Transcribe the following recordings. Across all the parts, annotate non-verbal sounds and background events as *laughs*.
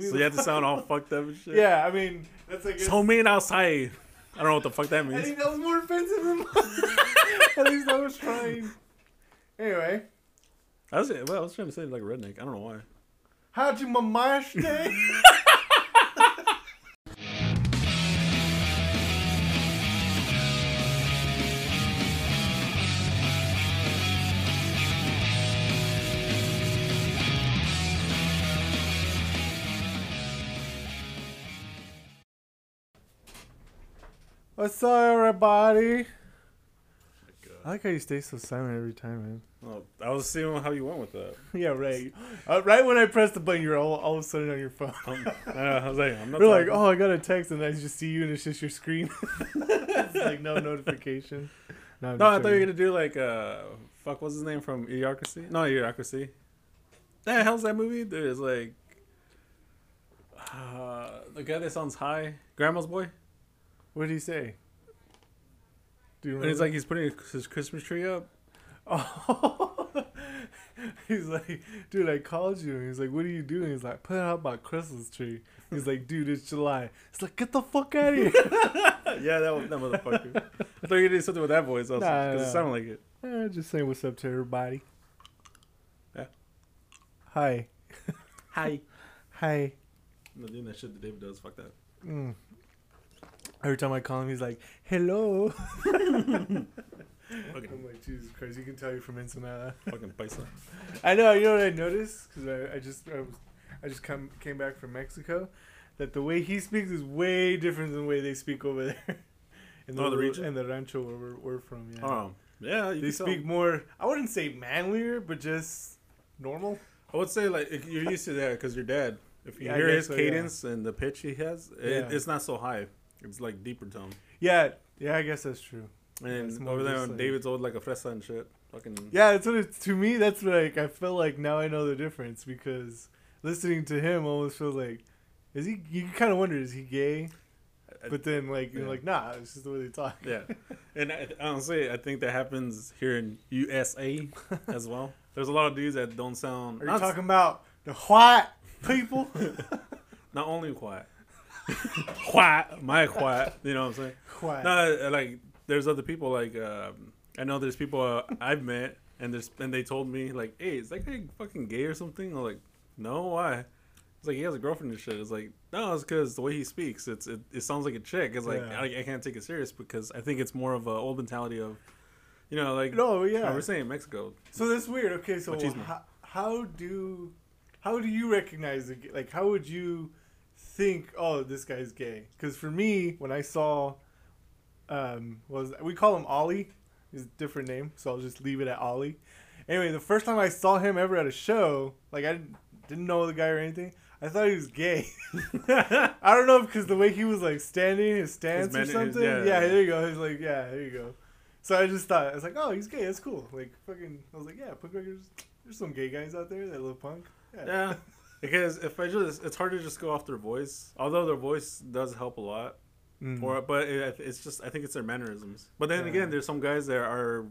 So you have to sound all *laughs* fucked up and shit. Yeah, I mean that's like So mean outside. I don't know what the fuck that means. I think that was more offensive than mine. *laughs* At least I was trying. Anyway, I was, well, I was trying to say like a redneck. I don't know why. how'd you mamash day? *laughs* What's up, everybody? I like how you stay so silent every time, man. Well, I was seeing how you went with that. *laughs* Yeah, right. Uh, right when I pressed the button, you're all, all of a sudden on your phone. Um, I was like, I'm not. *laughs* We're like, oh, I got a text, and I just see you, and it's just your screen. *laughs* it's like no notification. No, No, I thought you were gonna do like uh, fuck, what's his name from Idiocracy? No, Idiocracy. The hell's that movie? There's like, uh, the guy that sounds high, Grandma's boy, What did he say? Do you and he's remember? like he's putting his Christmas tree up. oh. *laughs* he's like, dude, I called you. And he's like, what are you doing? He's like, put out my Christmas tree. He's like, dude, it's July. It's like, get the fuck out of here. *laughs* *laughs* yeah, that was that motherfucker. I thought you did something with that voice also, Nah, because nah. it sounded like it. Eh, just saying what's up to everybody. Yeah. Hi. Hi. Hi. I'm not doing that shit that David does. Fuck that. Mm. Every time I call him, he's like, "Hello." Fucking, I'm like, Jesus Christ! You can tell you're from Ensenada. fucking paisa. *laughs* I know. You know what I noticed? Because I, I just I, was, I just come came back from Mexico. That the way he speaks is way different than the way they speak over there. *laughs* In Oh, the region? in the rancho where we're, we're from. Yeah. Oh, yeah. You they can tell. speak more. I wouldn't say manlier, but just normal. I would say like you're used to that because your dad. If you Yeah, hear his so, yeah. cadence and the pitch he has, it, Yeah. it's not so high. It's like deeper tone. Yeah. Yeah. I guess that's true. And it's more over there, on like- David's old like a fresa and shit. Fucking Yeah, that's what it, to me. That's like I feel like now I know the difference because listening to him almost feels like is he? You kind of wonder is he gay? But then like you're yeah. like nah, it's just the way they talk. yeah. And I, honestly, I think that happens here in USA *laughs* as well. There's a lot of dudes that don't sound. Are you talking about the white people? *laughs* not only quiet, quiet, my quiet. You know what I'm saying? white. No, like there's other people like um, I know there's people uh, I've met and there's and they told me like, hey, is that guy fucking gay or something? I'm like, no, why? It's like he has a girlfriend and shit. It's like no, it's because the way he speaks, it's it, it sounds like a chick. It's like Yeah. I, I can't take it serious because I think it's more of a old mentality of, you know, like No, yeah. yeah. we're saying Mexico. So that's weird. Okay, so how, how do how do you recognize the like how would you think oh this guy's gay? Because for me, when I saw um was we call him Ollie, his different name, so I'll just leave it at Ollie. Anyway, the first time I saw him ever at a show, like I didn't, didn't know the guy or anything. I thought he was gay. *laughs* I don't know because the way he was like standing, his stance man- or his- something. yeah. yeah, there you go. He's like, yeah, there you go. So I just thought I was like, oh, he's gay. That's cool. Like fucking, I was like, yeah, punk rockers. There's some gay guys out there that love punk. Yeah. Yeah, *laughs* because if I just, it's hard to just go off their voice. Although their voice does help a lot. Mm. Or, but it, it's just I think it's their mannerisms. But then Yeah. again, there's some guys that are,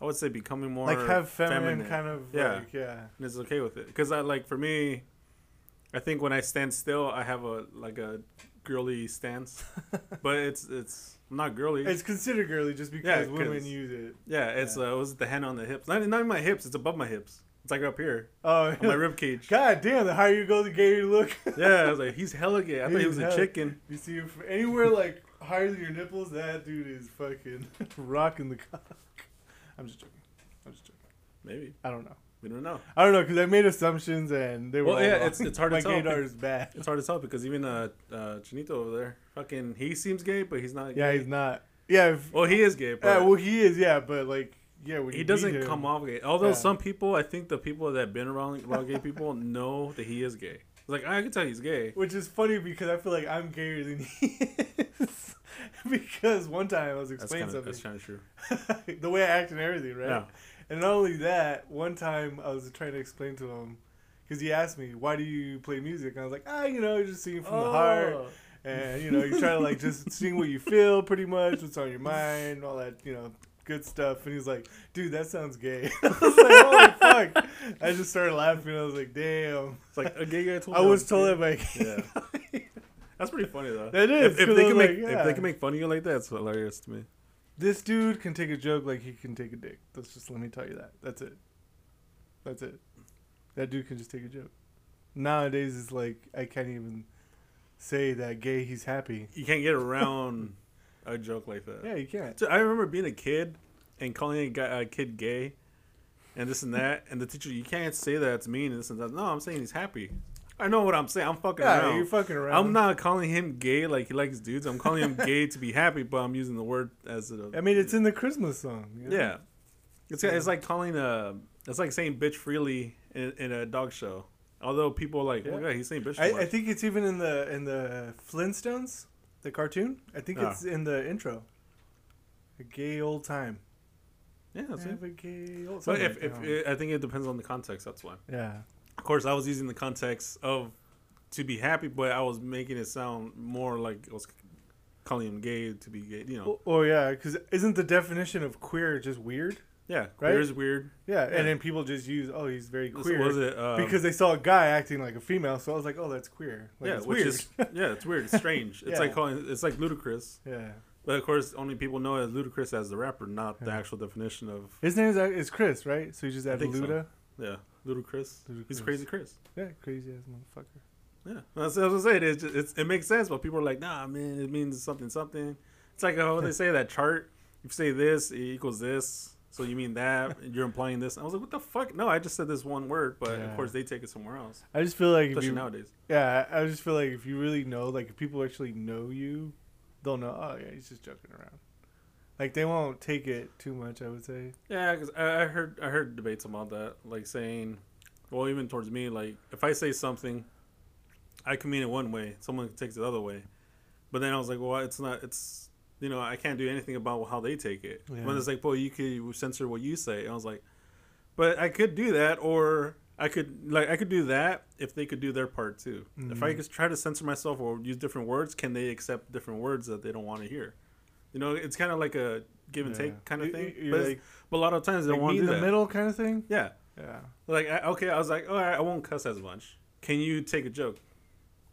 I would say, becoming more like have feminine, kind of Yeah. like yeah. and is okay with it. Because I like for me, I think when I stand still, I have a like a girly stance, *laughs* but it's it's not girly. It's considered girly just Yeah, because women 'cause- use it. yeah, it's yeah. uh, it was the hand on the hips. Not not even my hips. It's above my hips. It's like up here Oh, on my rib cage. *laughs* God damn! The higher you go, the gayer you look. *laughs* Yeah, I was like, he's hella gay. I thought he was a chicken. You see, if anywhere like higher than your nipples, that dude is fucking *laughs* rocking the cock. I'm just joking. I'm just joking. Maybe I don't know. we don't know. I don't know because I made assumptions and they were. Well, yeah, wrong. it's- it's hard to tell. My gaydar is bad. It's hard to tell because even uh, uh Chinito over there, fucking, he seems gay, but he's not. Yeah, gay. he's not. Yeah, if, Well, he is gay, but yeah. Well, he is. Yeah, but like, yeah, when he doesn't him- come off gay. Although Yeah. some people, I think the people that have been around a lot of gay people know that he is gay. Like I can tell he's gay. Which is funny because I feel like I'm gayer than he is. *laughs* because one time I was That's explaining that's something, kind of true. the way I act and everything, right? Yeah. And not only that, one time I was trying to explain to him because he asked me, "Why do you play music?" And I was like, "Ah, you know, just singing from the heart, Oh. and you know, you try to like just sing what you feel, pretty much, what's on your mind, all that, you know, good stuff, and he's like, "Dude, that sounds gay." *laughs* I was like, "Holy fuck!" I just started laughing. I was like, "Damn!" It's like a gay guy told I was told that by. Yeah. *laughs* That's pretty funny though. That is, If, if they can was make like, if they can make fun of you like that, it's hilarious to me. This dude can take a joke like he can take a dick. Let's just let me tell you that. That's it. That's it. That dude can just take a joke. Nowadays, it's like I can't even say that gay. He's happy. You can't get around a joke like that. Yeah, you can't. So I remember being a kid and calling a, guy, a kid gay, and this and that, and the teacher, you can't say that it's mean and this and that. No, I'm saying he's happy. I know what I'm saying. I'm fucking Yeah, around. you're fucking around. I'm not calling him gay like he likes dudes. I'm calling him *laughs* gay to be happy, but I'm using the word as a I mean, it's in the Christmas song. you know? yeah. It's it's like calling a it's like saying bitch freely in, in a dog show. Although people are like, oh Yeah. my god, he's saying bitch. I, I think it's even in the in the Flintstones, the cartoon. I think Ah. it's in the intro. A gay old time. yeah, that's it. A gay old. But if, like if it, I think it depends on the context. That's why. yeah. Of course, I was using the context of to be happy, but I was making it sound more like I was calling him gay to be gay. You know, Oh, oh yeah, because isn't the definition of queer just weird? Yeah, queer right? is weird. Yeah, Yeah. and then people just use, oh, he's very queer. Was it um, because they saw a guy acting like a female, so I was like, oh, that's queer. Like, yeah, it's which weird. is yeah, it's weird. It's strange. *laughs* It's Yeah. like calling it's like ludicrous, yeah. but of course, only people know as ludicrous as the rapper, not the actual definition of His name is, is Chris, right? So you just add think so. Luda. yeah, ludicrous. Ludacris. He's crazy, Chris. Yeah, crazy ass motherfucker. Yeah, that's what I was saying. It, just, it's, it makes sense, but people are like, nah, man, it means something, something. It's like how they say that chart. If you say this, it equals this. So you mean that? You're implying this. I was like, what the fuck? No, I just said this one word, but Yeah. of course they take it somewhere else. I just feel like if Especially you, nowadays. yeah, I just feel like if you really know, like if people actually know you, they'll know. Oh yeah, he's just joking around. Like they won't take it too much. I would say. Yeah, because I, I heard I heard debates about that, like saying, well, even towards me, like if I say something, I can mean it one way, someone takes it the other way, but then I was like, well, it's not, it's you know, I can't do anything about how they take it. Yeah. When it's like, well, you could censor what you say, and I was like, but I could do that, or I could like I could do that if they could do their part too. If I mm-hmm. could try to censor myself or use different words, can they accept different words that they don't want to hear? You know, it's kind of like a give and Yeah. take kind of thing. you- But, like, but a lot of times they like want to in do the that. middle kind of thing. Yeah, Yeah. like I, okay, I was like, oh, all right, I won't cuss as much. Can you take a joke?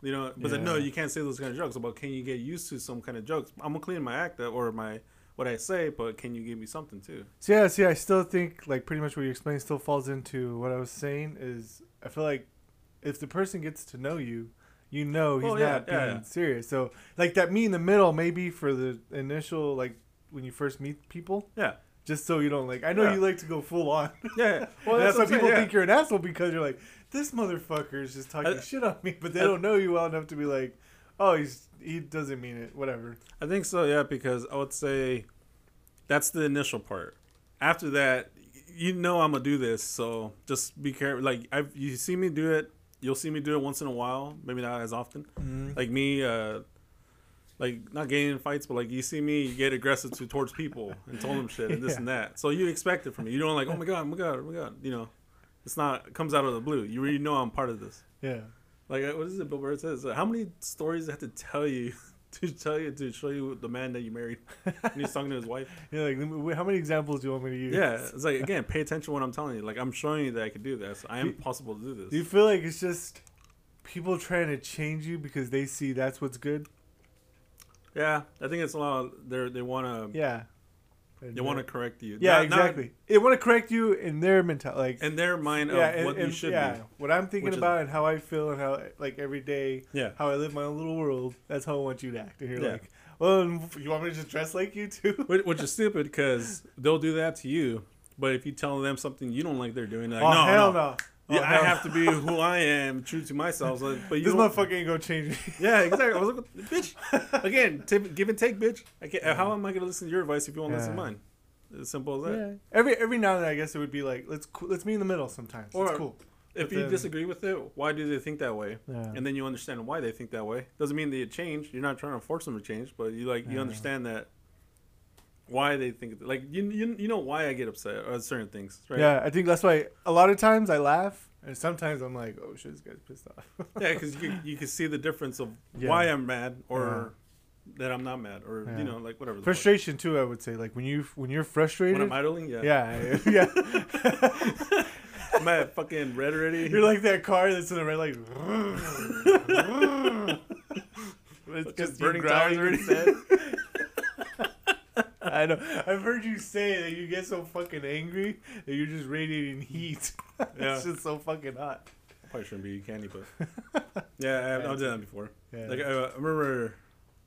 You know, but then no, you can't say those kind of jokes. But can you get used to some kind of jokes? I'm gonna clean my act up or my what I say, but can you give me something too? So yeah, see, I still think like pretty much what you explained still falls into what I was saying. Is I feel like if the person gets to know you, you know he's Oh, yeah, not yeah, being yeah. serious. So like that me in the middle, maybe for the initial like when you first meet people, Yeah, just so you don't like. I know Yeah. you like to go full on. yeah. *laughs* Well, that's, why people saying, think you're an asshole because you're like this motherfucker is just talking I- shit on me, but they I- don't know you well enough to be like, oh, he's he doesn't mean it. Whatever. I think so, yeah, because I would say that's the initial part. After that, you know I'm gonna do this, so just be careful. Like I've you see me do it, you'll see me do it once in a while, maybe not as often. Like me, uh, like not getting in fights, but like you see me you get aggressive to towards people and told them shit and this Yeah. and that. So you expect it from me. You don't like, oh my god, oh my god, oh my god. You know, it's not it comes out of the blue. You really know I'm part of this. Yeah. Like uh, what is it? Bill Burr says, how many stories I have to tell you *laughs* to tell you to show you the man that you married? And he's talking to his wife. *laughs* You're like, how many examples do you want me to use? Yeah, it's like *laughs* again, pay attention to what I'm telling you. Like I'm showing you that I can do this. I am Do- possible to do this. Do you feel like it's just people trying to change you because they see that's what's good? Yeah, I think it's a lot. Of, they they want to Yeah. they want to correct you. Yeah, Not- not exactly. they want to correct you in their mentality. Like, in their mind yeah, and- what you should yeah, be. what I'm thinking which is- about and how I feel and how, like, every day, Yeah. how I live my own little world. That's how I want you to act. And you're Yeah. like, well, you want me to just dress like you too? Which, is stupid because they'll do that to you, but if you tell them something you don't like they're doing, like, oh no, hell no. no! Oh, Yeah, I hell have to be who I am, true to myself. But you This don't- motherfucker ain't gonna change me. *laughs* Yeah, exactly. I was like, bitch. *laughs* Again, give and take, bitch. I can't, How am I gonna listen to your advice if you won't listen to mine? As simple as that. Yeah. Every every now and then, I guess it would be like, let's let's meet in the middle sometimes. Or- it's cool. If But you then- disagree with it, why do they think that way? Yeah. And then you understand why they think that way. Doesn't mean they change. You're not trying to force them to change, but you like you Yeah. understand that why they think like you you, you know why I get upset at certain things, right? Yeah, I think that's why a lot of times I laugh, and sometimes I'm like, oh shit, this guy's pissed off. *laughs* Yeah, because you, you can see the difference of Yeah. why I'm mad or that I'm not mad or Yeah. you know like whatever. Frustration too, I would say. Like when you when you're frustrated. When I'm idling, yeah. yeah, yeah. *laughs* *laughs* I'm at fucking red already. You're like that car that's in the red light. it's Just burning tires already. *laughs* I know. I've heard you say that you get so fucking angry that you're just radiating heat. *laughs* Yeah. it's just so fucking hot. Probably shouldn't be candy, but *laughs* yeah, I, I've done that before. Yeah. Like I, I remember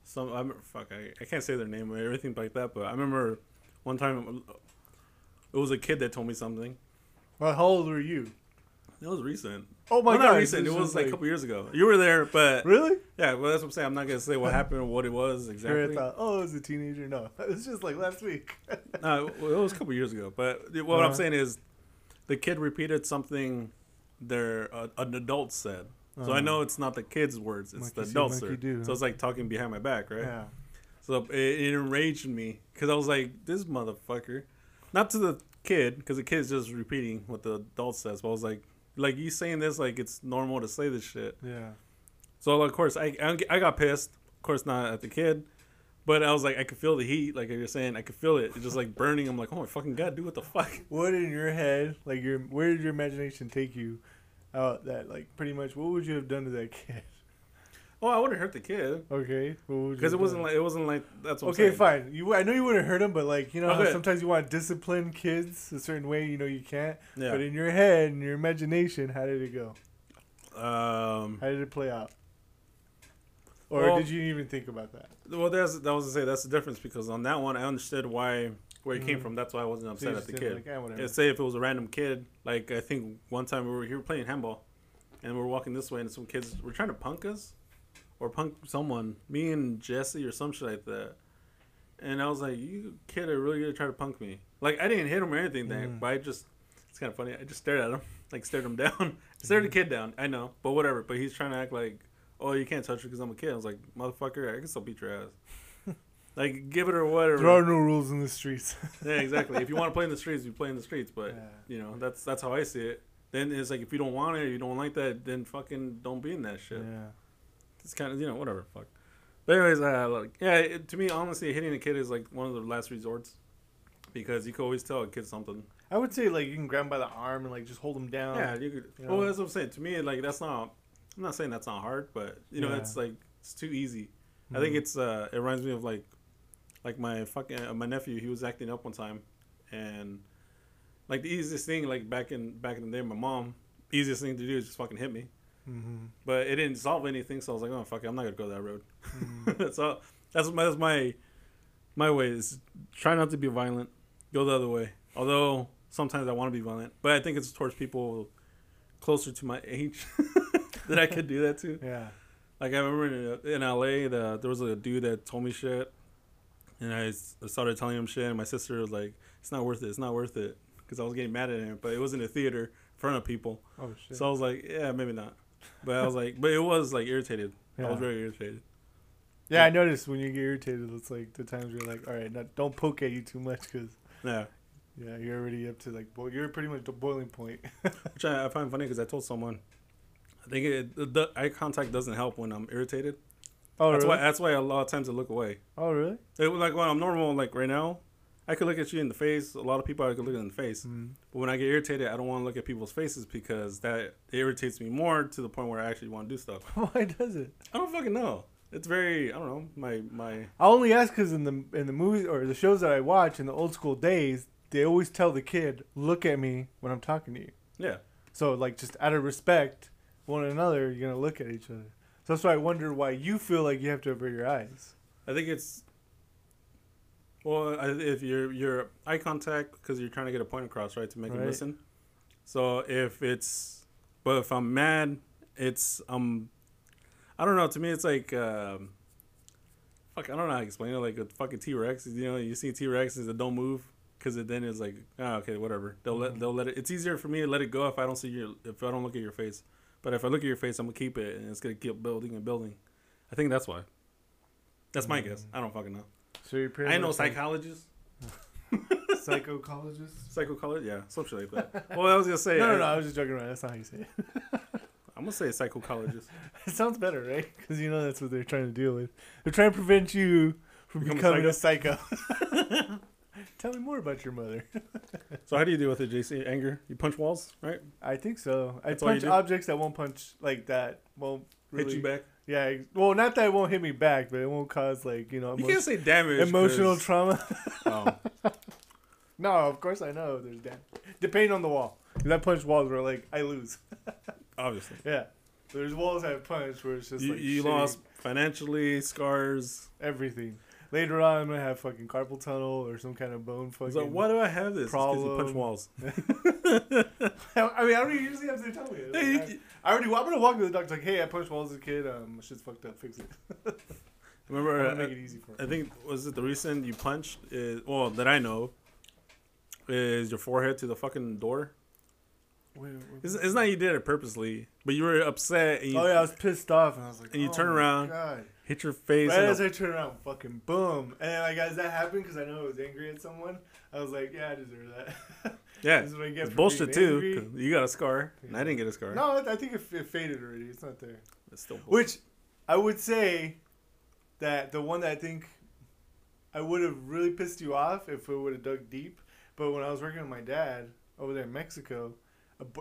some. I remember, fuck. I, I can't say their name or everything like that, but I remember one time it was a kid that told me something. well, how old were you? It was recent. Oh my well, god! not recent. It was like a couple years ago. You were there, but Really? yeah. Well, that's what I'm saying. I'm not gonna say what happened or what it was exactly. thought, oh, it was a teenager. No, *laughs* it was just like last week. *laughs* No, it was a couple years ago. But what I'm Uh-huh. saying is, the kid repeated something their uh, an adult said. So I Uh-huh. know it's not the kid's words; it's the adults. So it's like talking behind my back, right? Yeah. So it, it enraged me because I was like, "This motherfucker," not to the kid because the kid's just repeating what the adult says. But I was like, "Like you saying this like it's normal to say this shit." Yeah. So of course I I I got pissed. Of course not at the kid, but I was like, I could feel the heat. Like you're saying, I could feel it. It's just like burning. I'm like, oh my fucking god, dude, what the fuck? *laughs* What in your head, like your, where did your imagination take you? Out that like pretty much, what would you have done to that kid? Oh, I wouldn't hurt the kid Okay, what would you because it wasn't like it wasn't like that's what. I'm Okay, fine. You, I know you wouldn't hurt him, but like you know, Okay. sometimes you want to discipline kids a certain way. You know, you can't. Yeah. But in your head, in your imagination, how did it go? Um. How did it play out? Or Well- did you even think about that? Well, that's that was to say that's the difference because on that one I understood why where it came Mhm. from. That's why I wasn't So upset at the kid. Like, say if it was a random kid, like I think one time we were here playing handball, and we were walking this way, and some kids were trying to punk us, or punk someone, me and Jesse or some shit like that. And I was like, "You kid are really gonna try to punk me?" Like I didn't hit him or anything, then, Mm. but I just it's kind of funny. I just stared at him, *laughs* like stared him down, *laughs* stared the kid down. I know, but whatever. But he's trying to act like, "Oh, you can't touch me because I'm a kid." I was like, "Motherfucker, I can still beat your ass." *laughs* like give it or whatever. there are no rules in the streets. Yeah, exactly. if you want to play in the streets, you play in the streets. But Yeah. you know, that's that's how I see it. Then it's like if you don't want it, you don't like that, then fucking don't be in that shit. yeah. It's kind of you know whatever. Fuck. But anyways, uh, like yeah, it, to me, honestly, hitting a kid is like one of the last resorts because you can always tell a kid something. I would say like you can grab him by the arm and like just hold him down. yeah, you could. you Well, that's what I'm saying. To me, like that's not. I'm not saying that's not hard, but you know, Yeah. it's like it's too easy. I think Mhm. it's uh, it reminds me of like, like my fucking uh, my nephew. He was acting up one time, and like the easiest thing, like back in back in the day, my mom, easiest thing to do is just fucking hit me. Mhm. But it didn't solve anything, so I was like, oh fuck it, I'm not gonna go that road. Mhm. *laughs* so that's my that's my my way is try not to be violent, go the other way. Although sometimes I want to be violent, but I think it's towards people closer to my age *laughs* that I could do that to. *laughs* yeah. Like I remember in, in LA, the, there was a dude that told me shit, and I started telling him shit, and my sister was like, "It's not worth it. It's not worth it," because I was getting mad at him. But it was in a theater in front of people, Oh shit. so I was like, "Yeah, maybe not." But I was like, but it was like irritated. I was very irritated. yeah, I noticed when you get irritated, it's like the times you're like, all right, now don't poke at you too much because Yeah, yeah, you're already up to like, well, you're pretty much the boiling point. *laughs* which I, I find funny because I told someone, I think it, the, the eye contact doesn't help when I'm irritated. oh that's really? why that's why a lot of times I look away. oh really? It, was like when I'm normal, like right now, I could look at you in the face. A lot of people I could look in the face. Mm. But when I get irritated, I don't want to look at people's faces because that irritates me more to the point where I actually want to do stuff. *laughs* Why does it? I don't fucking know. It's very I don't know my my I only ask because in the in the movies or the shows that I watch in the old school days, they always tell the kid, "Look at me when I'm talking to you." yeah. So like just out of respect, one another, you're gonna look at each other. So that's why I wonder why you feel like you have to avert your eyes. I think it's well if you're you're eye contact because you're trying to get a point across right to make them Right. listen. So if it's but if I'm mad, it's um I don't know. To me, it's like um, fuck. I don't know how to explain it. Like a fucking T Rex. You know, you see T Rexes that don't move because it then is like ah okay whatever. They'll let Mhm. they'll let it. It's easier for me to let it go if I don't see your if I don't look at your face. But if I look at your face, I'm gonna keep it and it's gonna keep building and building. I think that's why. That's my guess. I don't fucking know. So you're pretty I know like psychologist, psychologist. *laughs* psychocologist, yeah, some shit like that. *laughs* well, I was gonna say, No, no, I, no. I was just joking around. That's not how you say it. *laughs* I'm gonna say a psychologist. It sounds better, right? Because you know that's what they're trying to deal with. They're trying to prevent you from Become a becoming a psycho. Tell me more about your mother. so how do you deal with it, JC? Anger? You punch walls, right? I think so. I That's all you punch do? objects that won't punch like that. Won't really. Hit you back. Yeah. Well, not that it won't hit me back, but it won't cause like you know You can't say damage. emotional 'cause- trauma. oh, *laughs* no, of course I know there's damage. Depending on the wall. 'Cause I punch walls where like I lose. *laughs* obviously. Yeah. There's walls I punch where it's just You, like you shitty. lost financially, scars. everything. Later on, I'm gonna have fucking carpal tunnel or some kind of bone fucking. Like, why do I have this? Because you punch problem. walls. *laughs* I mean, I don't usually have to tell me. Like, I, I already. I'm gonna walk to the doctor like, hey, I punched walls as a kid. Um, shit's fucked up. Fix it. *laughs* Remember, gonna uh, make it easy for I think was it the recent you punched? Is, well, that I know, is your forehead to the fucking door. Wait, wait, It's, it's not you did it purposely, but you were upset and you Oh yeah, I was pissed off, and I was like, And you oh turn around, God. Hit your face. Right as I turn around, fucking boom, and like as that happened, because I know I was angry at someone, I was like, yeah, I deserve that. *laughs* yeah, this is what I get it's bullshit too. You got a scar, and I didn't get a scar. No, I think it, it faded already. It's not there. it's still bullshit. Which I would say that the one that I think I would have really pissed you off if it would have dug deep. But when I was working with my dad over there in Mexico,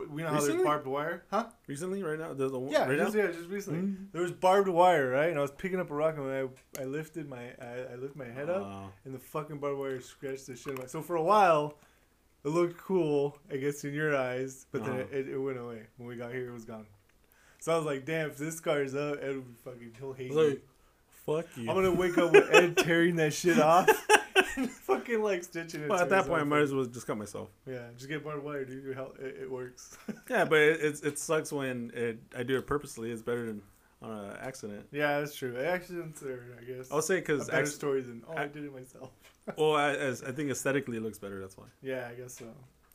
we know how Recently? there's barbed wire, huh? recently, right now, the, the Yeah, right just, now. yeah, just recently. Mhm. There was barbed wire, right? And I was picking up a rock, and when I, I lifted my I, I lifted my head up, Uh, and the fucking barbed wire scratched the shit. Out of my, so for a while, it looked cool, I guess, in your eyes, but then Uh-huh. it, it, went away. When we got here, it was gone. So I was like, damn, if this scar's up, Ed would fucking he'll hate me. like, fuck you. I'm gonna wake up with Ed tearing that shit *laughs* off, *laughs* fucking like stitching it. well, at that point, I might as well just cut myself. Yeah, just get barbed wire, dude. It, hel- it, it works. *laughs* Yeah, but it, it's it sucks when it I do it purposely. It's better than on an accident. yeah, that's true. Accidents are, I guess, I'll say because better story than oh, I, I- did it myself. *laughs* well, I, as I think aesthetically it looks better. That's why. Yeah, I guess so.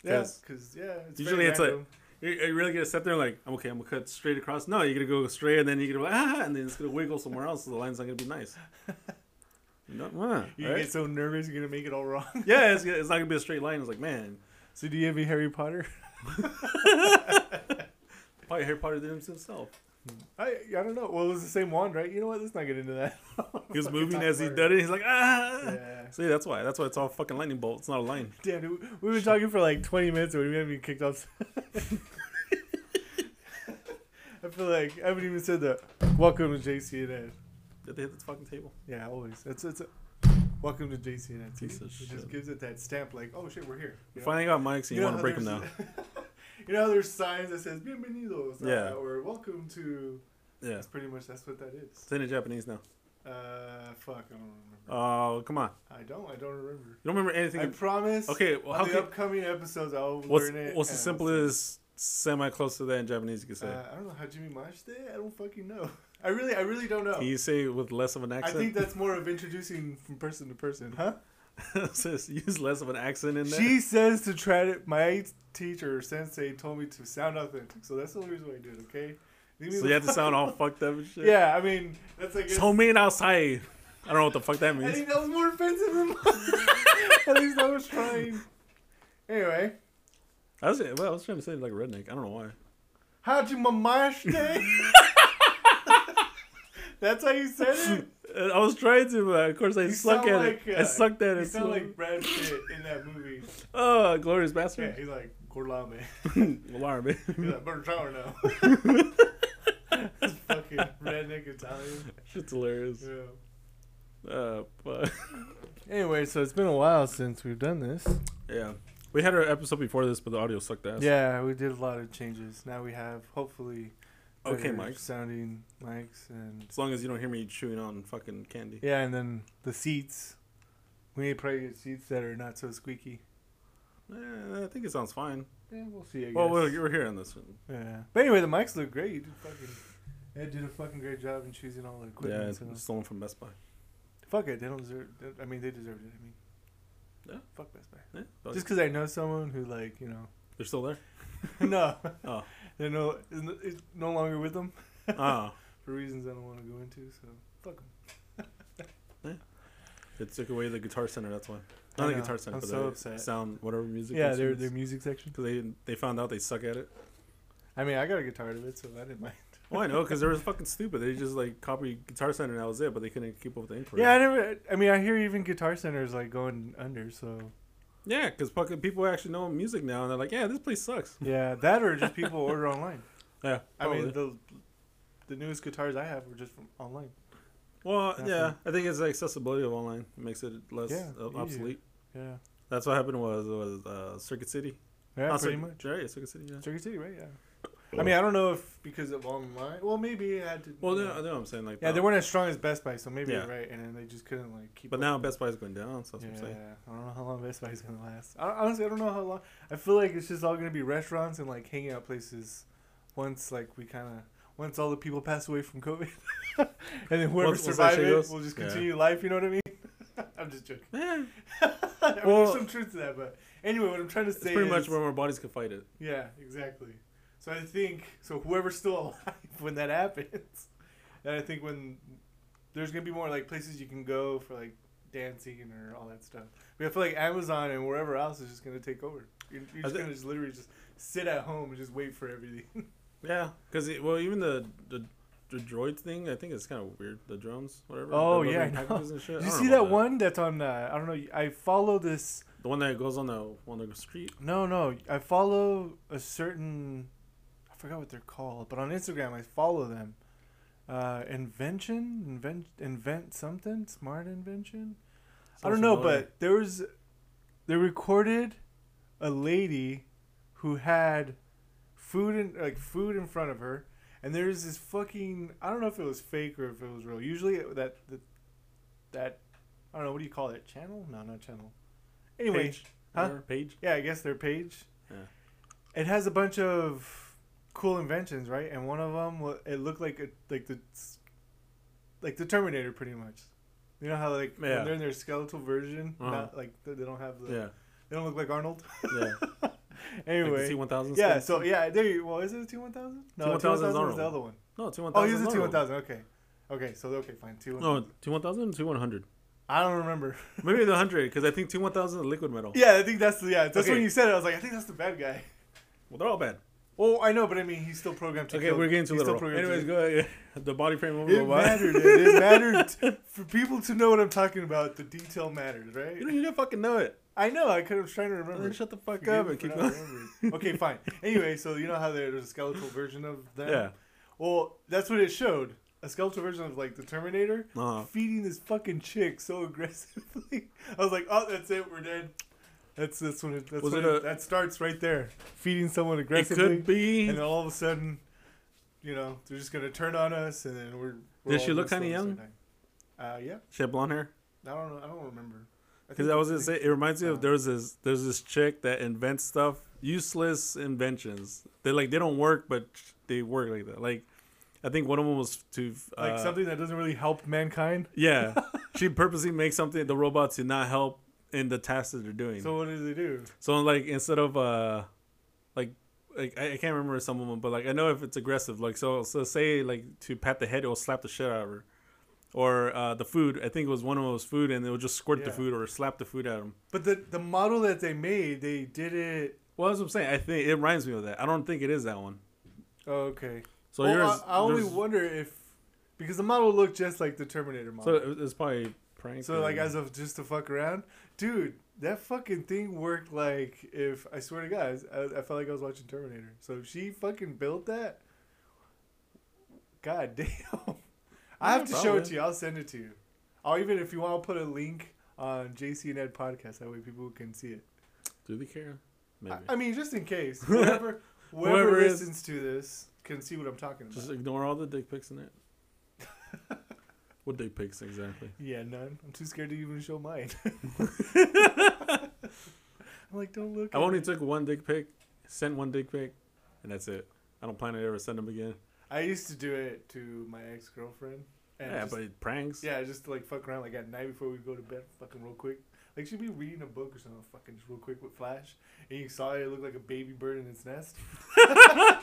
Yeah, 'Cause because yeah, it's usually it's like- random. You're, you're really gonna sit there like, I'm okay, I'm gonna cut straight across. No, you're gonna go straight, and then you're gonna be like, ah, and then it's gonna wiggle somewhere else, so the line's not gonna be nice. No, ah, you right? get so nervous, you're gonna make it all wrong. yeah, it's, *laughs* it's not gonna be a straight line. It's like, man, So do you have any Harry Potter? *laughs* *laughs* probably Harry Potter did it himself. I I don't know. Well, it was the same wand, right? You know what? Let's not get into that. He was moving as he did it. He's like, ah. Yeah. See, that's why. That's why it's all fucking lightning bolt. It's not a line. Damn, dude, we've been talking for like 20 minutes and we haven't even kicked off. I feel like I haven't even said that. welcome to JC and Ed. Did they hit the fucking table? Yeah, always. It's it's a welcome to JC and Ed. see? Piece of It just gives it that stamp, like oh shit, we're here. You know? Finally got mics, and you, know want to break them now. there's- you know, *laughs* there's signs that says "Bienvenidos," uh, Yeah. or "Welcome to." Yeah, That's pretty much that's what that is. it's in Japanese now. Uh, fuck, I don't remember. Oh, come on. I don't. I don't remember. You don't remember anything? I promise. okay, well, how the can, upcoming episodes, I'll what's learn it. what's the simplest semi close to that in Japanese you could say? Uh, I don't know. how Jimmy Hajime Mashite? I don't fucking know. *laughs* I really, I really don't know. Can you say it with less of an accent? I think that's more of introducing from person to person, huh? *laughs* Says use less of an accent in there. She says to try to. My teacher sensei told me to sound authentic, so that's the only reason why I did. It, okay. So you have to sound all fucked up and shit. Yeah, I mean that's like. So mean outside. I don't know what the fuck that means. I think that was more offensive than mine. *laughs* At least I was trying. Anyway, I was well, I was trying to say like a redneck. I don't know why. How'd you Hajime Mashite. *laughs* That's how you said it. *laughs* I was trying to, but of course I You suck at like, it. uh, I sucked at You it. sound So, like Brad Pitt in that movie. *laughs* oh, glorious Yeah, bastard. he's like Gorlami. *laughs* Alarm me. He's like Bertrand now. That's fucking redneck Italian. Shit's hilarious. Yeah. Uh, but Anyway, so it's been a while since we've done this. yeah, we had our episode before this, but the audio sucked ass. Yeah, we did a lot of changes. Now we have hopefully Okay, Mike. sounding mics and As long as you don't hear me chewing on fucking candy. yeah, and then the seats. We need to probably get seats that are not so squeaky. Eh, I think it sounds fine. Yeah, we'll see. I guess. Well, we're, we're here on this. one. yeah, but anyway, the mics look great. You did fucking. Ed did a fucking great job in choosing all the equipment. Yeah, it's so. stolen from Best Buy. Fuck it, they don't deserve. I mean, they deserved it. I mean, Yeah. Fuck Best Buy. Yeah, fuck Just because I know someone who like you know. they're still there. *laughs* no. Oh. They're no, is no, longer with them Ah, *laughs* for reasons I don't want to go into. So fuck them. *laughs* yeah. it took away the Guitar Center. That's why. I Not the know, Guitar Center, I'm but so the upset. sound whatever music. Yeah, their their music section. because they they found out they suck at it. I mean, I got a guitar to it, so I didn't mind. *laughs* Well, I know because they were fucking stupid. They just like copied Guitar Center and that was it, but they couldn't keep up with the inquiry. Yeah, I never. I mean, I hear even Guitar Center is like going under. So yeah, because fucking people actually know music now, and they're like, yeah, this place sucks. *laughs* yeah, that or just people order online. *laughs* Yeah, I mean, the the newest guitars I have were just from online. well, definitely. yeah, I think it's the accessibility of online. It makes it less Yeah, uh, easier. obsolete. Yeah, That's what happened was was uh, Circuit City. yeah, Oh, pretty Cir- much. Right, Circuit City. Yeah. Circuit City, right? Yeah. I mean, I don't know if because of online. Well, maybe it had to. Well, no. I know what I'm saying. Like, Yeah, they weren't as strong as Best Buy, so maybe Yeah. you're right, and then they just couldn't like keep. But up now Best Buy's going down, so that's yeah, what I'm saying. Yeah I don't know how long Best Buy is gonna last. I, honestly, I don't know how long. I feel like it's just all gonna be restaurants and like hangout places. Once like we kind of once all the people pass away from COVID, *laughs* and then whoever Once- once that survive shit it goes? will just Yeah. continue life. You know what I mean? *laughs* I'm just joking. Yeah, *laughs* I mean, Well- there's some truth to that, but anyway, what I'm trying to it's say pretty is, much where our bodies can fight it. yeah, exactly. So I think so. Whoever's still *laughs* alive when that happens, and I think when there's gonna be more like places you can go for like dancing or all that stuff. But I feel like Amazon and wherever else is just gonna take over. You're, you're just gonna just literally just sit at home and just wait for everything. *laughs* Yeah, because well, even the, the the droid thing, I think it's kind of weird. The drones, whatever. Oh, yeah, I know. and shit. Did you see know that one that's on? Uh, I don't know. I follow this. The one that goes on the on the street. No, no. I follow a certain. I forgot what they're called, but on Instagram I follow them. Uh, invention, invent, invent something, smart invention. I don't know, familiar. but there was, they recorded a lady who had food in like food in front of her, and there's this fucking I don't know if it was fake or if it was real. Usually that that that I don't know what do you call it channel? No, not channel. Anyway, page, huh? page. yeah, I guess their page. Yeah. It has a bunch of cool inventions, right? And one of them, it looked like a, like the like the Terminator, pretty much. You know how like Yeah. when they're in their skeletal version, Uh-huh. not like they don't have the Yeah, they don't look like Arnold. yeah. anyway, like T1000. yeah. So yeah, there. You, well, is it a T one thousand? No, T1000 is T one thousand is Arnold. the other one. no, T1000. Oh, he's a T one thousand. Okay, okay. So okay, fine. T one. No, T1000 T100. I don't remember. Maybe the 100, because I think T1000 is liquid metal. yeah, I think that's the yeah. That's Okay. when you said it. I was like, I think that's the bad guy. Well, they're all bad. Well, I know, but I mean, he's still programmed to Okay, kill. we're getting too he's still literal. programmed to Anyways, go ahead. *laughs* The body frame a It robot. mattered. It, it *laughs* mattered for people to know what I'm talking about. The detail matters, right? You don't even fucking know it. I know. I could have trying to Then remember. shut the fuck Forgive up and keep going. okay, *laughs* fine. Anyway, so you know how there's a skeletal version of them. Yeah. Well, that's what it showed. A skeletal version of like the Terminator Uh-huh. feeding this fucking chick so aggressively. I was like, oh, that's it. We're dead. That's that's when it, that's Was when it it, a- that starts right there. Feeding someone It aggressively. could be. and then all of a sudden, you know, they're just gonna turn on us, and then we're. we're Did she look kinda young? Uh, yeah. She had blonde hair. I don't know. I don't remember. Because think- I was gonna say, it reminds me uh, of there was this there's this chick that invents stuff, useless inventions. They like they don't work, but they work like that. Like, I think one of them was to uh, like something that doesn't really help mankind. Yeah, *laughs* she purposely makes something the robots to not help in the tasks that they're doing. So what does it do? So like instead of uh, like like I, I can't remember some of them, but like I know if it's aggressive, like so so say like to pat the head, it will slap the shit out of her, or uh, the food. I think it was one of those food, and it'll just squirt the food or slap the food at him. But the the model that they made, they did it. Well, that's what I'm saying. I think it reminds me of that. I don't think it is that one. Oh, okay. So well, yours, I, I only wonder if because the model looked just like the Terminator model. it- it's probably prank. So, like as of just to fuck around, dude. That fucking thing worked like if I swear to God, I, I felt like I was watching Terminator. So if she fucking built that, god *laughs* damn. I have to show it to you. I'll send it to you. I'll even if you want to put a link on JC and Ed podcast. That way people can see it. do they care? Maybe. I, I mean, just in case, *laughs* whoever whoever Whoever is- listens to this can see what I'm talking about. Just ignore all the dick pics in it. *laughs* what dick pics exactly? yeah, none. I'm too scared to even show mine. *laughs* I'm like, don't look. I only me. took one dick pic, sent one dick pic, and that's it. I don't plan to ever send them again. I used to do it to my ex girlfriend. yeah, just, but it pranks. yeah, just to, like fuck around like at night before we go to bed, fucking real quick. Like she'd be reading a book or something, fucking just real quick with flash, and you saw it, it looked like a baby bird in its nest. *laughs* *laughs*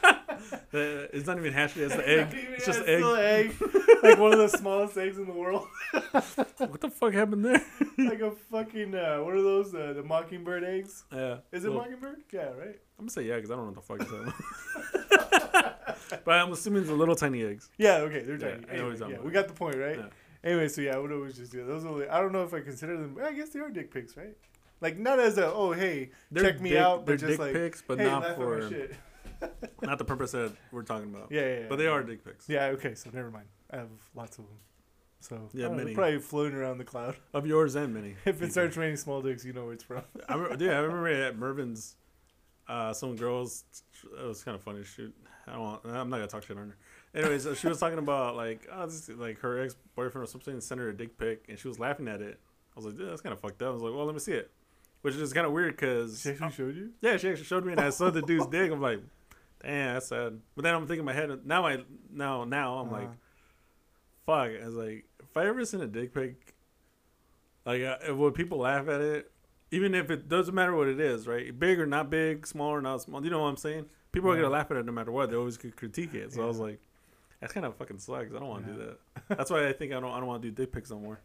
*laughs* The- it's not even yet. It's the egg. It's just egg. egg, *laughs* like one of the smallest eggs in the world, *laughs* What the fuck happened there? like a fucking uh, what are those? Uh, the mockingbird eggs? Yeah. Is it Well, mockingbird? Yeah, right. I'm gonna say yeah because I don't know what the fuck is that. but I'm assuming it's the little tiny eggs. Yeah, okay, they're Yeah, tiny. Anyway, yeah, about. we got the point, right? Yeah. Anyway, so yeah, I would always just do. Those are I don't know if I consider them. I guess they are dick pics, right? Like not as a oh hey They're check me dick- out, but just dick like pics, but hey not for shit. Not the purpose that we're talking about. Yeah, yeah, yeah. But they are dick pics. Yeah, okay, so never mind. I have lots of them. So Yeah, I don't know, many. probably floating around the cloud. Of yours and many. *laughs* If it starts raining small dicks, you know where it's from. I remember, yeah, I remember at Mervyn's, uh, some girls. It was kind of funny. She, I don't. Want, I'm not gonna talk shit on her. Anyways, uh, she was talking about like, oh, this like her ex boyfriend or something sent her a dick pic, and she was laughing at it. I was like, dude, that's kind of fucked up. I was like, well, let me see it, which is kind of weird because She actually showed you? yeah, she actually showed me, and I saw the dude's dick. I'm like, damn, that's sad. But then I'm thinking in my head now. I now now I'm like, Uh, fuck. I was like, if I ever send a dick pic, like, uh, would people laugh at it? Even if it doesn't matter what it is, right? Big or not big, small or not small. You know what I'm saying? People are gonna laugh at it no matter what. They always could critique it. So I was like, that's kind of fucking sucks. I don't want to Yeah. do that. That's why I think I don't. I don't want to do dick pics no more.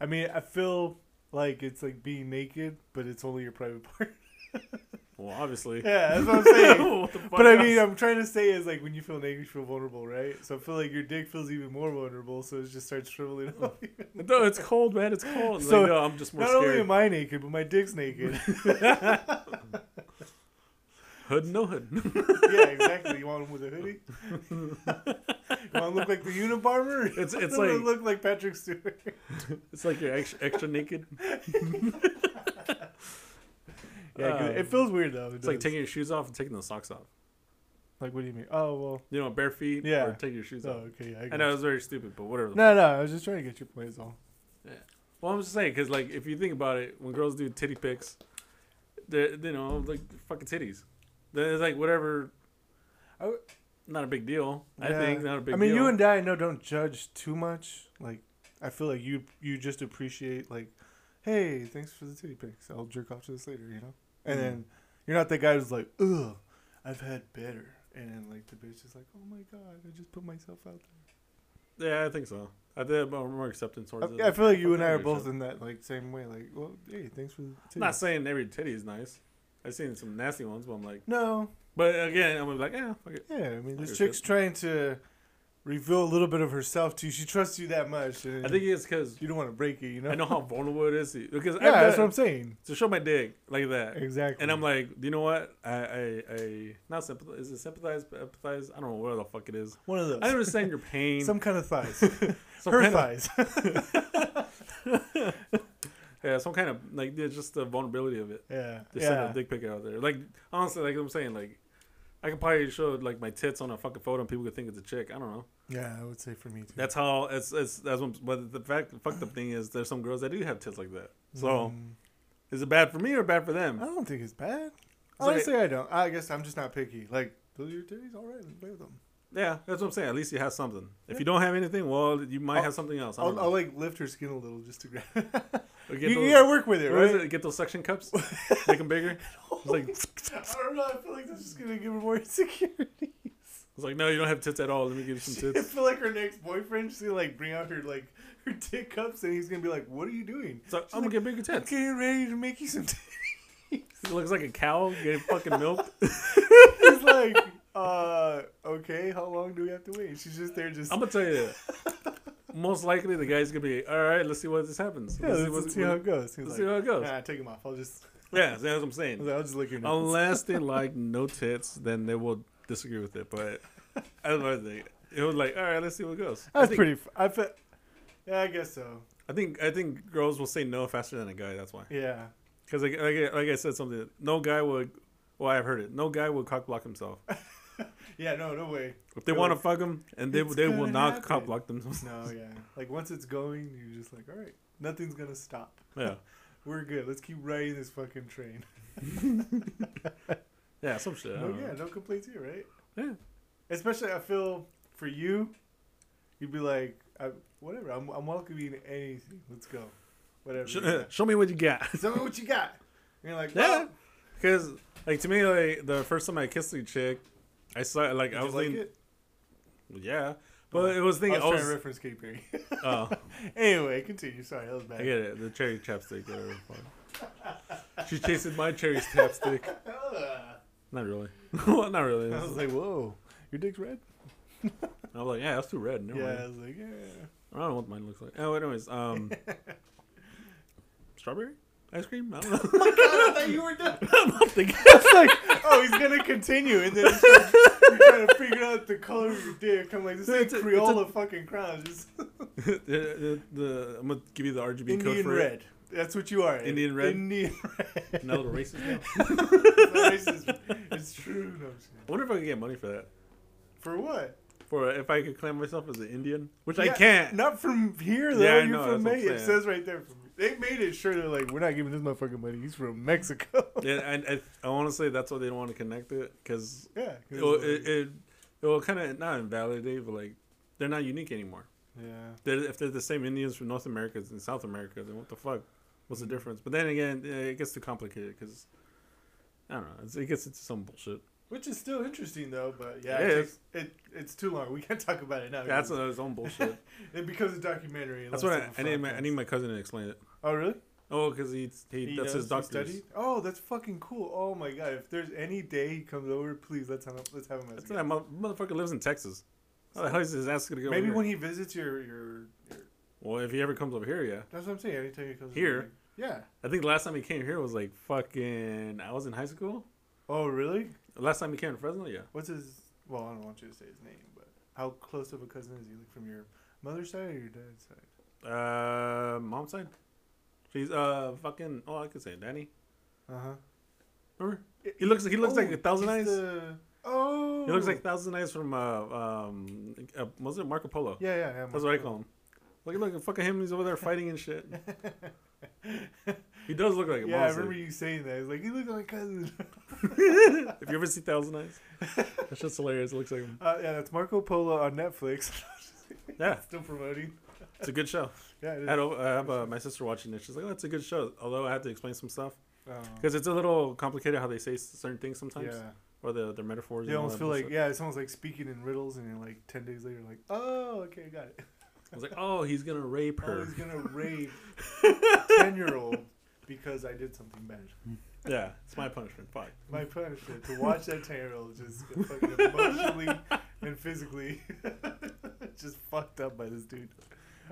I mean, I feel like it's like being naked, but it's only your private part. *laughs* Well, obviously. yeah, that's what I'm saying. *laughs* What But I else? mean, I'm trying to say is like when you feel naked, you feel vulnerable, right? So I feel like your dick feels even more vulnerable, so it just starts shriveling up. *laughs* no, it's cold, man. It's cold. So, like, no, I'm just more Not only am I naked, but my dick's naked. *laughs* Hood, no hood. yeah, exactly. You want him with a hoodie? you want to look like the Unabomber? It's- it's like- look like Patrick Stewart. it's like you're extra, extra naked. Yeah, Uh, it feels weird though. It It's like taking your shoes off and taking the socks off. Like, what do you mean? Oh well. You know, bare feet. Yeah. Or take your shoes Oh, off. okay. Yeah, I, I know you. it was very stupid, but whatever. No, no. I was just trying to get your point. Is all. Well, I'm just saying because like if you think about it, when girls do titty pics, they're you know like fucking titties. Then it's like whatever. I w- not a big deal. I think not a big. I mean, deal. you and I know don't judge too much. Like, I feel like you you just appreciate like, hey, thanks for the titty pics. I'll jerk off to this later, you know. And Mm. then you're not that guy who's like, ugh, I've had better. And then like the bitch is like, oh my god, I just put myself out there. Yeah, I think so. I think I'm more acceptance towards. I, it. I feel like you and I are both in that like same way. Like, well, hey, thanks for the titties. I'm not saying every titty is nice. I've seen some nasty ones, but I'm like, no, but again, I'm like, yeah, fuck it. yeah. I mean, this chick's shit. trying to reveal a little bit of herself to you. She trusts you that much. I think it's because you don't want to break it. You know. I know how vulnerable it is. Because Yeah, that's what I'm saying. to show my dick like that. Exactly. And I'm like, do you know what? I, I, I not sympathize. Is it sympathize? Empathize? I don't know what the fuck it is. one of those. I understand your pain. Some kind of thighs. *laughs* Her thighs. *laughs* *laughs* yeah, some kind of like yeah, just the vulnerability of it. yeah. Just send Yeah. a dick pic out there. Like honestly, like I'm saying, like I could probably show like my tits on a fucking photo and people could think it's a chick. I don't know. Yeah, I would say for me too. That's how it's it's that's what. But the fact, the fucked up thing is, there's some girls that do have tits like that. So Mm, is it bad for me or bad for them? I don't think it's bad. It's like- Honestly, I don't. I guess I'm just not picky. Like, those are your titties? All right, play with them. Yeah, that's what I'm saying. At least you have something. If you don't have anything, well, you might I'll- have something else. I I'll. I'll like lift her skin a little just to grab. *laughs* You, get you those- gotta work with it, right? it? Get those suction cups, *laughs* make them bigger. *laughs* It's like I don't know. I feel like this is gonna give her more insecurity. like no, you don't have tits at all. Let me give you some tits. I feel like her next boyfriend, she's gonna like bring out her like her dick cups, and he's gonna be like, "What are you doing?" So I'm gonna get bigger I'm tits. getting ready to make you some. Titties. It looks like a cow getting fucking milked. He's like, uh, okay, how long do we have to wait? She's just there, just I'm gonna tell you. Most likely, the guy's gonna be all right. Let's see what this happens. yeah. Let's Let's, what- see how it goes. Let's like, see how it goes. Nah, take him off. I'll just, *laughs* Yeah, that's what I'm saying. I'll just lick your. Unless they *laughs* like no tits, then they will disagree with it. But I don't know. They, it was like, all right, let's see what goes. I That's think, pretty. F- I feel. Yeah, I guess so. I think I think girls will say no faster than a guy. That's why. Yeah. Because like, like I- like I said something, no guy would. Well, I've heard it. No guy would cock block himself *laughs* *laughs* Yeah. No. No way. if they Really? want to fuck them, and they It's they will not happen. cock block themselves. *laughs* No. Yeah. Like once it's going, you're just like, all right, nothing's gonna stop. Yeah, *laughs* We're good. Let's keep riding this fucking train. yeah, some shit. No, yeah, no complaints here, right? Yeah. Especially, I feel for you, you'd be like, I, whatever. I'm, I'm welcoming anything. Let's go. Whatever. Sh- show me what you got. Tell me what you got. And you're like, Yeah. Because like to me, like the first time I kissed a chick, I saw like did I was like it? yeah, but it was thinking I thinking was I trying was. to reference Katy Perry. oh, *laughs* anyway, continue. Sorry, that was bad. I get it. The cherry chapstick. Whatever. She's chasing my cherry chapstick. *laughs* Not really. *laughs* well, not really. I was like, whoa, your dick's red? I was like, yeah, that's too red. Never yeah, I was like, yeah. I don't know what mine looks like. Oh, anyways, um, strawberry ice cream. I don't *laughs* know. Oh my God, I thought you were done. *laughs* I'm not thinking. *laughs* It's like, oh, he's gonna continue, and then it's like, you're trying to figure out the color of your dick. I'm like, this ain't It's a- a- fucking crown, just the, the, the, I'm gonna give you the RGB code Indian for red. it. That's what you are. Indian red? Indian red. Now little racist now. It's racist. It's true. No, I'm just kidding. I wonder if I could get money for that. For what? For if I could claim myself as an Indian, which I can't. Not from here though. Yeah, I You're know, from that's what I'm It says right there. From, they made it sure they're like, we're not giving this motherfucker money. He's from Mexico. *laughs* Yeah, and I, I want to say that's why they don't want to connect it because yeah. it, will- it, it, it will kind of not invalidate, but like they're not unique anymore. yeah. They're, if they're the same Indians from North America and South America, then what the fuck? What's the mm-hmm. difference? But then again, it gets too complicated because I don't know. It's, it gets into some bullshit. Which is still interesting though, but yeah, It it, takes, it it's too long. We can't talk about it now. That's because its own bullshit. *laughs* it becomes a documentary. That's what I, I need. My, I need my cousin to explain it. Oh really? Oh, because he, he that's his doctor. Oh, that's fucking cool. Oh my god! If there's any day he comes over, please let's have him, let's have him. As a That's guest. that mo- motherfucker lives in Texas. How the hell is his ass gonna go? Maybe when he visits your, your your well, if he ever comes over here, yeah. that's what I'm saying. Anytime he comes Here? over, yeah. I think the last time he came here was like fucking. I was in high school. Oh really? The last time he came to Fresno, yeah. What's his? Well, I don't want you to say his name, but how close of a cousin is he? Like from your mother's side or your dad's side? Uh, mom's side. She's uh fucking. Oh, I could say Danny. Uh huh. Remember? He looks. He looks like a thousand eyes. The, oh. He looks like Thousand Eyes from uh um uh, was it Marco Polo? Yeah, yeah, yeah. That's what I call him. Look, look, fucking him. He's over there fighting and shit. He does look like a yeah, I remember you saying that. He's like he looks like my cousin. *laughs* if you ever see Thousand Eyes, that's just hilarious. It looks like him. Uh, yeah, that's Marco Polo on Netflix. *laughs* Yeah, Still promoting. It's a good show. *laughs* Yeah, it is. I, had, I have uh, my sister watching it. She's like, "Oh, it's a good show." Although I had to explain some stuff Oh. because it's a little complicated how they say certain things sometimes, yeah. or the their metaphors. You almost feel like bullshit. yeah, it's almost like speaking in riddles, and then like ten days later, like oh okay, I got it. I was like, "Oh, he's gonna rape *laughs* Oh, her." he's gonna rape *laughs* ten year old because I did something bad. yeah, it's my punishment. Fuck. My punishment to watch that ten year old just fucking emotionally and physically just fucked up by this dude.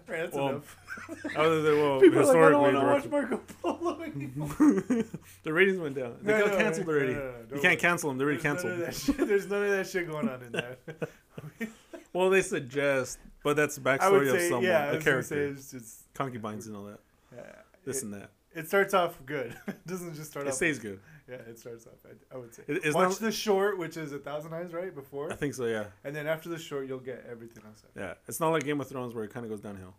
Right, that's Well, enough. *laughs* Was like, well, People are like, I don't want to the, watch Marco Polo anymore. *laughs* the ratings went down. They No, got no, canceled already. no, you can't cancel them. They're already There's none of canceled. that There's none of that shit going on in there. *laughs* Well, they suggest, but that's the backstory of say, someone, yeah, I a was gonna say character, it's just concubines and all that, yeah, this it, and that. It starts off good. *laughs* it doesn't just start It off. It stays good. Yeah, it starts off. I, I would say. It- Watch not- the short, which is a thousand eyes, right before, I think so. Yeah, and then after the short, you'll get everything else. after. yeah. It's not like Game of Thrones where it kind of goes downhill.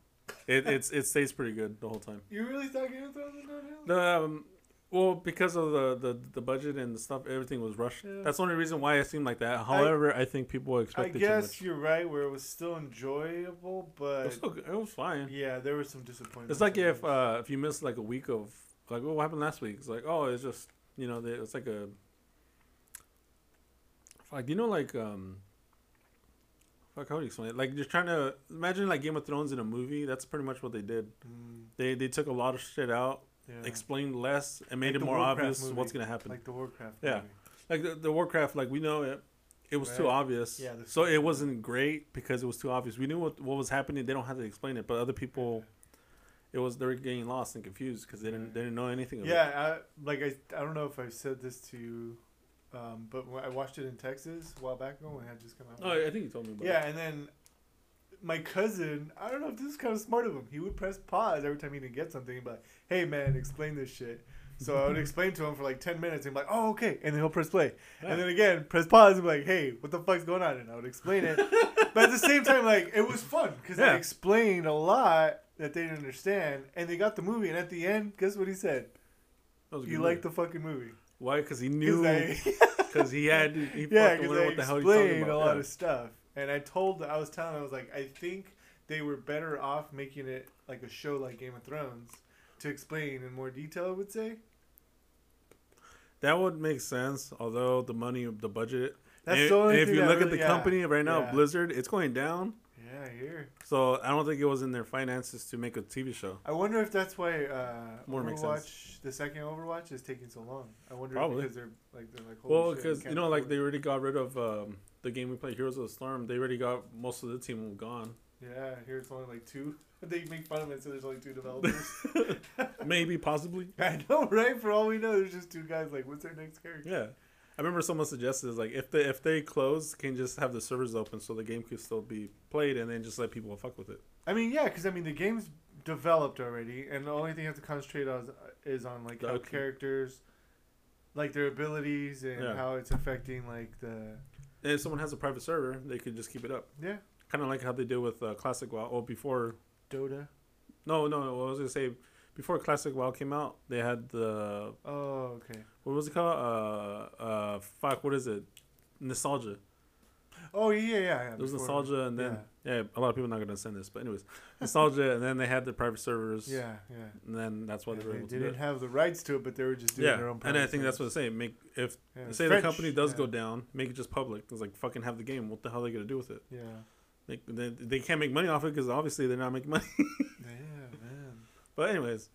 It it's it stays pretty good the whole time. You really thought Game of Thrones was downhill? The um, well, because of the, the the budget and the stuff, everything was rushed. Yeah. That's the only reason why it seemed like that. However, I, think people I expected. I guess you're right, where it was still enjoyable, It but was, still, it was fine. yeah, there was some disappointment. It's like if uh, if you miss like a week of like what happened last week. It's like oh, it's just you know they, it's like a like You know like um. Fuck, how do you explain it? Like you're trying to imagine like Game of Thrones in a movie. That's pretty much what they did. Mm, They they took a lot of shit out, yeah. explained less, and made Like it more Warcraft obvious movie. what's gonna happen. like the Warcraft. Yeah. movie. Like the, the Warcraft, like we know it. It was too obvious. Yeah, so it wasn't great because it was too obvious. We knew what, what was happening. They don't have to explain it, but other people, it was they were getting lost and confused because they didn't they didn't know anything. It. Yeah, I, like I, I don't know if I've said this to you, um, but when I watched it in Texas a while back ago when it had just come out. Oh, I think you told me about. it. yeah, and then my cousin, I don't know if this is kind of smart of him. He would press pause every time he didn't get something, but "Hey man, explain this shit." So I would *laughs* explain to him for like ten minutes, and be like, "Oh okay," and then he'll press play, Yeah. and then again press pause and be like, "Hey, what the fuck's going on?" And I would explain it, *laughs* but at the same time, like it was fun because I explained a lot that they didn't understand, and they got the movie. And at the end, guess what he said? That was a You good like movie. the fucking movie. why? Because he *laughs* knew because he had he yeah, because I what the hell he's talking explained a lot Yeah. of stuff, and I told, I was telling, I was like, I think they were better off making it like a show like Game of Thrones to explain in more detail. I would say That would make sense. Although the money, the budget. that's and, the only and if you look at the yeah, company right now, yeah. Blizzard, it's going down. Yeah, I hear. So I don't think it was in their finances to make a TV show. I wonder if that's why uh, More makes Overwatch, the second Overwatch, is taking so long. I wonder Probably. because they're like they're like Well, we because you know, like they already got rid of um, the game we play, Heroes of the Storm. They already got most of the team gone. yeah, here it's only like two. *laughs* They make fun of it, so there's only two developers. *laughs* Maybe, possibly. *laughs* I know, right? For all we know, there's just two guys. Like, what's their next character? Yeah. I remember someone suggested is like if they if they close, can just have the servers open so the game could still be played and then just let people fuck with it. I mean, yeah, because I mean the game's developed already, and the only thing you have to concentrate on is on like how outcome. characters, like their abilities and Yeah. how it's affecting like the And if someone has a private server, they could just keep it up. yeah Kind of like how they did with uh, Classic WoW. Oh, before Dota. no, no, I was gonna say before Classic WoW came out, they had the Oh, okay. what was it called? Uh, uh, fuck, what is it? Nostalgia. Oh yeah, yeah. yeah There was before- nostalgia, and then yeah. a lot of people are not gonna send this, but anyways, nostalgia, and then they had the private servers. Yeah, yeah. and then that's why Yeah, they were they able to do didn't it. have the rights to it, but they were just doing Yeah, their own. and I think that's what servers. they say. Make if Yeah, say French, the company does yeah. go down, make it just public. It's like fucking have the game. What the hell are they gonna do with it? Yeah. Like they, they can't make money off it because obviously they're not making money. *laughs* Yeah. But anyways,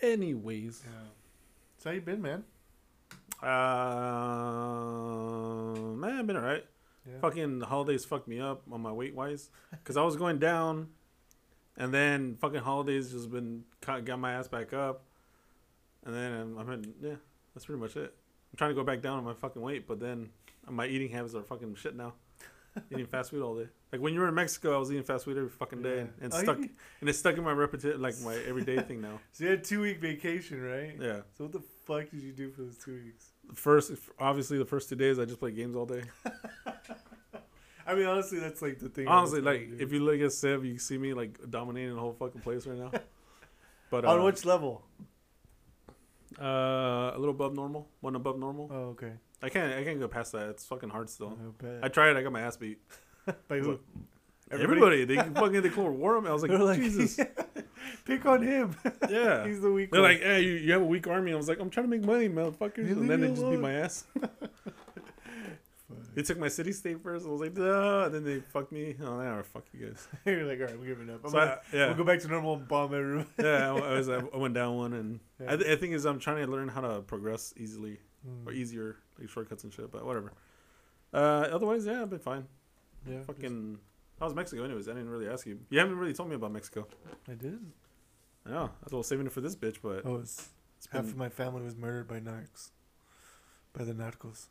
anyways, Yeah. So how you been, man? uh, man, I've been alright. Yeah. Fucking holidays fucked me up on my weight wise because I was going down, and then fucking holidays just been got my ass back up, and then I'm, I'm in, yeah, that's pretty much it. I'm trying to go back down on my fucking weight, but then my eating habits are fucking shit now. *laughs* eating fast food all day. Like when you were in Mexico, I was eating fast food every fucking day, and, and Oh, stuck and it's stuck in my repetition, like my everyday thing now. *laughs* So you had two week vacation, right? Yeah. So what the fuck did you do for those two weeks? First, obviously, the first two days I just played games all day. *laughs* I mean, honestly, that's like the thing. Honestly, like if you look at Civ, you see me like dominating the whole fucking place right now. *laughs* But on uh, which level? uh, a little above normal, one above normal. Oh, okay. I can't, I can't go past that. It's fucking hard still. I. I tried. I got my ass beat. *laughs* By who? Everybody, they fucking declare war on me. I was like, They're like, Jesus, *laughs* pick on him. yeah. *laughs* He's the weak They're one. like, hey, you, you have a weak army. I was like, I'm trying to make money, motherfuckers. And then they just beat my ass. They took my city state first. I was like, duh. And then they fucked me. Oh, now fuck you guys. You're like, all right, we're giving up. I'm So, gonna, yeah. We'll go back to normal and bomb everyone. yeah, I, I was. I went down one, and. I, th- I think is I'm trying to learn how to progress easily or Mm. easier, like shortcuts and shit. But whatever. Uh, otherwise, yeah, I've been fine. Yeah, Fucking. How was Mexico, anyways? I didn't really ask you. You haven't really told me about Mexico. I did. Yeah, I was saving it for this bitch, but Oh, it's, it's half been, of my family was murdered by narcs. By the narcos.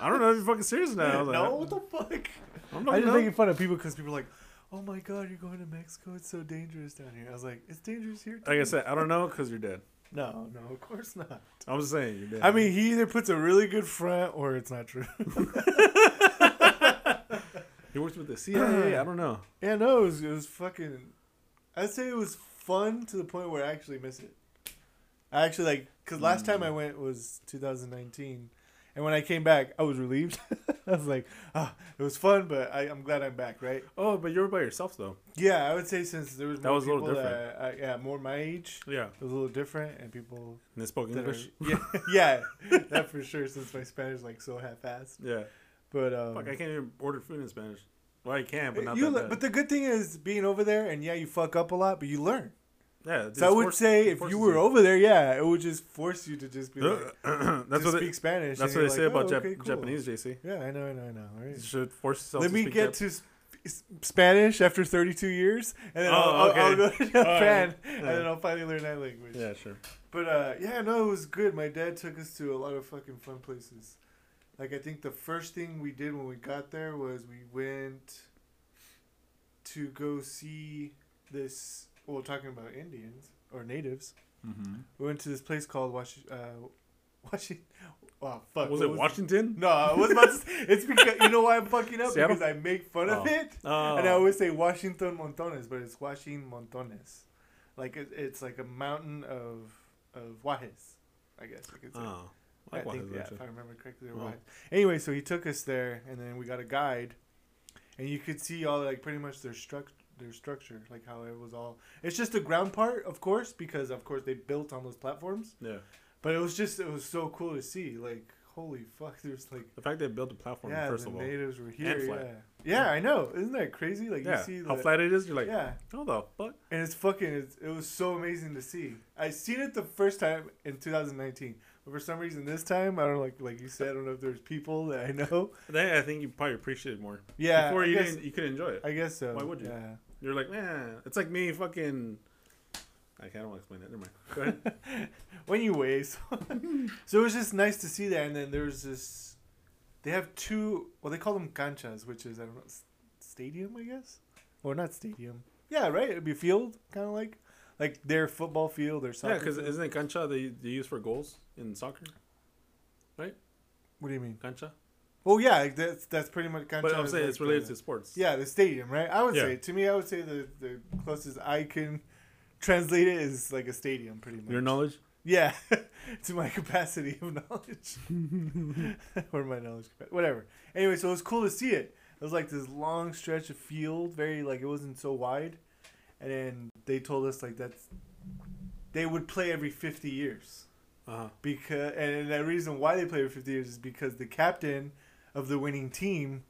I don't know if you're fucking serious now. *laughs* Like, no, what the fuck? I'm not, I just making fun of people because people are like, "Oh my god, you're going to Mexico? It's so dangerous down here." I was like, "It's dangerous here." Too. Like I said, I don't know because you're dead. No, no, of course not. I'm just saying. I mean, he either puts a really good front or it's not true. *laughs* *laughs* he works with the CIA. I don't know. *clears throat* yeah, no, it was, it was fucking. I'd say it was fun to the point where I actually miss it. I actually like because last hmm. time I went was 2019, and when I came back, I was relieved. *laughs* I was like, ah, it was fun, but I, I'm glad I'm back, right? Oh, but you were by yourself though. Yeah, I would say since there was That more was a little people that, uh, yeah, more my age, Yeah, it was a little different, and people and they spoke English. are, *laughs* yeah, yeah, that for sure. Since my Spanish is, like so half-assed, Yeah. but um, Fuck, I can't even order food in Spanish. Well, I can, but not you, that le- bad. but the good thing is being over there, and yeah, you fuck up a lot, but you learn. Yeah, So I would forced- say if you were over there, yeah, it would just force you to just be like, *clears throat* that's just what speak they, Spanish. that's what they you're say like, about "Oh, Jap- cool." Japanese, JC. Yeah, I know, I know, I know. All You should force yourself Let to me get Jap- to s- Spanish after 32 years, and then Oh, I'll, I'll, I'll go to *laughs* Japan, Yeah. and then I'll finally learn that language. Yeah, sure. But uh, yeah, no, it was good. My dad took us to a lot of fucking fun places. Like I think the first thing we did when we got there was we went to go see this. Well, talking about Indians or natives, Mm-hmm. we went to this place called Wash. Uh, *laughs* Washington. Wow, fuck. Was what it Washington? No, I was about to. Say, it's because you know why I'm fucking up Seattle? because I make fun of Oh. it. Oh. And I always say Washington Montones, but it's Washington Montones. Like it, it's like a mountain of of Wajes, I guess you could say. Oh, I, I think yeah, if I remember correctly, they're Oh. Anyway, so he took us there, and then we got a guide, and you could see all like pretty much their structure, their structure, like how it was all. It's just the ground part, of course, because of course they built on those platforms. Yeah. But it was just it was so cool to see. Like holy fuck, *laughs* there's like The fact they built the platform yeah, first the of all. natives were here. flat. Yeah. yeah, I know. Isn't that crazy? Like yeah, you see how flat it is. You're like, yeah, how the fuck? and it's fucking. It's, it was so amazing to see. I seen it the first time in 2019, but for some reason this time I don't like like you said. I don't know if there's people that I know. Then I think you probably appreciate it more. Yeah, Before I you guess, didn't, you could enjoy it. I guess so. Why would you? Yeah. You're like, man, it's like me fucking. I can't don't want to explain that. Never mind. Go ahead. *laughs* when you weigh. *laughs* So, so it was just nice to see that. And then there's this. They have two. Well, they call them canchas, which is I don't know, stadium, I guess, or not stadium. Yeah, right. It'd be field, kind of like, like their football field or soccer. yeah, because isn't it cancha they, they use for goals in soccer? Right. What do you mean? Cancha. Oh yeah, that's that's pretty much cancha. But I'm saying like it's related the- to sports. Yeah, the stadium, right? I would Yeah. say to me, I would say the the closest I can translate it is like a stadium, pretty much. Your knowledge. Yeah, *laughs* to my capacity of knowledge. *laughs* or my knowledge. Whatever. Anyway, so it was cool to see it. It was like this long stretch of field, very like it wasn't so wide. And then they told us like that's they would play every 50 years. Uh-huh. Because and the reason why they play every 50 years is because the captain of the winning team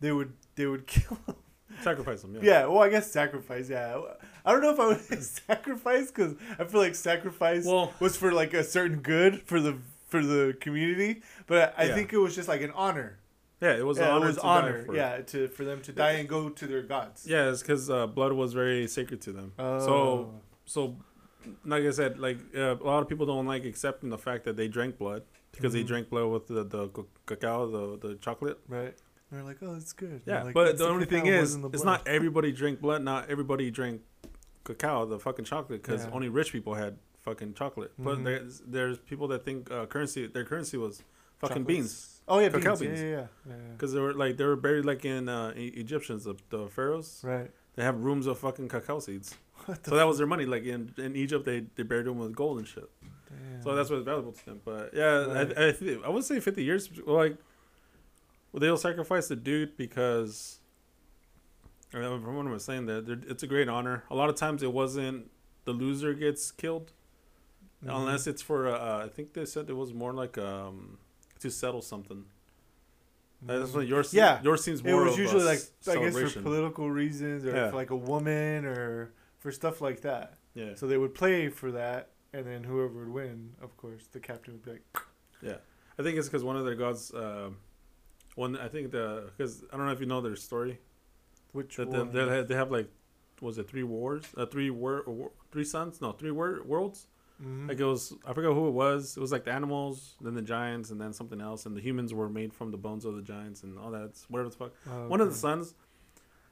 they would they would *laughs* kill him. Sacrifice them. Yeah. Yeah, well, I guess sacrifice. Yeah, I don't know if I would say *laughs* sacrifice because I feel like sacrifice Well- was for like a certain good for the for the community, but I Yeah. think it was just like an honor. Yeah, it was an yeah, honor. it was honor. for. Yeah, to for them to die and go to their gods. Yeah, it's because uh, blood was very sacred to them. Oh. So, so, like I said, like uh, a lot of people don't like accepting the fact that they drank blood because they Mhm. drank blood with the the cacao, the the chocolate. right. They're like, oh, it's good. Yeah, like, but the only thing is, it's not everybody drink blood. Not everybody drank cacao, the fucking chocolate, because Yeah. only rich people had fucking chocolate. But Mhm. there's there's people that think uh, currency their currency was fucking Chocolates. beans Oh yeah, Cacao beans. Yeah, beans. yeah, yeah, yeah, yeah. because they were like they were buried like in uh, E- Egyptians, the, the pharaohs. Right. They have rooms of fucking cacao seeds. So that was their money. Like in, in Egypt, they, they buried them with gold and shit. Damn. So that's what's valuable to them. But yeah, Right. I I, th- I would say fifty years. Like, well, they'll sacrifice the dude because. I mean, from what I was saying, that it's a great honor. A lot of times, it wasn't the loser gets killed, Mhm. unless it's for. Uh, I think they said it was more like um to settle something. That's what yours. Yeah. yours seems more. It was usually like I guess for political reasons or Yeah. for like a woman or for stuff like that. Yeah, So they would play for that, and then whoever would win, of course, the captain would be like, yeah. I think it's because one of their gods. Um, one, I think the because I don't know if you know their story. "Which That they, one?" they, have, they have like, was it three wars? Uh, three wor-, war, three suns? No, three wor- worlds. Mhm. Like it was, I forgot who it was. It was like the animals, then the giants, and then something else. And the humans were made from the bones of the giants and all that. Whatever the fuck. Oh, One of the okay. sons,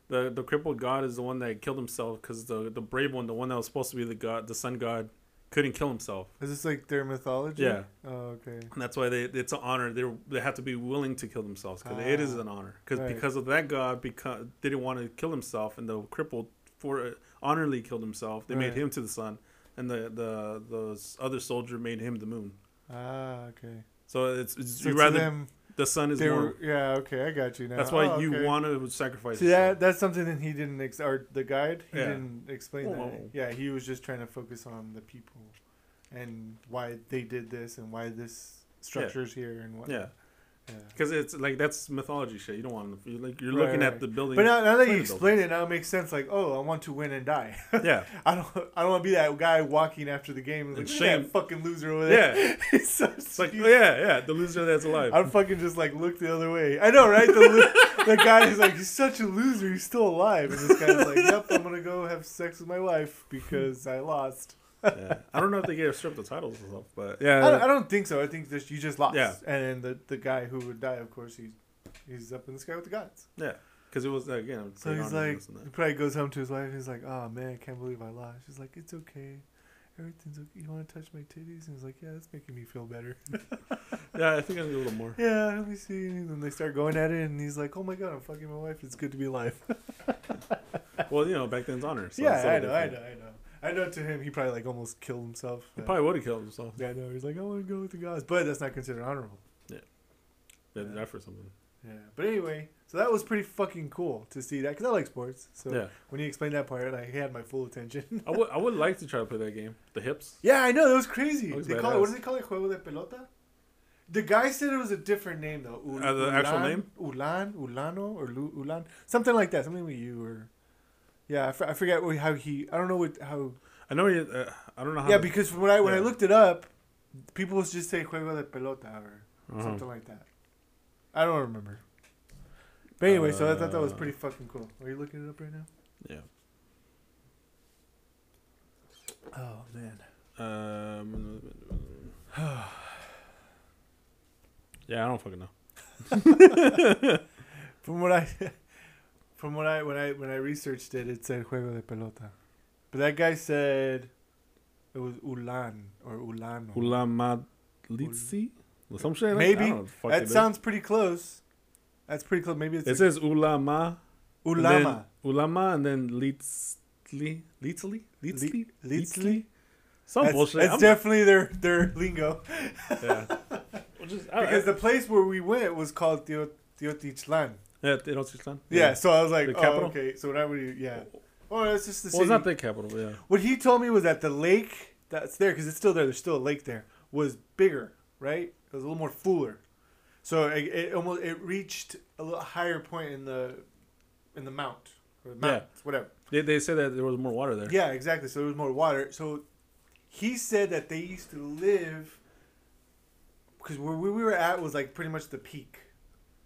the the crippled god, is the one that killed himself because the the brave one, the one that was supposed to be the god, the sun god, couldn't kill himself. Is this like their mythology? Yeah. Oh, okay. And that's why they it's an honor. They they have to be willing to kill themselves because it is Ah, an honor. Because right. because of that god, because didn't want to kill himself, and the crippled for uh, honorably killed himself. They made him to the sun, and the the the other soldier made him the moon. Ah, okay. So it's, it's So you rather them, the sun is they more. were, yeah, okay, I got you now. that's why Oh, you okay. want to sacrifice. See that that's something that he didn't ex- or the guide he Yeah. didn't explain that. Yeah, he was just trying to focus on the people and why they did this and why this structure's here and what. Yeah, yeah. because it's like that's mythology shit. You don't want to. Like you're Right, looking right. at the building. But now, now that you explain it, now it makes sense. Like, oh, I want to win and die. *laughs* yeah, I don't. I don't want to be that guy walking after the game. Like, And shame. that fucking loser over there. yeah. *laughs* He's so It's like stupid. oh, yeah, yeah, the loser that's alive. I'm fucking just like look the other way. I know, right? The, lo- the guy is like, he's such a loser. He's still alive, and this guy's like, "Yep, I'm gonna go have sex with my wife because I lost." Yeah. I don't know if they get a stripped the titles and stuff, but I, yeah, don't, I don't think so. I think that you just lost. Yeah. And then the the guy who would die, of course, he's he's up in the sky with the gods. yeah, because it was uh, again. So he's like, this he probably goes home to his wife. He's like, "Oh man, I can't believe I lost." She's like, "It's okay." Everything's okay. You want to touch my titties? And he's like, "Yeah, that's making me feel better." *laughs* yeah, I think I need a little more. yeah, let me see. And then they start going at it, and he's like, "Oh my god, I'm fucking my wife. It's good to be alive." *laughs* Well, you know, back then's honor. So yeah, it's I a know, I know. I know. I know. To him, he probably like almost killed himself. He probably would have killed himself. yeah, I know. He's like, I want to go with the gods, but that's not considered honorable. Yeah, Yeah. die for something. Yeah, but anyway, so that was pretty fucking cool to see that because I like sports. So yeah, when he explained that part, like, he had my full attention. *laughs* I would. I would like to try to play that game. The hips. yeah, I know that was crazy. Was they call it what do they call it? Juego de pelota. The guy said it was a different name though. U- Uh, the actual name? Ulan, Ulano, or Lu- Ulan, something like that. Something with you or. Yeah, I, f- I forget how he. I don't know what how. I know you. Uh, I don't know how. Yeah, because when I when I looked it up, people just say juego de pelota or Uh-huh. something like that. I don't remember. But anyway, so I thought that was Uh, pretty fucking cool. Are you looking it up right now? Yeah. Oh man. Um. *sighs* *sighs* yeah, I don't fucking know. *laughs* *laughs* From what I, *laughs* from what I when I when I researched it, it said juego de pelota, but that guy said it was ulan or ulano. Ulamadlitsi? Or some shit like Maybe. that don't know what the fuck it that is. sounds pretty close. That's pretty close. Maybe it's It says ulama. and ulama. then- Ulama and then litzli. Litzli? Litzli? Litzli? Some That's, bullshit. that's I'm- definitely their their lingo. yeah. *laughs* Which is- I- Because the place where we went was called Teo, Teotichlan. yeah, Tenochtitlan. Yeah, so I was like, The oh, capital? okay. So whenever you, yeah. Oh, it's just the Well, city. it's not the capital, yeah. what he told me was that the lake that's there, because it's still there, there's still a lake there, was bigger, right? It was a little more fuller. So it, it almost it reached a little higher point in the in the mount or the Yeah. whatever. They, they said that there was more water there. Yeah, exactly. So there was more water. So he said that they used to live because where we were at was like pretty much the peak.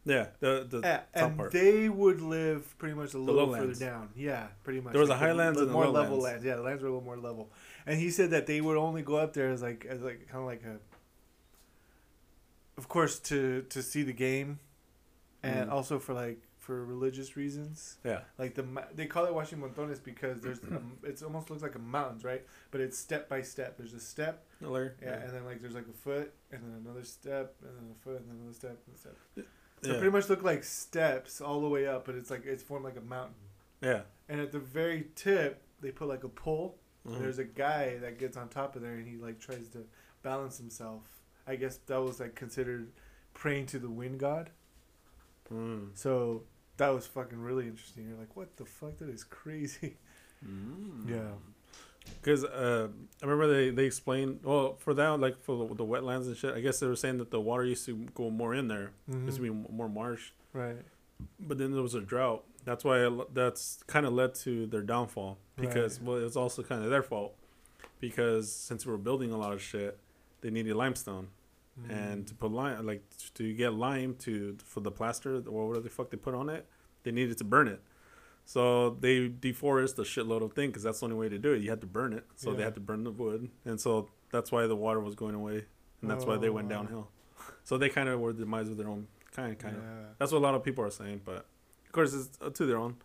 Yeah, the the Yeah, top and part. they would live pretty much a little further down. Yeah, pretty much. There was Like the highlands and the more level lowlands. lands. Yeah, the lands were a little more level. And he said that they would only go up there as like as like kind of like a, of course, to to see the game, and Mhm. also for like for religious reasons. yeah, Like the they call it Washingtontones because there's um, it's almost looks like a mountains, right? But it's step by step. There's a step, the layer. yeah, and then like there's like a foot, and then another step, and then a foot, and then another step, and a step. So yeah. pretty much look like steps all the way up, but it's like it's formed like a mountain. yeah. And at the very tip, they put like a pole. Mhm. And there's a guy that gets on top of there, and he like tries to balance himself. I guess that was like considered praying to the wind god. Mm. So that was fucking really interesting. You're like, what the fuck? That is crazy. Mm. *laughs* Yeah. Because uh, I remember they, they explained well for that like for the, the wetlands and shit. I guess they were saying that the water used to go more in there. Mhm. Used to be more marsh, Right. but then there was a drought. That's why that's kind of led to their downfall. Because Right. well, it's also kind of their fault. Because since we were building a lot of shit, they needed limestone, and to put lime like to get lime to for the plaster or whatever the fuck they put on it, they needed to burn it. So they deforest a shitload of thing because that's the only way to do it. You had to burn it, so they had to burn the wood, and so that's why the water was going away, and that's why they Oh, went wow. downhill. *laughs* So they kind of were the demise of their own kind, kind of. That's what a lot of people are saying, but of course it's uh, to their own.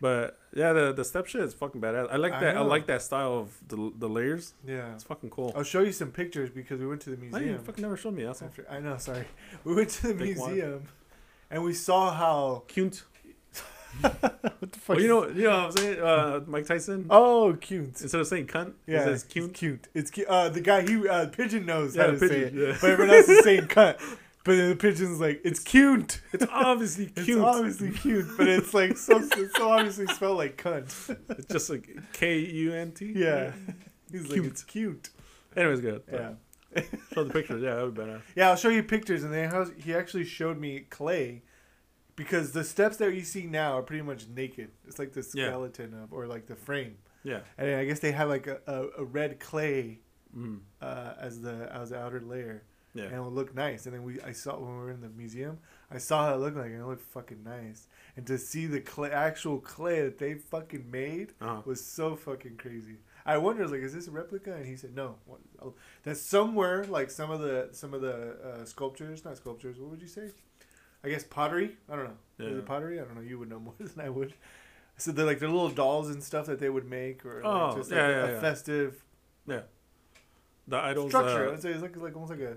But yeah, the the step shit is fucking badass. I like that. I, know. like that style of the the layers. Yeah. It's fucking cool. I'll show you some pictures because we went to the museum. Why you fucking never showed me that? After, I know, sorry. *laughs* We went to the Big one. museum, and we saw how. Cute. *laughs* what the fuck? Well, you know, you know what I'm saying? Uh, Mike Tyson. Oh, cute. Instead of saying cunt, Yeah, it says it's cute. cute. It's cute. Uh, the guy he uh, pigeon knows Yeah, how to say it, yeah. but everyone else is saying cunt. *laughs* But then the pigeon's like, it's cute. *laughs* It's obviously cute. It's obviously cute, but it's like so it's so obviously spelled like cunt. It's just like K U N T. Yeah, he's like Cute. it's cute. Anyways, good. Yeah, Show the pictures. Yeah, that would be better. yeah. I'll show you pictures, and then he actually showed me clay, because the steps that you see now are pretty much naked. It's like the Yeah. skeleton of, or like the frame, Yeah. and I guess they have like a, a, a red clay Mm. uh, as the as the outer layer. Yeah. and it would look nice. And then we, I saw when we were in the museum, I saw how it looked like, and it looked fucking nice. And to see the clay, actual clay that they fucking made Uh-huh. was so fucking crazy. I wondered, like, is this a replica? And he said, no. That's somewhere, like some of the some of the uh, sculptures, not sculptures. What would you say? I guess pottery. I don't know. Is Yeah. it pottery? I don't know. You would know *laughs* more than I would. So they're like they're little dolls and stuff that they would make, or Oh, like just yeah, like yeah, a yeah. festive Yeah. The idols. structure. Uh, It's, it's like, like almost like a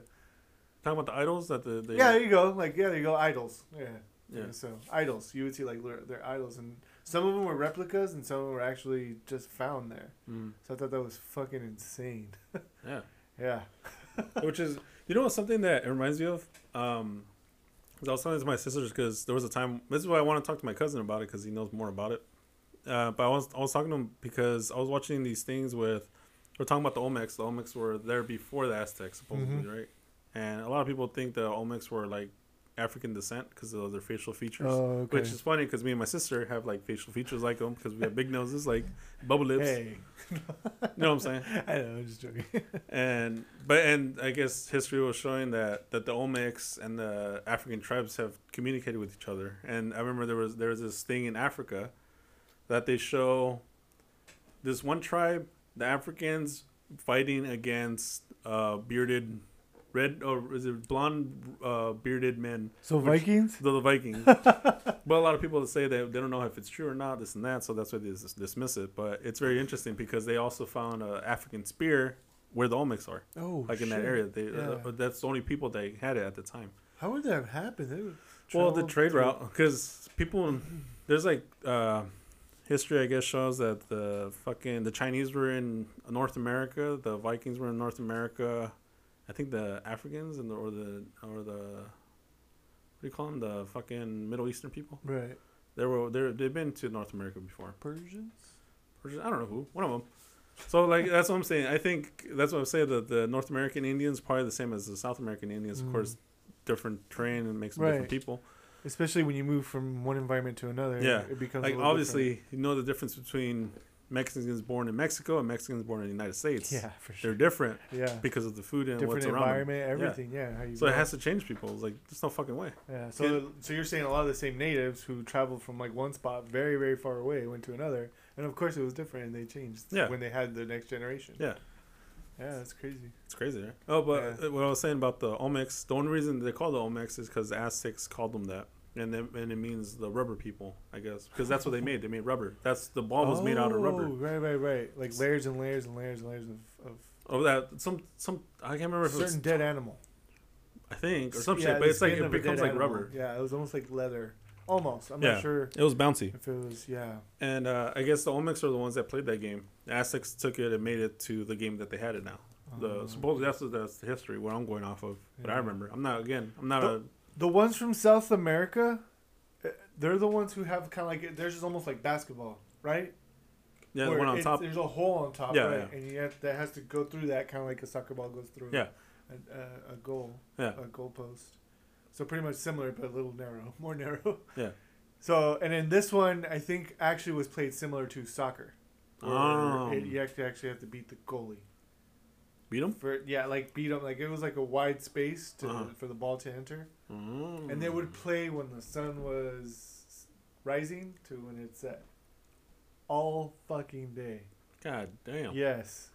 talking about the idols that the. the yeah. There you go. Like yeah, there you go. Idols. Yeah. Yeah. So idols, you would see like their, their idols, and some of them were replicas, and some of them were actually just found there. Mm. So I thought that was fucking insane. *laughs* Yeah. Yeah. *laughs* Which is, you know, something that it reminds me of. Um, I was telling this to my sisters because there was a time. This is why I want to talk to my cousin about it because he knows more about it. Uh, but I was I was talking to him because I was watching these things with. We're talking about the Olmecs. The Olmecs were there before the Aztecs, supposedly, Mhm. right? and a lot of people think the Olmecs were like African descent because of their facial features. Oh, okay. Which is funny because me and my sister have like facial features like them because we have big noses, like bubble lips. hey, You know what I'm saying? *laughs* I know, I'm just joking. *laughs* And but and I guess history was showing that that the Olmecs and the African tribes have communicated with each other. And I remember there was there was this thing in Africa that they show this one tribe, the Africans fighting against uh, bearded red or is it blonde uh, bearded men so Which- Vikings? the, the Vikings. *laughs* but a lot of people say that they don't know if it's true or not, this and that, so that's why they dis- dismiss it. But it's very interesting because they also found an African spear where the Olmecs are, Oh, like in that area. They Yeah. uh, that's the only people that had it at the time. How would that happen? Well, the trade through- route, because people, there's like uh, history, I guess, shows that the fucking the Chinese were in North America, the Vikings were in North America. I think the Africans and the or the or the what do you call them? The fucking Middle Eastern people. Right. They were they they've been to North America before. Persians? Just- I don't know who. One of them. So like that's what I'm saying. I think that's what I'm saying. That the North American Indians probably the same as the South American Indians. Of Mm. course, different terrain and makes them Right. different people. Especially when you move from one environment to another. Yeah. It becomes Like obviously, you know the difference between Mexicans born in Mexico and Mexicans born in the United States. *laughs* Yeah, for sure. They're different Yeah. because of the food and Different what's around them. environment, everything. Yeah. how you So it has to change people. It's like there's no fucking way. Yeah. So, so you're saying a lot of the same natives who traveled from like one spot very, very far away went to another, and of course it was different, and they changed Yeah. when they had the next generation. Yeah. Yeah, that's crazy. It's crazy, right? Oh, but Yeah. what I was saying about the Olmecs, the only reason they call the Olmecs is because the Aztecs called them that, and then and it means the rubber people, I guess, because that's what they made. They made rubber. That's the ball was made out of rubber. Oh, Right, right, right. Like layers and layers and layers and layers of, of Oh, that some some I can't remember if it certain was dead animal. I think or some Yeah, shit, the but it's like skin it of a becomes dead like animal. rubber. Yeah, it was almost like leather. Almost. I'm Yeah. not sure It was bouncy. if it was. Yeah. And uh, I guess the Olmecs are the ones that played that game. The Aztecs took it and made it to the game that they had it now. The Um, supposedly that's the, that's the history what I'm going off of. But I Yeah. remember. I'm not again. I'm not a the ones from South America, uh, they're the ones who have kind of like theirs is almost like basketball, right? yeah the one on top. There's a hole on top, Yeah, right? yeah. And you have that has to go through that kind of like a soccer ball goes through. Yeah. A, a, a goal. Yeah. A goal post. So pretty much similar, but a little narrow, *laughs* more narrow. Yeah. So and then this one I think actually was played similar to soccer. where Oh. it- you actually actually have to beat the goalie. Beat them. For yeah, like beat them like it was like a wide space to Uh-huh. for the ball to enter. Mm. and they would play when the sun was rising to when it set all fucking day God damn. yes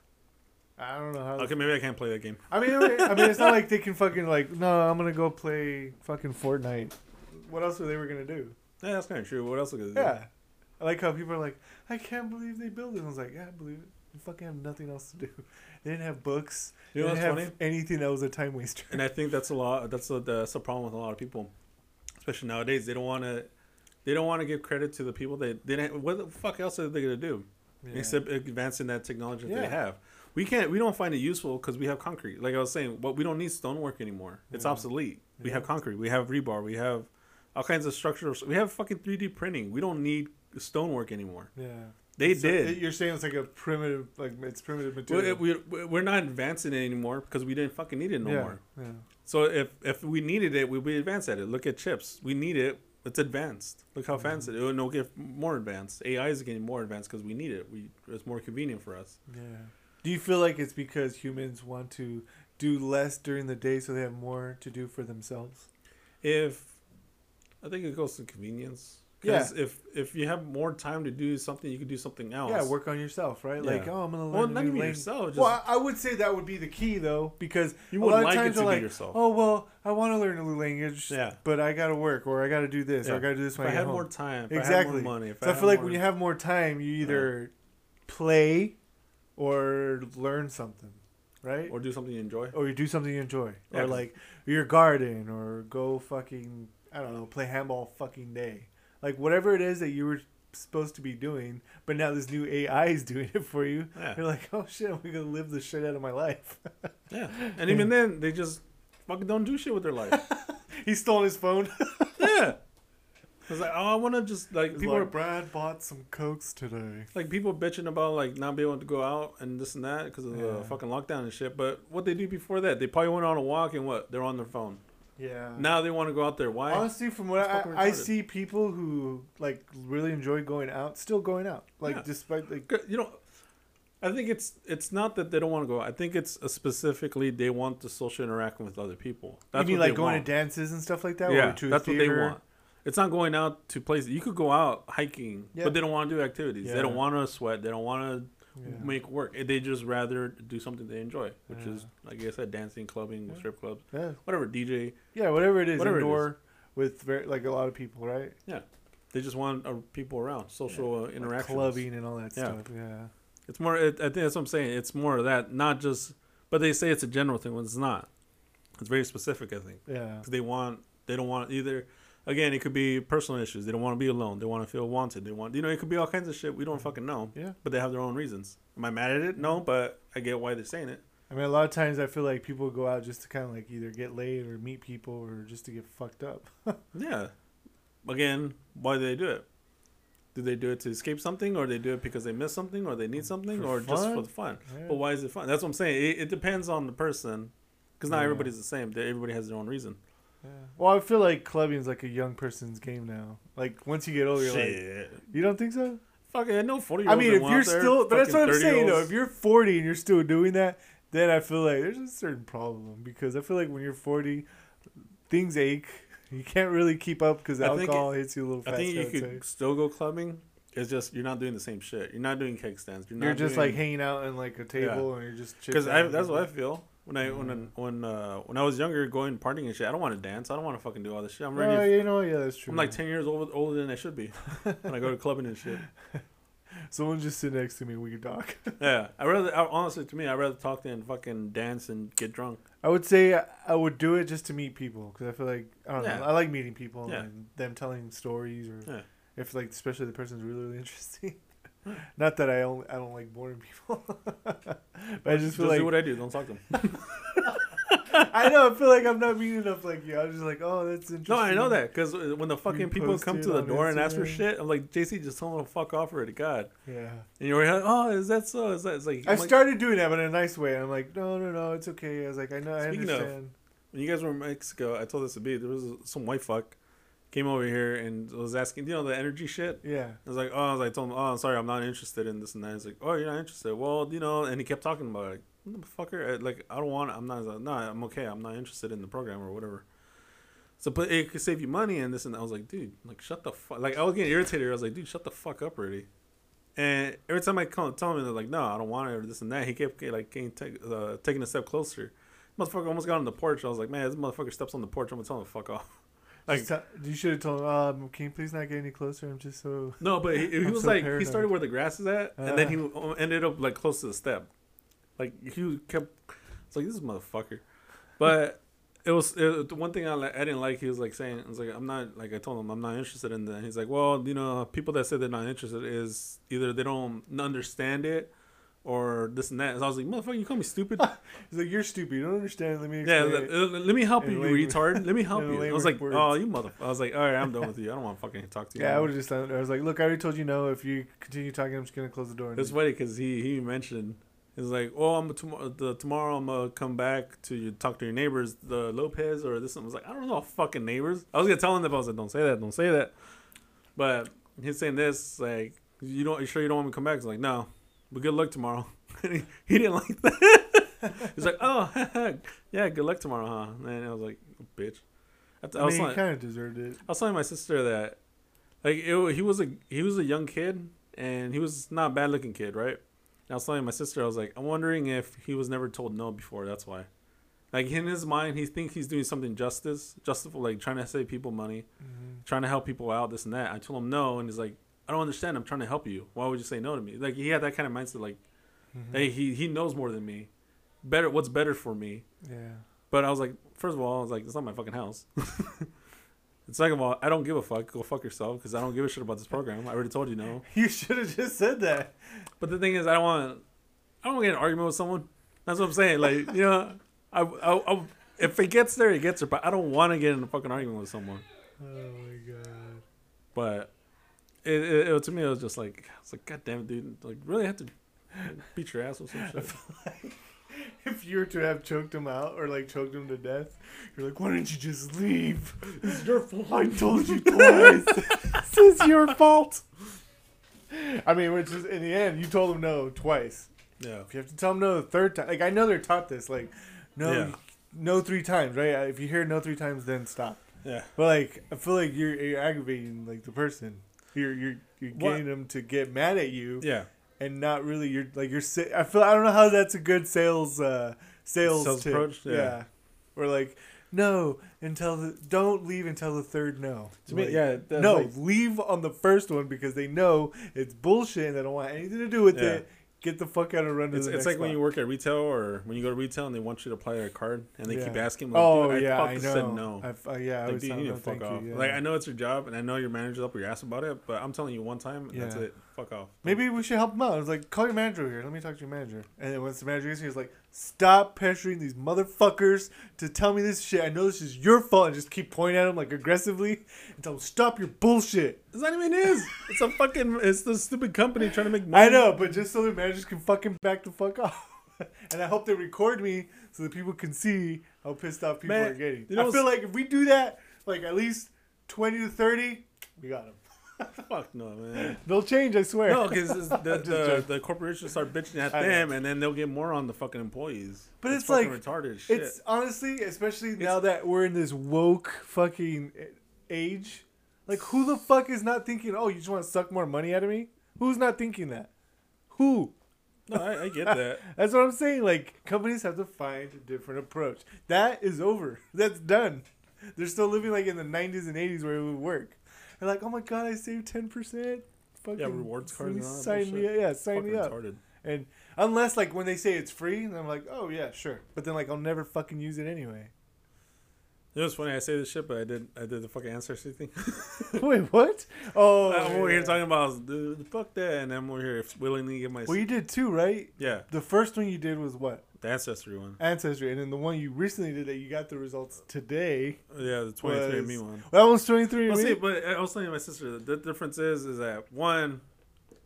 i don't know how Okay, maybe I can't play that game. i mean i mean it's not like they *laughs* can fucking like no i'm gonna go play fucking fortnite what else were they were gonna do Yeah, that's kind of true. What else are they do? yeah i like how people are like i can't believe they built it i was like yeah i believe it you fucking have nothing else to do *laughs* they didn't have books You know they what's didn't funny? have anything that was a time waster And I think that's a lot. That's a that's a problem with a lot of people, especially nowadays. They don't want to. They don't want to give credit to the people that they didn't. What the fuck else are they gonna do Yeah. except advancing that technology that Yeah. they have? We can't. We don't find it useful because we have concrete. Like I was saying, what we don't need stonework anymore. It's Yeah. obsolete. We have concrete. We have rebar. We have all kinds of structures. We have fucking three D printing. We don't need stonework anymore. yeah They So did. you're saying it's like a primitive like it's primitive material it- we we're not advancing it anymore because we didn't fucking need it no yeah, more. yeah So if if we needed it, we would advance at it. Look at chips. We need it. It's advanced. Look how mm-hmm. advanced it. It will oh, get more advanced. AI is getting more advanced because we need it. We it's more convenient for us. Yeah. Do you feel like it's because humans want to do less during the day so they have more to do for themselves? If I think it goes to convenience. Because if if you have more time to do something, you can do something else. Yeah, work on yourself, right? Like, oh, I'm gonna learn Well, a not new even language. yourself. Just Well, I, I would say that would be the key though, because you a lot of like times be like, yourself. oh well, I want to learn a new language, Yeah. but I gotta work or I gotta do this or I gotta do this if when I I, had home. more time, I Exactly. had more money, if so I, had feel like more- when you have more time, you either play or learn something, right? or do something you enjoy. or you do something you enjoy, Yeah, or like your garden, or go fucking I don't know, play handball fucking day, like whatever it is that you were supposed to be doing, but now this new AI is doing it for you. Yeah. You're like, oh shit, I'm gonna live the shit out of my life. Yeah, *laughs* and even then, they just fucking don't do shit with their life. *laughs* he stole his phone. *laughs* yeah, It's like, oh, I want to just like It's people like, are Brad bought some cokes today. like people bitching about like not being able to go out and this and that because of Yeah. the fucking lockdown and shit. But what they do before that, they probably went on a walk and what? They're on their phone. Yeah. Now they want to go out there. Why? Honestly, from what I, I see people who like really enjoy going out, still going out. Like Yeah. despite like You know, I think it's it's not that they don't want to go. I think it's specifically they want the social interaction with other people. That's you mean like going want. to dances and stuff like that. yeah, to that's what they want. It's not going out to places. You could go out hiking, Yeah. but they don't want to do activities. They don't want to sweat. They don't want Yeah. make work. They just rather do something they enjoy, which Yeah. is like I said, dancing, clubbing, Yeah. strip clubs, whatever. DJ. yeah, whatever it is, Whatever it is. indoor with very, like a lot of people, right? Yeah, they just want uh, people around, social uh, Like clubbing and all that stuff. Yeah, It's more. It, I think that's what I'm saying. It's more of that, not just. But they say it's a general thing when it's not. It's very specific. I think yeah, 'Cause they want. They don't want either. Again, it could be personal issues. They don't want to be alone. They want to feel wanted. They want. You know, it could be all kinds of shit. We don't mm-hmm. fucking know. yeah. But they have their own reasons. Am I mad at it? No, but I get why they're saying it. I mean, a lot of times I feel like people go out just to kind of like either get laid or meet people or just to get fucked up. *laughs* Yeah. Again, why do they do it? Do they do it to escape something, or they do it because they miss something, or they need something, For or just for the fun? Yeah. But why is it fun? That's what I'm saying. It, it depends on the person, because not Yeah. everybody's the same. Everybody has their own reason. Yeah. Well, I feel like clubbing is like a young person's game now. Like once you get older, you're like, you don't think so? Fuck it, I know forty. I mean, if you're still, but that's what I'm saying though. If you're 40 and you're still doing that, then I feel like there's a certain problem because I feel like when you're 40, things ache. *laughs* You can't really keep up because I alcohol hits you a little I fast. think you would could say. still go clubbing. It's just you're not doing the same shit. You're not doing keg stands. You're, You're just doing, like hanging out in like a table and you're just because that's what I feel. When I when when uh, when I was younger, going partying and shit, I don't want to dance. I don't want to fucking do all this shit. I'm ready. you know, yeah, that's true. I'm like ten years old, older than I should be *laughs* when I go to clubbing and shit. *laughs* Someone just sit next to me. We could talk. *laughs* Yeah, I rather I, honestly to me, I'd rather talk than fucking dance and get drunk. I would say I would do it just to meet people because I feel like I don't Yeah. know. I like meeting people Yeah. and them telling stories or Yeah. if like especially the person's really really interesting. *laughs* Not that I only I don't like boring people, *laughs* but I just Just feel like do what I do. Don't talk to them. *laughs* I know I feel like I'm not meeting enough like you. I was just like, oh, that's interesting. No, I know that because when the fucking people come to the door and ask for shit, I'm like, JC, just tell them to fuck off already, God. Yeah, And you're like, oh, is that so? Is that? It's like, I like, started doing that, but in a nice way. I'm like, no, no, no, it's okay. I was like, I know, I Speaking of- when you guys were in Mexico, I told this to be there was some white fuck came over here and was asking, you know, the energy shit. yeah, I was like, oh, I was like, told him, oh, I'm sorry, I'm not interested in this and that. He's like, oh, you're not interested. Well, you know, and he kept talking about it. Like, motherfucker, I- like, I don't want, it. I'm not, like, no, I'm okay. I'm not interested in the program or whatever. So, but it could save you money and this and that. I was like, dude, like, shut the fuck. Like, I was getting irritated. I was like, dude, shut the fuck up already. And every time I call, tell him, they're like, no, I don't want it or this and that. He kept like getting take, uh, taking a step closer. Motherfucker almost got on the porch. I was like, man, this motherfucker steps on the porch. I'm gonna tell him to fuck off. Like, tell- you should have told him, um, can you please not get any closer? I'm just so. No, but he, he *laughs* was so like paranoid. he started where the grass is at, and then Uh. he ended up like close to the step. Like he kept, it's like this motherfucker. But it was it, the one thing I I didn't like. He was like saying, "I was like I'm not like I told him I'm not interested in that." He's like, "Well, you know, people that say they're not interested is either they don't understand it." Or this and that. So I was like, motherfucker, you call me stupid? *laughs* He's like, you're stupid. You don't understand. Let me yeah, explain. let, let- me help you, you retard. Let me *laughs* help you. I was like, words. oh, you mother. I was like, all right, I'm done with you. I don't want to fucking talk to you. Yeah, I anymore." would have just. I was like, look, I already told you no. If you continue talking, I'm just gonna close the door. It's leave." funny because he he mentioned he's like, oh, I'm tomorrow. The tomorrow I'm gonna come back to you talk to your neighbors, the Lopez or this. And I was like, I don't know, fucking neighbors. I was gonna tell him that, but I was like, don't say that, don't say that. But he's saying this like, you don't, you sure you don't want me to come back? He's like, no, but good luck tomorrow. *laughs* he, he didn't like that. *laughs* he's like, oh, *laughs* yeah, good luck tomorrow, huh? And I was like, bitch. I, I I was he kind of deserved it. I was telling my sister that, like, it, he was a he was a young kid, and he was not a bad looking kid, right? And I was telling my sister, I was like, I'm wondering if he was never told no before. That's why. Like in his mind, he thinks he's doing something justice, justifiable, like trying to save people money, Mhm. trying to help people out, this and that. I told him no, and he's like, I don't understand. I'm trying to help you. Why would you say no to me? Like he had that kind of mindset, like, Mhm. hey, he he knows more than me. Better, what's better for me? Yeah. But I was like, first of all, I was like, it's not my fucking house. *laughs* and second of all, I don't give a fuck. Go fuck yourself because I don't give a shit about this program. I already told you no. *laughs* You should have just said that. But the thing is, I don't want. I don't want to get in an argument with someone. That's what I'm saying. Like, you know, I, I, I if it gets there, it gets there. But I don't want to get in a fucking argument with someone. Oh my god. But it, it, it to me it was just like it's like God damn it, dude! Like really have to beat your ass or some *laughs* shit. if you were to have choked him out or like choked him to death, you're like, why didn't you just leave? It's your fault. I told you twice. *laughs* this is your fault. I mean, which is in the end, you told him no twice. Yeah. If you have to tell them no the third time, like I know they're taught this, like no, Yeah. no three times, right? If you hear no three times, then stop. Yeah. But like, I feel like you're you're aggravating like the person. You're you're you're What? getting them to get mad at you, Yeah. and not really. You're like you're. I feel I don't know how that's a good sales uh sales, Sales tip. approach? Yeah. Or like no until the don't leave until the third no. To me, yeah. no, like- leave on the first one because they know it's bullshit and they don't want anything to do with Yeah. it. Get the fuck out and run to It's, it's like when you work at retail or when you go to retail and they want you to apply a card and they keep asking. Like, Oh dude, yeah, I know. Said no. I've, uh, yeah, I like, was dude, you need to fuck off. you, yeah. Like I know it's your job and I know your manager's up your ass about it, but I'm telling you one time and that's Yeah. it. Fuck off. Maybe we should help him out. I was like, call your manager here. Let me talk to your manager. And then once the manager gets here, he's like, stop pressuring these motherfuckers to tell me this shit. I know this is your fault. And just keep pointing at him like aggressively and tell him, stop your bullshit. It's not even his. It's a fucking. It's the stupid company trying to make money. I know, but just so the managers can fucking back the fuck off. *laughs* and I hope they record me so that people can see how pissed off people Man, are getting. you know I feel like if we do that, like at least 20 to 30, we got them. *laughs* Fuck no, man. They'll change, I swear. No, because *laughs* the, the, the corporations start bitching at them, and then they'll get more on the fucking employees. But it's fucking like- retarded shit. It's honestly, especially now that we're in this woke fucking age, like who the fuck is not thinking, oh, you just want to suck more money out of me? Who's not thinking that? Who? no, I, I get that. *laughs* That's what I'm saying. Like companies have to find a different approach. That is over. That's done. They're still living like in the 90s and 80s where it would work. They're like, oh my god, I saved 10 percent. Yeah, rewards cards and all that Sign me, yeah, sign me up. retarded. And unless like when they say it's free, and I'm like, oh yeah, sure. But then like I'll never fucking use it anyway. You know, it's funny. I say this shit, but I did. I did the fucking ancestry thing. *laughs* Wait, what? Oh, I'm over here talking about the fuck that, and I'm over here willingly give my Well, you did too, right? yeah The first one you did was what? The ancestry one. Ancestry, and then the one you recently did that you got the results today. Yeah, the 23 Was- me one. That one's 23 Well, and see, me. but I was telling my sister the difference is is that one,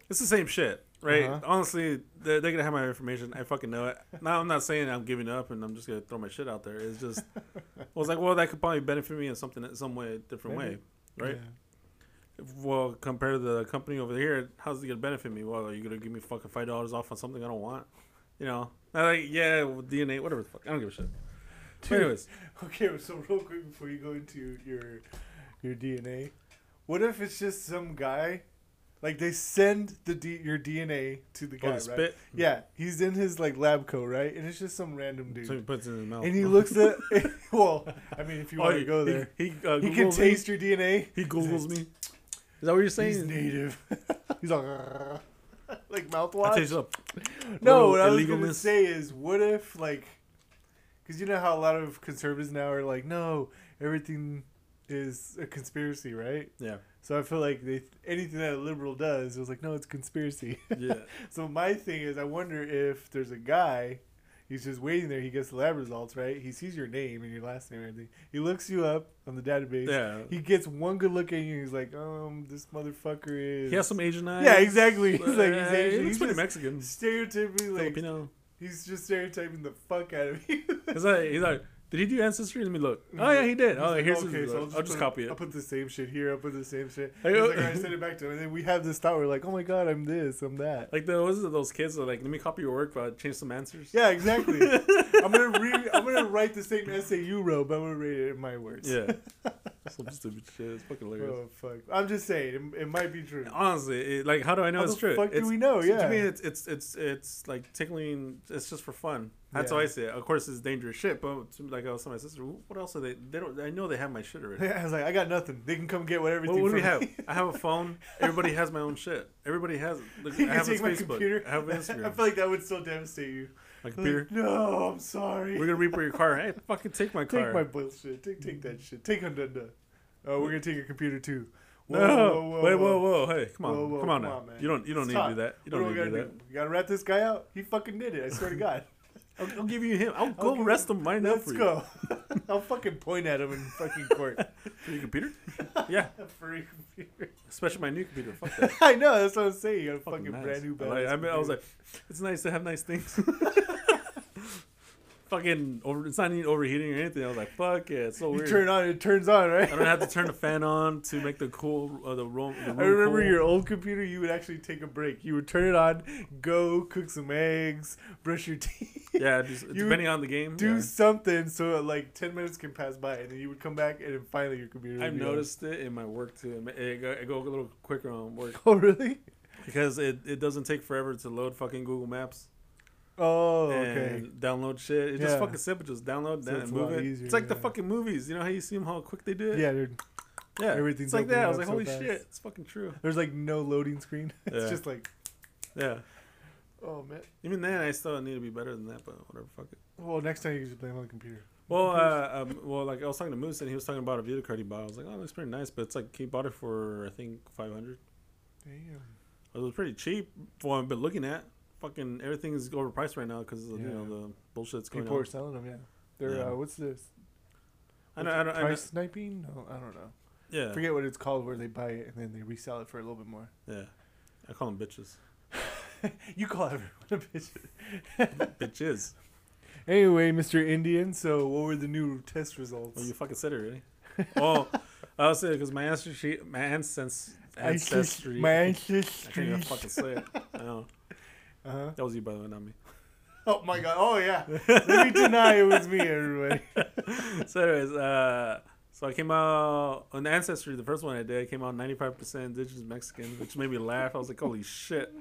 it's the same shit, right? Uh-huh. Honestly, they're, they're gonna have my information. I fucking know it. Now I'm not saying I'm giving up and I'm just gonna throw my shit out there. It's just *laughs* I was like, well, that could probably benefit me in something in some way, different Maybe. way, right? Yeah. Well, compared to the company over here, how's it gonna benefit me? Well, are you gonna give me fucking five dollars off on something I don't want? You know, I'm like yeah, DNA, whatever the fuck. I don't give a shit. Dude. anyways, *laughs* Okay, so real quick before you go into your your DNA, what if it's just some guy, like they send the D, your DNA to the oh, guy, the right? Yeah, he's in his like lab coat, right? And it's just some random dude. So he puts it in his mouth. and he looks at *laughs* *laughs* well, I mean, if you Oh, want to go there, He, uh, he, can Googles me. taste your DNA. He googles me. Is that what you're saying? He's native. he's like, *laughs* like mouthwash. I taste up. No, what I was gonna say is, what if like, because you know how a lot of conservatives now are like, no, everything is a conspiracy, right? Yeah, So I feel like they anything that a liberal does was like, no, it's conspiracy. yeah. *laughs* so my thing is, I wonder if there's a guy. He's just waiting there. He gets the lab results, right? He sees your name and your last name and everything. He looks you up on the database. Yeah. He gets one good look at you. and He's like, um, this motherfucker is. He has some Asian eyes. Yeah, exactly. *laughs* He's like, he's Asian. looks He's pretty Mexican. stereotypically like Filipino. He's just stereotyping the fuck out of you. *laughs* He's like, he's like, did he do ancestry? Let me look. Oh yeah, he did. Oh, like, here's okay, his. so I'll just, put, copy it. I'll put the same shit here. I'll put the same shit. He's uh, like, right, send it back to him. And then we have this thought. We're like, oh my god, I'm this, I'm that. Like the what is it? Those kids are like, let me copy your work, but change some answers. Yeah, exactly. *laughs* I'm gonna re- I'm gonna write the same essay you wrote, but I'm gonna read it in my words. Yeah. *laughs* *laughs* some stupid shit. It's fucking hilarious. Oh fuck. I'm just saying, it, it might be true. Honestly, it, like, how do I know How it's true? fuck do we know? To Yeah. me, it's it's it's it's like tickling. It's just for fun. That's how I see it. Of course, it's dangerous shit. But to, like I was telling my sister, what else are they? They don't. I know they have my shit already. Yeah, *laughs* I was like, I got nothing. They can come get whatever. What, what do we have? I have a phone. *laughs* Everybody has my own shit. Everybody has. Look, You I can have take my computer. I have an I feel like that would still devastate you. Like, computer. no, I'm sorry. We're gonna reaper your car. Hey, fucking take my car. Take my bullshit. Take take that shit. Take Hundunda. Oh, we're gonna take your computer too. no, wait, whoa, whoa, hey, come on, Whoa, whoa, come on come now. on, man. you don't, you don't It's need to do that. You don't do we need to gotta do that. You gotta rat this guy out. He fucking did it. I swear to *laughs* God. I'll, I'll give you him. I'll go Okay, rest him right now for you. Let's go. *laughs* I'll fucking point at him in fucking court. *laughs* For your computer? Yeah, For your computer. especially my new computer. Fuck that. I know, that's what I'm saying. You got a Fucking fucking nice. brand new like, I, mean, I was like, it's nice to have nice things. Fucking over. It's not even overheating or anything. I was like, fuck yeah, it's so you weird. turn on, it turns on, right? I don't have to turn the fan on to make the cool uh, the room. The room I remember cool. your old computer. You would actually take a break. You would turn it on, go cook some eggs, brush your *laughs* teeth, Yeah, just, You depending on the game. do yeah. something so like ten minutes can pass by, and then you would come back, and then finally your computer. I've be on. noticed it in my work too. It It go, it go a little quicker on work *laughs* Oh really? because it, it doesn't take forever to load fucking Google Maps Oh okay. download shit. It's just Yeah. fucking simple. Just download So that it's and a move lot it. easier, it's like the yeah. fucking movies. You know how you see them how quick they do it. Yeah, dude. yeah. everything's It's like that. I was like, so holy fast. shit, it's fucking true. There's like no loading screen. *laughs* it's Yeah. just like, Yeah. oh man. Even then, I still need to be better than that, but whatever. Fuck it. Well, next time you can just blame it on the computer. Well, uh, um, well, like I was talking to Moose and he was talking about a video card he bought. I was like, oh, it looks pretty nice, but it's like he bought it for I think five hundred. Damn. It was pretty cheap for what I've been looking at. Fucking everything is overpriced right now because you know the bullshit's going People on. are selling them. Yeah. They're Yeah. uh, what's this? I know, I don't, I know, Price sniping? No, I don't know. yeah, Forget what it's called. Where they buy it and then they resell it for a little bit more. yeah. I call them bitches. *laughs* you call everyone a bitch. *laughs* bitches. Anyway, Mr. Indian. So, what were the new test results? Well, you fucking said it already. oh, I was saying because my ancestry, my ancestry, ancestry. My ancestry. I can't even fucking say it. I know. Uh-huh. That was you, by the way, not me. *laughs* Oh my god. Oh yeah. Let me deny it was me, everybody. *laughs* so, anyways, uh, so I came out on ancestry. The first one I did I came out ninety five percent indigenous Mexican, which made me laugh. I was like, holy shit!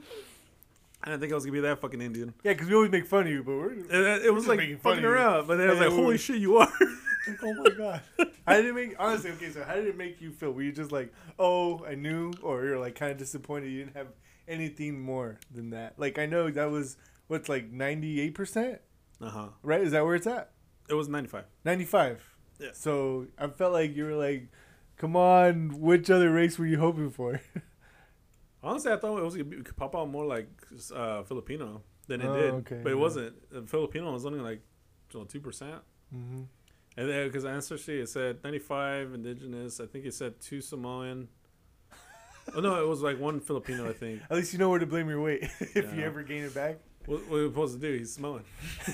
I didn't think I was gonna be that fucking Indian. Yeah, because we always make fun of you, but we're And it, it was just like making fun fucking around, but then I was Yeah, like, we holy were- shit, you are. like, *laughs* oh my god. How did it make? Honestly, okay. So how did it make you feel? Were you just like, oh, I knew, or you're like kind of disappointed you didn't have anything more than that? Like I know that was what's like ninety eight percent, Uh huh. right? Is that where it's at? It was ninety five. Ninety five. Yeah. So I felt like you were like, come on, which other race were you hoping for? *laughs* Honestly, I thought it was gonna be, pop out more like uh, Filipino than it Oh, did, okay, but it yeah. wasn't. Uh, Filipino was only like two percent, mm-hmm. and then because ancestry it said ninety five indigenous. I think it said two Samoan. Oh no, it was like one Filipino. I think. At least you know where to blame your weight *laughs* if you ever gain it back. What, what are we supposed to do? He's Samoan. *laughs*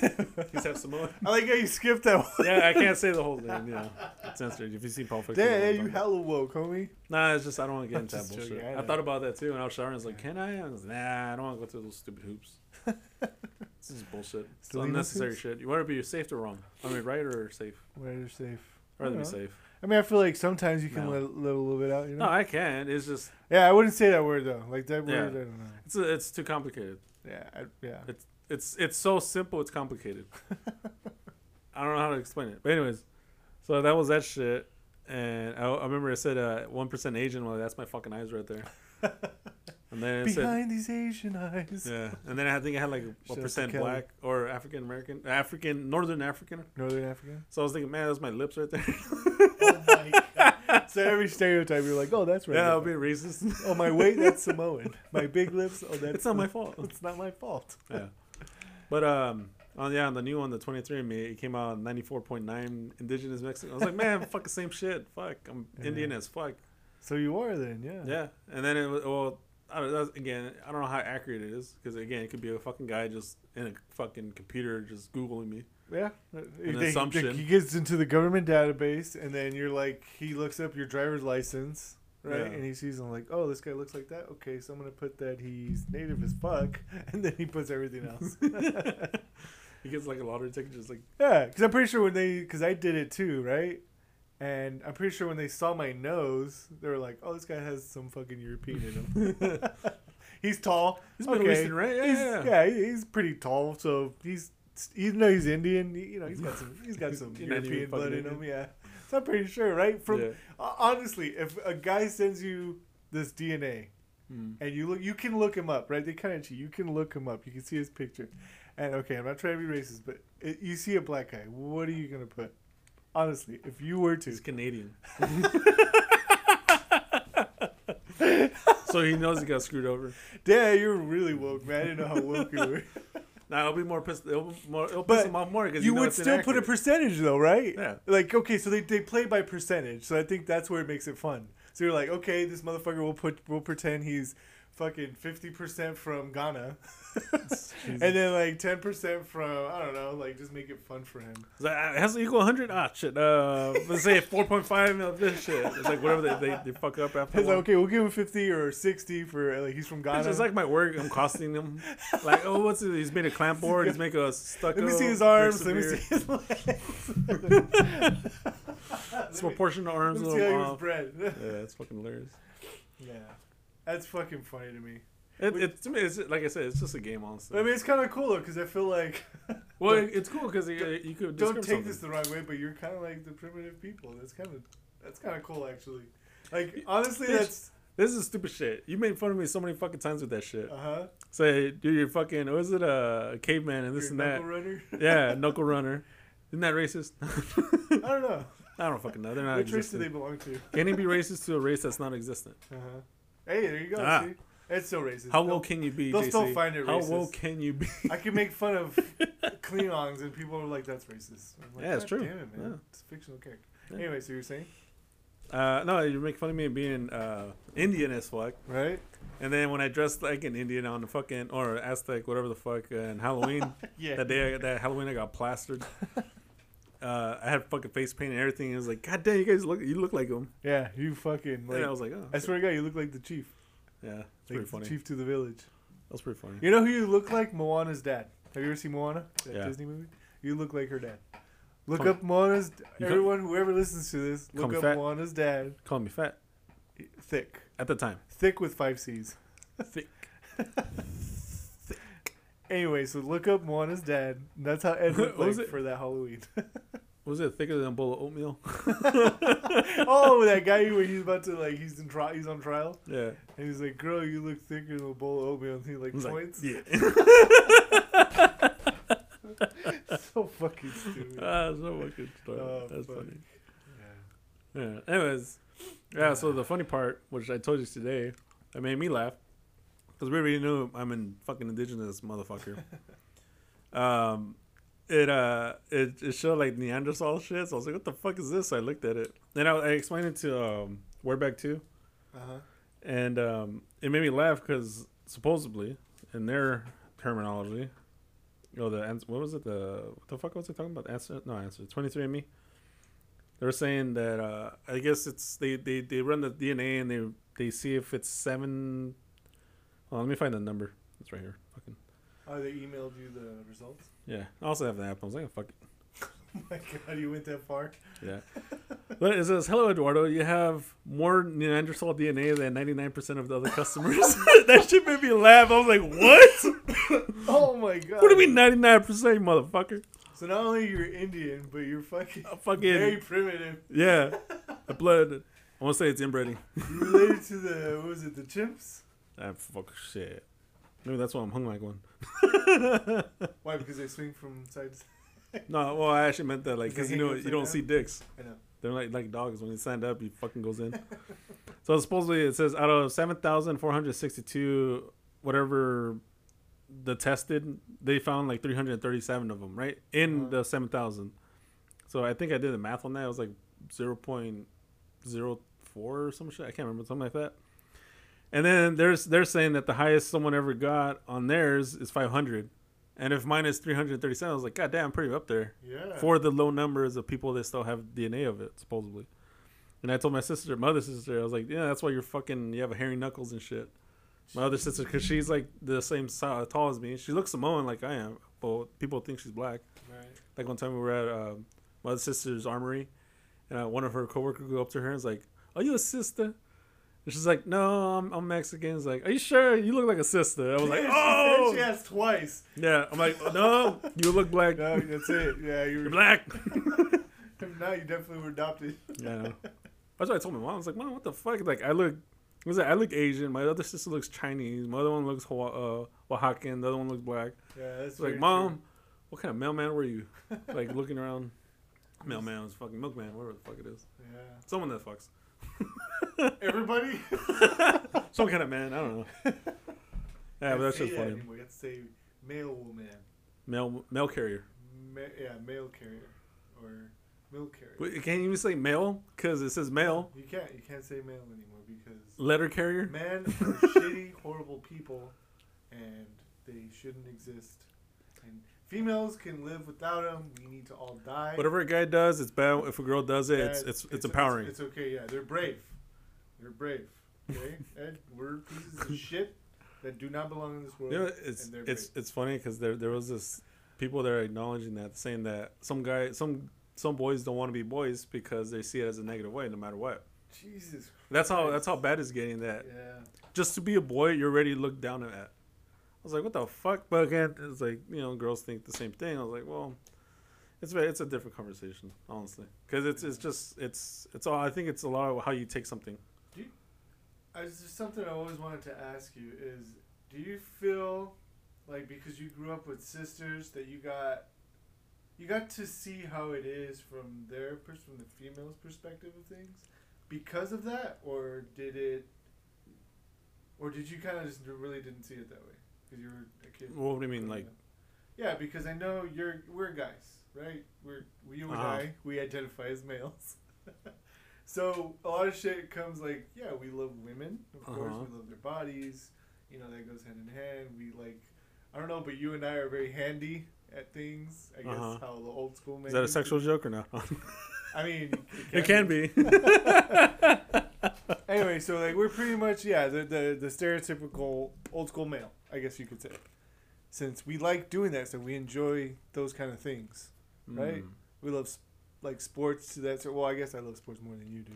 He's half Samoan. I like how you skipped that one. Yeah, I can't say the whole *laughs* thing. Yeah, it's censored. If you see Pulp Fiction, Damn, know you hella woke, homie. Nah, it's just I don't want to get into that bullshit. joking, I I, thought about that too, and I was showering. I was like, "Can I?" I was like, "Nah, I don't want to go through those stupid hoops." this is bullshit. It's unnecessary shit. You want to be safe or wrong? I mean, right or safe? Where safe. I'd rather be safe. I mean, I feel like sometimes you can No. let, let a little bit out. You know? No, I can. It's just yeah, I wouldn't say that word though. Like that Yeah. word, I don't know. it's it's too complicated. Yeah, I, yeah. It's it's it's so simple. It's complicated. *laughs* I don't know how to explain it. But anyways, so that was that shit. And I, I remember I said uh, one Asian. Well, that's my fucking eyes right there. *laughs* And then it said Behind these Asian eyes. Yeah, and then I think I had like Shout what out to percent black or African American, African, Northern African. Northern African. So I was thinking, man, that's my lips right there. Oh my *laughs* god. So every stereotype, you're like, oh, that's right. yeah, I'll be racist. Oh, my weight, that's *laughs* Samoan. My big lips, oh, that's it's not my *laughs* fault. It's not my fault. yeah, but um, on yeah, on the new one, the 23andMe, it came out 94.9 indigenous Mexican. I was like, man, fuck the same shit. Fuck, I'm Yeah. Indian as fuck. So you are then, yeah. Yeah, and then it was well. I don't, again, I don't know how accurate it is because again, it could be a fucking guy just in a fucking computer just googling me. Yeah. Uh, An They- assumption. He gets into the government database, and then you're like, he looks up your driver's license, right? Yeah. And he sees, I'm like, oh, this guy looks like that. Okay, so I'm gonna put that he's native as fuck, *laughs* and then he puts everything else. *laughs* *laughs* He gets like a lottery ticket, just like yeah, because I'm pretty sure when they, because I did it too, right? And I'm pretty sure when they saw my nose, they were like, "Oh, this guy has some fucking European in him." *laughs* he's tall. He's Middle Eastern, right? Yeah, he's, yeah. yeah, he- he's pretty tall. So he's even though he's Indian, you know, he's got some he's got *laughs* some You're not even European blood in him. Yeah, so I'm pretty sure, right? From Yeah. uh, honestly, if a guy sends you this DNA Mm. and you look, you can look him up, right? They kind of cheat. You can look him up. You can see his picture. And okay, I'm not trying to be racist, but it, you see a black guy. What are you gonna put? Honestly, if you were to, He's Canadian. *laughs* so he knows he got screwed over. Dad, you're really woke, man. I didn't know how woke you were. *laughs* Now it'll be more pissed. It'll, be more, it'll piss them off more because You, you, know would still put a percentage though, right? Yeah. Like okay, so they, they play by percentage. So I think that's where it makes it fun. So you're like, okay, this motherfucker will put will pretend he's fucking fifty percent from Ghana, *laughs* and then like ten percent from I don't know, like just make it fun for him. It's like, it has to equal 100. Ah, shit. Uh, let's say 4.5 *laughs* of this shit. It's like whatever they, they, they fuck up after. It's like okay, we'll give him fifty or sixty for like he's from Ghana. It's just like my work. I'm costing them. Like, oh, what's it? He's made a clamp board. He's making a stucco. let me see his arms. Let me see his legs. *laughs* It's Disproportionate arms. Let a me see little how he was bred. Yeah, it's fucking hilarious. yeah, that's fucking funny to me. It, it, to me, it's like I said, it's just a game, honestly. I mean, it's kind of cool though because I feel like *laughs* well, it's cool because you, you could don't take something. this the wrong way, but you're kind of like the primitive people. That's kind of that's kind of cool actually. Like honestly, Bitch. that's This is stupid shit. You made fun of me so many fucking times with that shit. uh huh. Say, dude, you're fucking. Was it a caveman and this and that? runner. *laughs* Yeah, knuckle runner. Isn't that racist? *laughs* I don't know. I don't fucking know. They're not Which race do existent. they belong to? Can he be racist to a race that's not existent? Uh huh. Hey, there you go. Ah. See, it's still racist. How They'll- can you be, they'll JC? still find it racist. How racist. low can you be? I can make fun of *laughs* Klingons and people are like, "That's racist." I'm like, Yeah, it's true. Damn it, man. Yeah. It's a fictional character. Yeah. Anyway, so you're saying, Uh, no, you make fun of me being uh, Indian as fuck. right? And then when I dressed like an Indian on the fucking or Aztec, whatever the fuck, uh, and Halloween, *laughs* Yeah. that day, that Halloween, I got plastered. *laughs* Uh, I had fucking face paint and everything. It was like, God damn, you guys look, you look like him. Yeah, you fucking. Like, and I was like, oh, I swear to God, you look like the chief. yeah, it's Like pretty the funny. chief to the village. That was pretty funny. You know who you look like? Moana's dad. Have you ever seen Moana? That Yeah. Disney movie? You look like her dad. Look up Moana's. You Everyone, whoever listens to this, look up fat? Moana's dad. Call me fat Thick, at the time. thick with five C's. Thick. *laughs* Anyway, so look up Moana's dad. That's how Ed looked What was like it? for that Halloween. *laughs* Was it thicker than a bowl of oatmeal? *laughs* *laughs* oh, that guy where he's about to like he's in trial. He's on trial, yeah. and he's like, "Girl, you look thicker than a bowl of oatmeal." And he like I was like, points. yeah. so fucking stupid. ah, so fucking stupid. Oh, That's fuck. funny. Yeah. Yeah. Anyways, yeah. So the funny part, which I told you today, that made me laugh, because we already knew I'm in fucking indigenous motherfucker. *laughs* um, it uh, it, it showed like Neanderthal shit. So I was like, what the fuck is this? So I looked at it, and I, I explained it to um, Wereback too, Uh huh. and um, it made me laugh because supposedly, in their terminology, you know, the ans- what was it? The what the fuck was it talking about? Answer? No, answer. Twenty three and me. They were saying that uh, I guess it's they, they, they run the DNA and they they see if it's seven. Well, let me find the number. It's right here. Fucking Oh, they emailed you the results. yeah. I also have the app. I was like, fuck it. Oh *laughs* my god, you went that far. Yeah. *laughs* but it says, "Hello, Eduardo. You have more Neanderthal DNA than ninety nine percent of the other customers." *laughs* that shit made me laugh. I was like, "What? Oh my god. what do you mean ninety nine percent, motherfucker?" So not only you're Indian, but you're fucking Uh, fucking very primitive. yeah. The blood. I want to say it's inbreeding. You related to the what was it? The chimps? Ah, fuck shit. Maybe that's why I'm hung like one. Why? Because they swing from side to side. No, well, I actually meant that like because you know you don't down? see dicks. I know. They're like like dogs. When they stand up, he fucking goes in. so supposedly it says out of seven thousand four hundred sixty two, whatever the tested, they found like three hundred thirty seven of them right in Uh-huh. the seven thousand. So I think I did the math on that. It was like zero point zero four or some shit. I can't remember something like that. And then there's they're saying that the highest someone ever got on theirs is five hundred. And if mine is 337, I was like, God damn, I'm pretty up there Yeah. for the low numbers of people that still have DNA of it, supposedly. And I told my sister, my other sister, I was like, yeah, that's why you're fucking, you have a hairy knuckles and shit. My other sister, because she's like the same size, tall as me. She looks Samoan like I am, but people think she's black. Right. Like one time we were at um, my other sister's armory, and uh, one of her coworkers go up to her and was like, "Are you a sister?" She's like, "No, I'm, I'm Mexican." He's like, "Are you sure? You look like a sister." I was like, *laughs* Yeah, "Oh, She asked twice. yeah." I'm like, "No, you look black. No, that's it. Yeah, you're, You're black." *laughs* *laughs* Now you definitely were adopted. Yeah. That's what I told my mom. I was like, "Mom, what the fuck?" Like, I look, was it? I look Asian. My other sister looks Chinese. My other one looks Hawa- uh, Oaxacan. The other one looks black. Yeah, that's It's like, mom, what kind of mailman were you? like looking around. Mailman was fucking milkman, whatever the fuck it is. Yeah. Someone that fucks. Everybody. *laughs* Some kind of man. I don't know. Yeah, but that's just funny. You have to say male woman. Mail mail carrier. Ma- yeah, mail carrier or milk carrier. Wait, Can't you even say mail because it says mail. You can't. You can't say mail anymore because Letter carrier. men *laughs* are shitty, horrible people, and they shouldn't exist. And females can live without them. We need to all die. Whatever a guy does, it's bad. If a girl does it, Yeah, it's it's it's empowering. It's, okay. Yeah, they're brave. They're brave. Okay, *laughs* Ed, we're pieces of shit that do not belong in this world. You know, it's and it's it's funny because there there was this people that are acknowledging that, saying that some guy some some boys don't want to be boys because they see it as a negative way, no matter what. Jesus. That's how that's how bad it's getting. That Yeah. just to be a boy, you're already looked down at. I was like, what the fuck? But again, it's like you know, girls think the same thing. I was like, well, it's it's a different conversation, honestly, because it's it's just it's it's all. I think it's a lot of how you take something. Do, I was just something I always wanted to ask you is, do you feel like because you grew up with sisters that you got, you got to see how it is from their pers- from the female's perspective of things, because of that, or did it, or did you kind of just really didn't see it that way because you were a kid? What do you mean, like? Yeah, because I know you're we're guys, right? We're you and Uh-huh. I we identify as males. *laughs* so a lot of shit comes like, yeah, we love women, of course, Uh-huh. we love their bodies. You know that goes hand in hand. We like, I don't know, but you and I are very handy at things. I guess Uh-huh. how the old school man. Is that a sexual be. joke or not? *laughs* I mean, it can be. *laughs* anyway, so like we're pretty much yeah the, the the stereotypical old school male, I guess you could say. Since we like doing that, so we enjoy those kind of things. Right? Mm. We love like sports to that. So, well, I guess I love sports more than you do.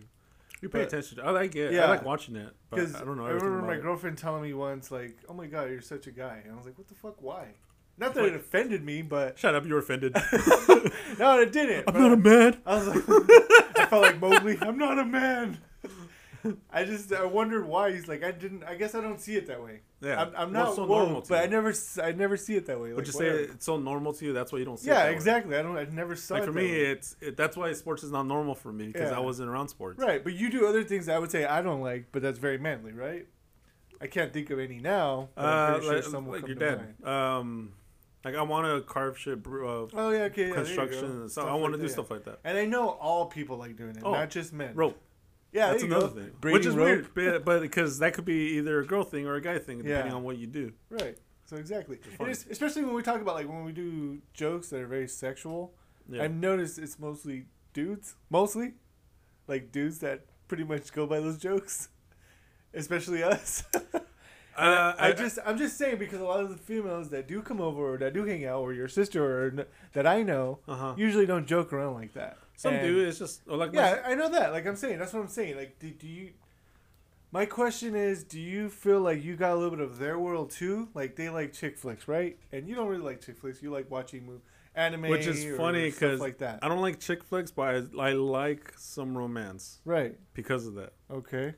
You pay But- attention. To, I like it. Yeah. I like watching it. Because I don't know. I remember my it. girlfriend telling me once, like, "Oh my god, you're such a guy," and I was like, "What the fuck? Why?" Not that it offended me, but Shut up! You're offended. *laughs* *laughs* no, it didn't. I'm not a man. I was like, *laughs* I felt like Mowgli. I'm not a man. *laughs* I just I wondered why he's like I didn't. I guess I don't see it that way. Yeah, I'm, I'm Well, not so woke, normal to but I never I never see it that way. Would like, you say whatever. it's so normal to you? That's why you don't see it. Yeah, way? exactly. I don't. I never saw Like for me, way. it's it, that's why sports is not normal for me because Yeah. I wasn't around sports. Right, but you do other things that I would say I don't like, but that's very manly, right? I can't think of any now. Uh, sure like, some will like come your to dad. Um, like I want to carve shit, uh, Oh yeah, okay, yeah, you construction. and stuff. Stuff I want to do stuff like that. And I know all people like doing it, Oh, not just men. Rope. Yeah, That's another go. thing, Braiding which is rope. weird, but, because that could be either a girl thing or a guy thing, depending Yeah. on what you do. Right. So exactly, It's And funny. it's- especially when we talk about like when we do jokes that are very sexual. Yeah. I've noticed it's mostly dudes, mostly, like dudes that pretty much go by those jokes, especially us. *laughs* Uh, I, just I'm just saying because a lot of the females that do come over or that do hang out or your sister or n- that I know uh huh. usually don't joke around like that. Some And- do. It's just or like my- Yeah, I know that. Like I'm saying, that's what I'm saying. Like, do, do you? My question is, do you feel like you got a little bit of their world too? Like they like chick flicks, right? And you don't really like chick flicks. You like watching move anime, which is funny because like that. I don't like chick flicks, but I, I like some romance Right. because of that, Okay.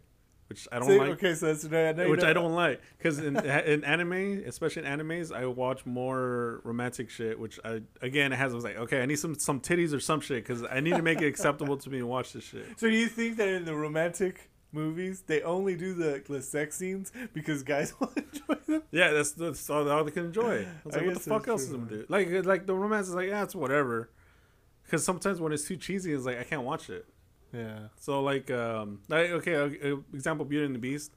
Which I don't So- like. Okay, so that's now you which I don't like because in, *laughs* in anime, especially in animes, I watch more romantic shit. Which I again it has I was like, okay, I need some some titties or some shit because I need to make it acceptable to me to watch this shit. So do you think that in the romantic movies they only do the the sex scenes because guys *laughs* will enjoy them? Yeah, that's that's all, all they can enjoy. I was I like, what the fuck else is them do? Like like the romance is like, yeah, it's whatever. Because sometimes when it's too cheesy, it's like I can't watch it. Yeah. So like, um, like okay, uh, example, Beauty and the Beast.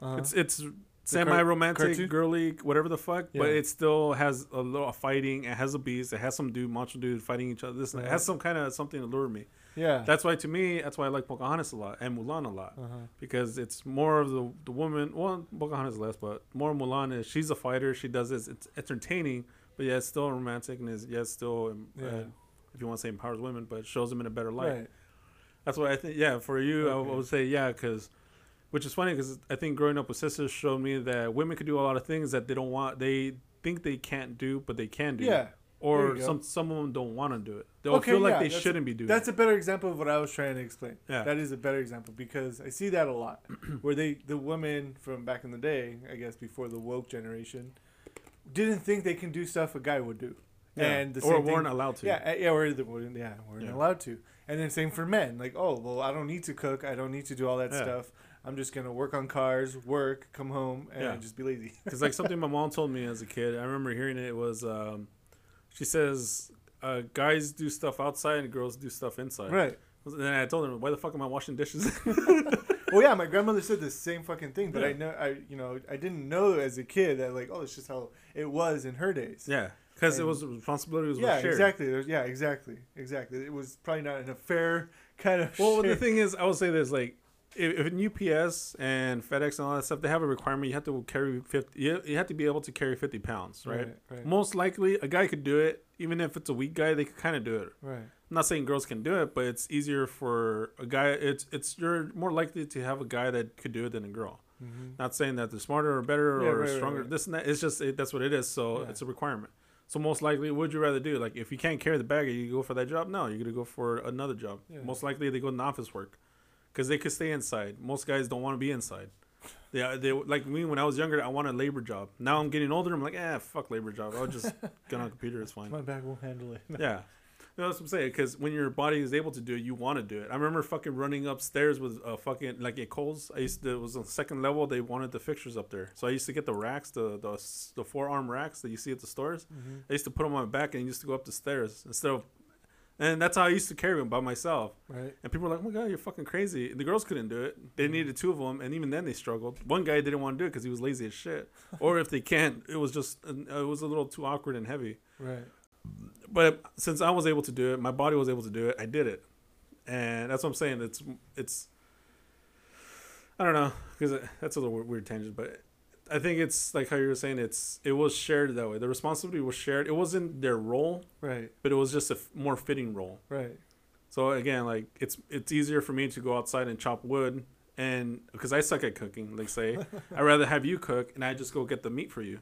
Uh-huh. It's it's semi romantic, girly, whatever the fuck, but it still has a little fighting. It has a beast. It has some dude, macho dude fighting each other. This that. it has some kind of something to lure me. yeah. That's why to me, that's why I like Pocahontas a lot and Mulan a lot uh-huh. because it's more of the the woman. Well, Pocahontas less, but more Mulan is she's a fighter. She does this. It's entertaining, but yeah, it's still romantic and is yeah, it's still um, Yeah. uh, if you want to say empowers women, but shows them in a better light. Right. That's why I think. Yeah, for you, I, Okay. I would say yeah, because which is funny because I think growing up with sisters showed me that women could do a lot of things that they don't want. They think they can't do, but they can do. Yeah. Or some some of them don't want to do it. They'll Okay, feel like yeah, they shouldn't be doing. That's it. a better example of what I was trying to explain. Yeah. That is a better example because I see that a lot, *clears throat* where they the women from back in the day, I guess before the woke generation, didn't think they can do stuff a guy would do, Yeah. and the or weren't thing, allowed to. yeah, uh, yeah, or the, weren't- yeah, weren't Yeah. allowed to, and then same for men, like oh well, I don't need to cook, I don't need to do all that Yeah. stuff. I'm just gonna work on cars, work, come home, and Yeah. just be lazy. *laughs* Because like something my mom told me as a kid, I remember hearing it was um, She says, uh, "Guys do stuff outside and girls do stuff inside." Right. And then I told her, "Why the fuck am I washing dishes?" *laughs* Well, yeah, my grandmother said the same fucking thing, but I know, I you know, I didn't know as a kid that like, oh, it's just how it was in her days. yeah, because it was responsibility was yeah, shared. exactly. There's, yeah, exactly, exactly. It was probably not in a fair *laughs* kind of. Well, the thing is, I would say this: like, if, if in UPS and FedEx and all that stuff, they have a requirement. You have to carry fifty. You, you have to be able to carry fifty pounds, right? Right, right. Most likely, a guy could do it. Even if it's a weak guy, they could kind of do it. right. I'm not saying girls can do it, but it's easier for a guy. It's it's you're more likely to have a guy that could do it than a girl. Mm-hmm. Not saying that they're smarter or better Yeah, or right, stronger. This and that. It's just it, that's what it is. So Yeah. it's a requirement. So most likely, what would you rather do? Like if you can't carry the bag, you go for that job. No, you're gonna go for another job. Yeah. Most likely, they go in office work because they could stay inside. Most guys don't want to be inside. Yeah, they like me when I was younger. I wanted a labor job. Now I'm getting older. I'm like, eh, fuck labor job. I'll just get on a computer. It's *laughs* fine. My back won't handle it. *laughs* Yeah. Know, that's what I'm saying. Because when your body is able to do it, you want to do it. I remember fucking running upstairs with a fucking like at Kohl's. I used to. It was on the second level. They wanted the fixtures up there, so I used to get the racks, the the the forearm racks that you see at the stores. Mhm. I used to put them on my back and used to go up the stairs instead of. And that's how I used to carry them by myself. Right. And people were like, "Oh my god, you're fucking crazy." And the girls couldn't do it. They Mhm. needed two of them, and even then they struggled. One guy didn't want to do it because he was lazy as shit. *laughs* or if they can't, it was just it was a little too awkward and heavy Right. But since I was able to do it, my body was able to do it. I did it, and that's what I'm saying. It's it's. I don't know because that's a little weird, tangent, but I think it's like how you were saying. It's it was shared that way. The responsibility was shared. It wasn't their role, Right. but it was just a f- more fitting role. Right. So again, like it's it's easier for me to go outside and chop wood, and because I suck at cooking, like say, *laughs* I'd rather have you cook, and I just go get the meat for you.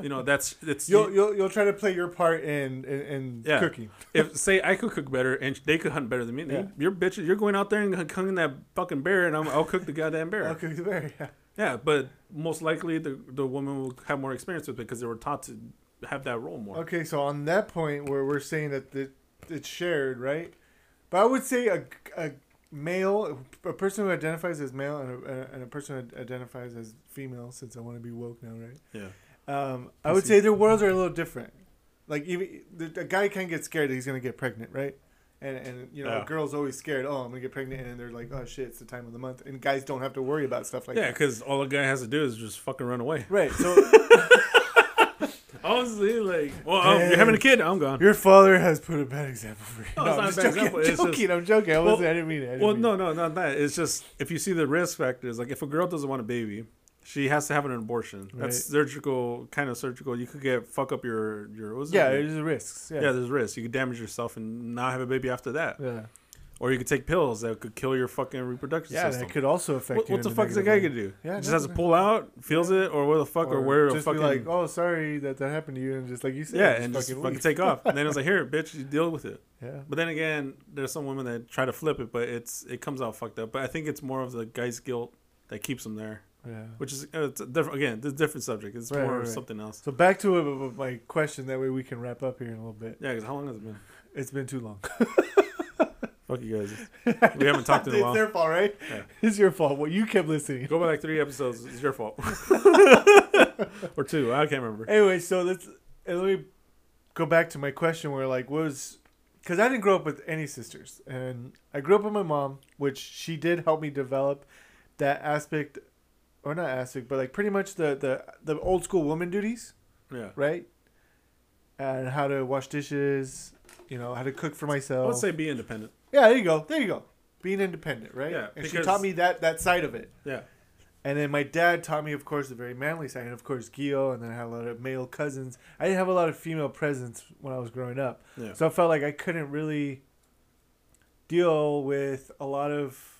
You know, that's it's You'll you'll you'll try to play your part in in, in Yeah. cooking. if say I could cook better and they could hunt better than me, Yeah. you, you're bitches. You're going out there and hunting that fucking bear, and I'm, I'll cook the goddamn bear. I'll cook the bear. Yeah. Yeah, but most likely the the woman will have more experience with it because they were taught to have that role more. Okay, so on that point where we're saying that the, it's shared, right? But I would say a, a male, a person who identifies as male and a, and a person who identifies as female, since I want to be woke now, right? Yeah, Um, I would say their worlds are a little different. Like even the, a guy can get scared that he's gonna get pregnant, right? And and you know, Yeah. a girl's always scared. Oh, I'm gonna get pregnant, and they're like, oh shit, it's the time of the month, and guys don't have to worry about stuff like yeah, that. because all a guy has to do is just fucking run away. Right. So *laughs* Honestly, like, well, um, you're having a kid, I'm gone. your father has put a bad example for you. No, No, it's I'm just bad joking. example, I'm it's just- joking. I'm joking. I Well-. I didn't mean it. Didn't Well, mean no, no, not that. It's just if you see the risk factors, like if a girl doesn't want a baby, she has to have an abortion. That's Right. surgical, kind of surgical. You could get fuck up your your. Yeah, it? there's risks. yeah. Yeah. There's risk. You could damage yourself and not have a baby after that, Yeah. or you could take pills that could kill your fucking reproductive Yeah, system. that could also affect What, you. what the a fuck is a guy gonna do? Yeah, just has to pull out, feels it, or what the fuck, or, wear a just fucking be like, oh, sorry that that happened to you, and just like you said, yeah, just and just fucking fucking take off. And then it's like, *laughs* here, bitch, you deal with it. Yeah. But then again, there's some women that try to flip it, but it's it comes out fucked up. But I think it's more of the guy's guilt that keeps him there, Yeah. which is uh, it's a different. Again, it's a different subject. It's Right, more right, something else. So back to my question. That way we can wrap up here in a little bit. Yeah, because how long has it been? It's been too long. *laughs* Fuck you guys. *laughs* We haven't talked in a while. it's their fault, right? Yeah. It's your fault. Well, you kept listening. Go back like three episodes. It's your fault. *laughs* or two. I can't remember. Anyway, so let's and let me go back to my question. Where like was because I didn't grow up with any sisters, and I grew up with my mom, which she did help me develop that aspect, or not aspect, but like pretty much the the the old school woman duties, Yeah. right? And how to wash dishes, you know, how to cook for myself. Let's say be independent. yeah, there you go, there you go, being independent, right? Yeah, and she taught me that that side of it. Yeah. And then my dad taught me, of course, the very manly side, and of course, Gio. And then I had a lot of male cousins. I didn't have a lot of female presence when I was growing up, Yeah. so I felt like I couldn't really deal with a lot of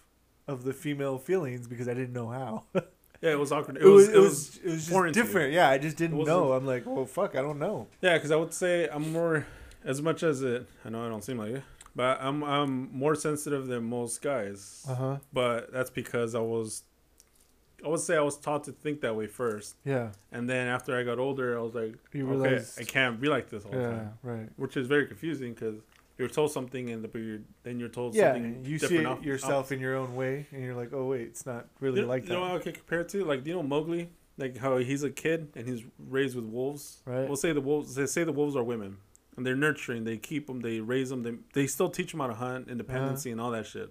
of the female feelings because I didn't know how. *laughs* Yeah, it was awkward. It, was, it was it was just foreign to you. different. Yeah, I just didn't know. I'm like, well, fuck, I don't know. Yeah, because I would say I'm more, as much as it. I know I don't seem like it, but I'm I'm more sensitive than most guys. Uh huh. But that's because I was, I would say I was taught to think that way first, Yeah. and then after I got older, I was like, You okay, realized. I can't be like this all the yeah. time, Right. which is very confusing because you're told something and the, you're, then you're told Yeah. something You see different it off- yourself in your own way, and you're like, oh wait, it's not really You like you that. know what I could compare it to? Like, do you know Mowgli? Like how he's a kid and he's raised with wolves. Right. We'll say the wolves. They say the wolves are women, and they're nurturing. They keep them. They raise them. They they still teach them how to hunt, independency, uh-huh. and all that shit.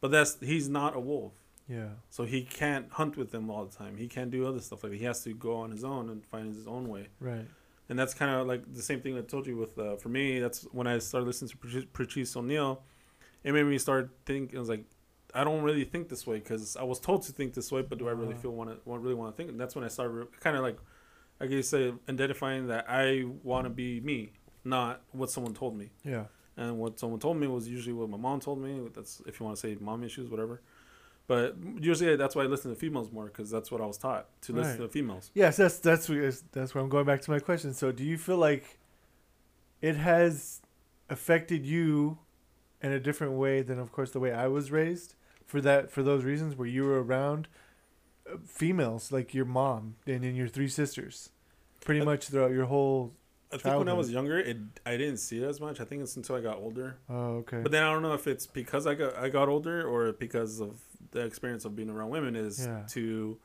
But that's he's not a wolf, Yeah. so he can't hunt with them all the time. He can't do other stuff like that. He has to go on his own and find his own way. Right. And that's kind of like the same thing I told you with uh, for me. That's when I started listening to Patrice- O'Neal. It made me start thinking. I was like, I don't really think this way because I was told to think this way, but do I really Uh-huh. feel want to really want to think? And that's when I started kind of like, I guess say identifying that I want to be me, not what someone told me. Yeah. And what someone told me was usually what my mom told me. That's if you want to say mom issues, whatever. But usually that's why I listen to females more because that's what I was taught to listen Right. to females. Yes, that's that's where- that's where I'm going back to my question. So, do you feel like it has affected you in a different way than, of course, the way I was raised? For that, for those reasons, where you were around uh, females like your mom and then your three sisters, pretty Uh, much throughout your whole. I think when I was younger, it I didn't see it as much. I think it's until I got older. Oh, okay. But then I don't know if it's because I got I got older or because of the experience of being around women is Yeah. to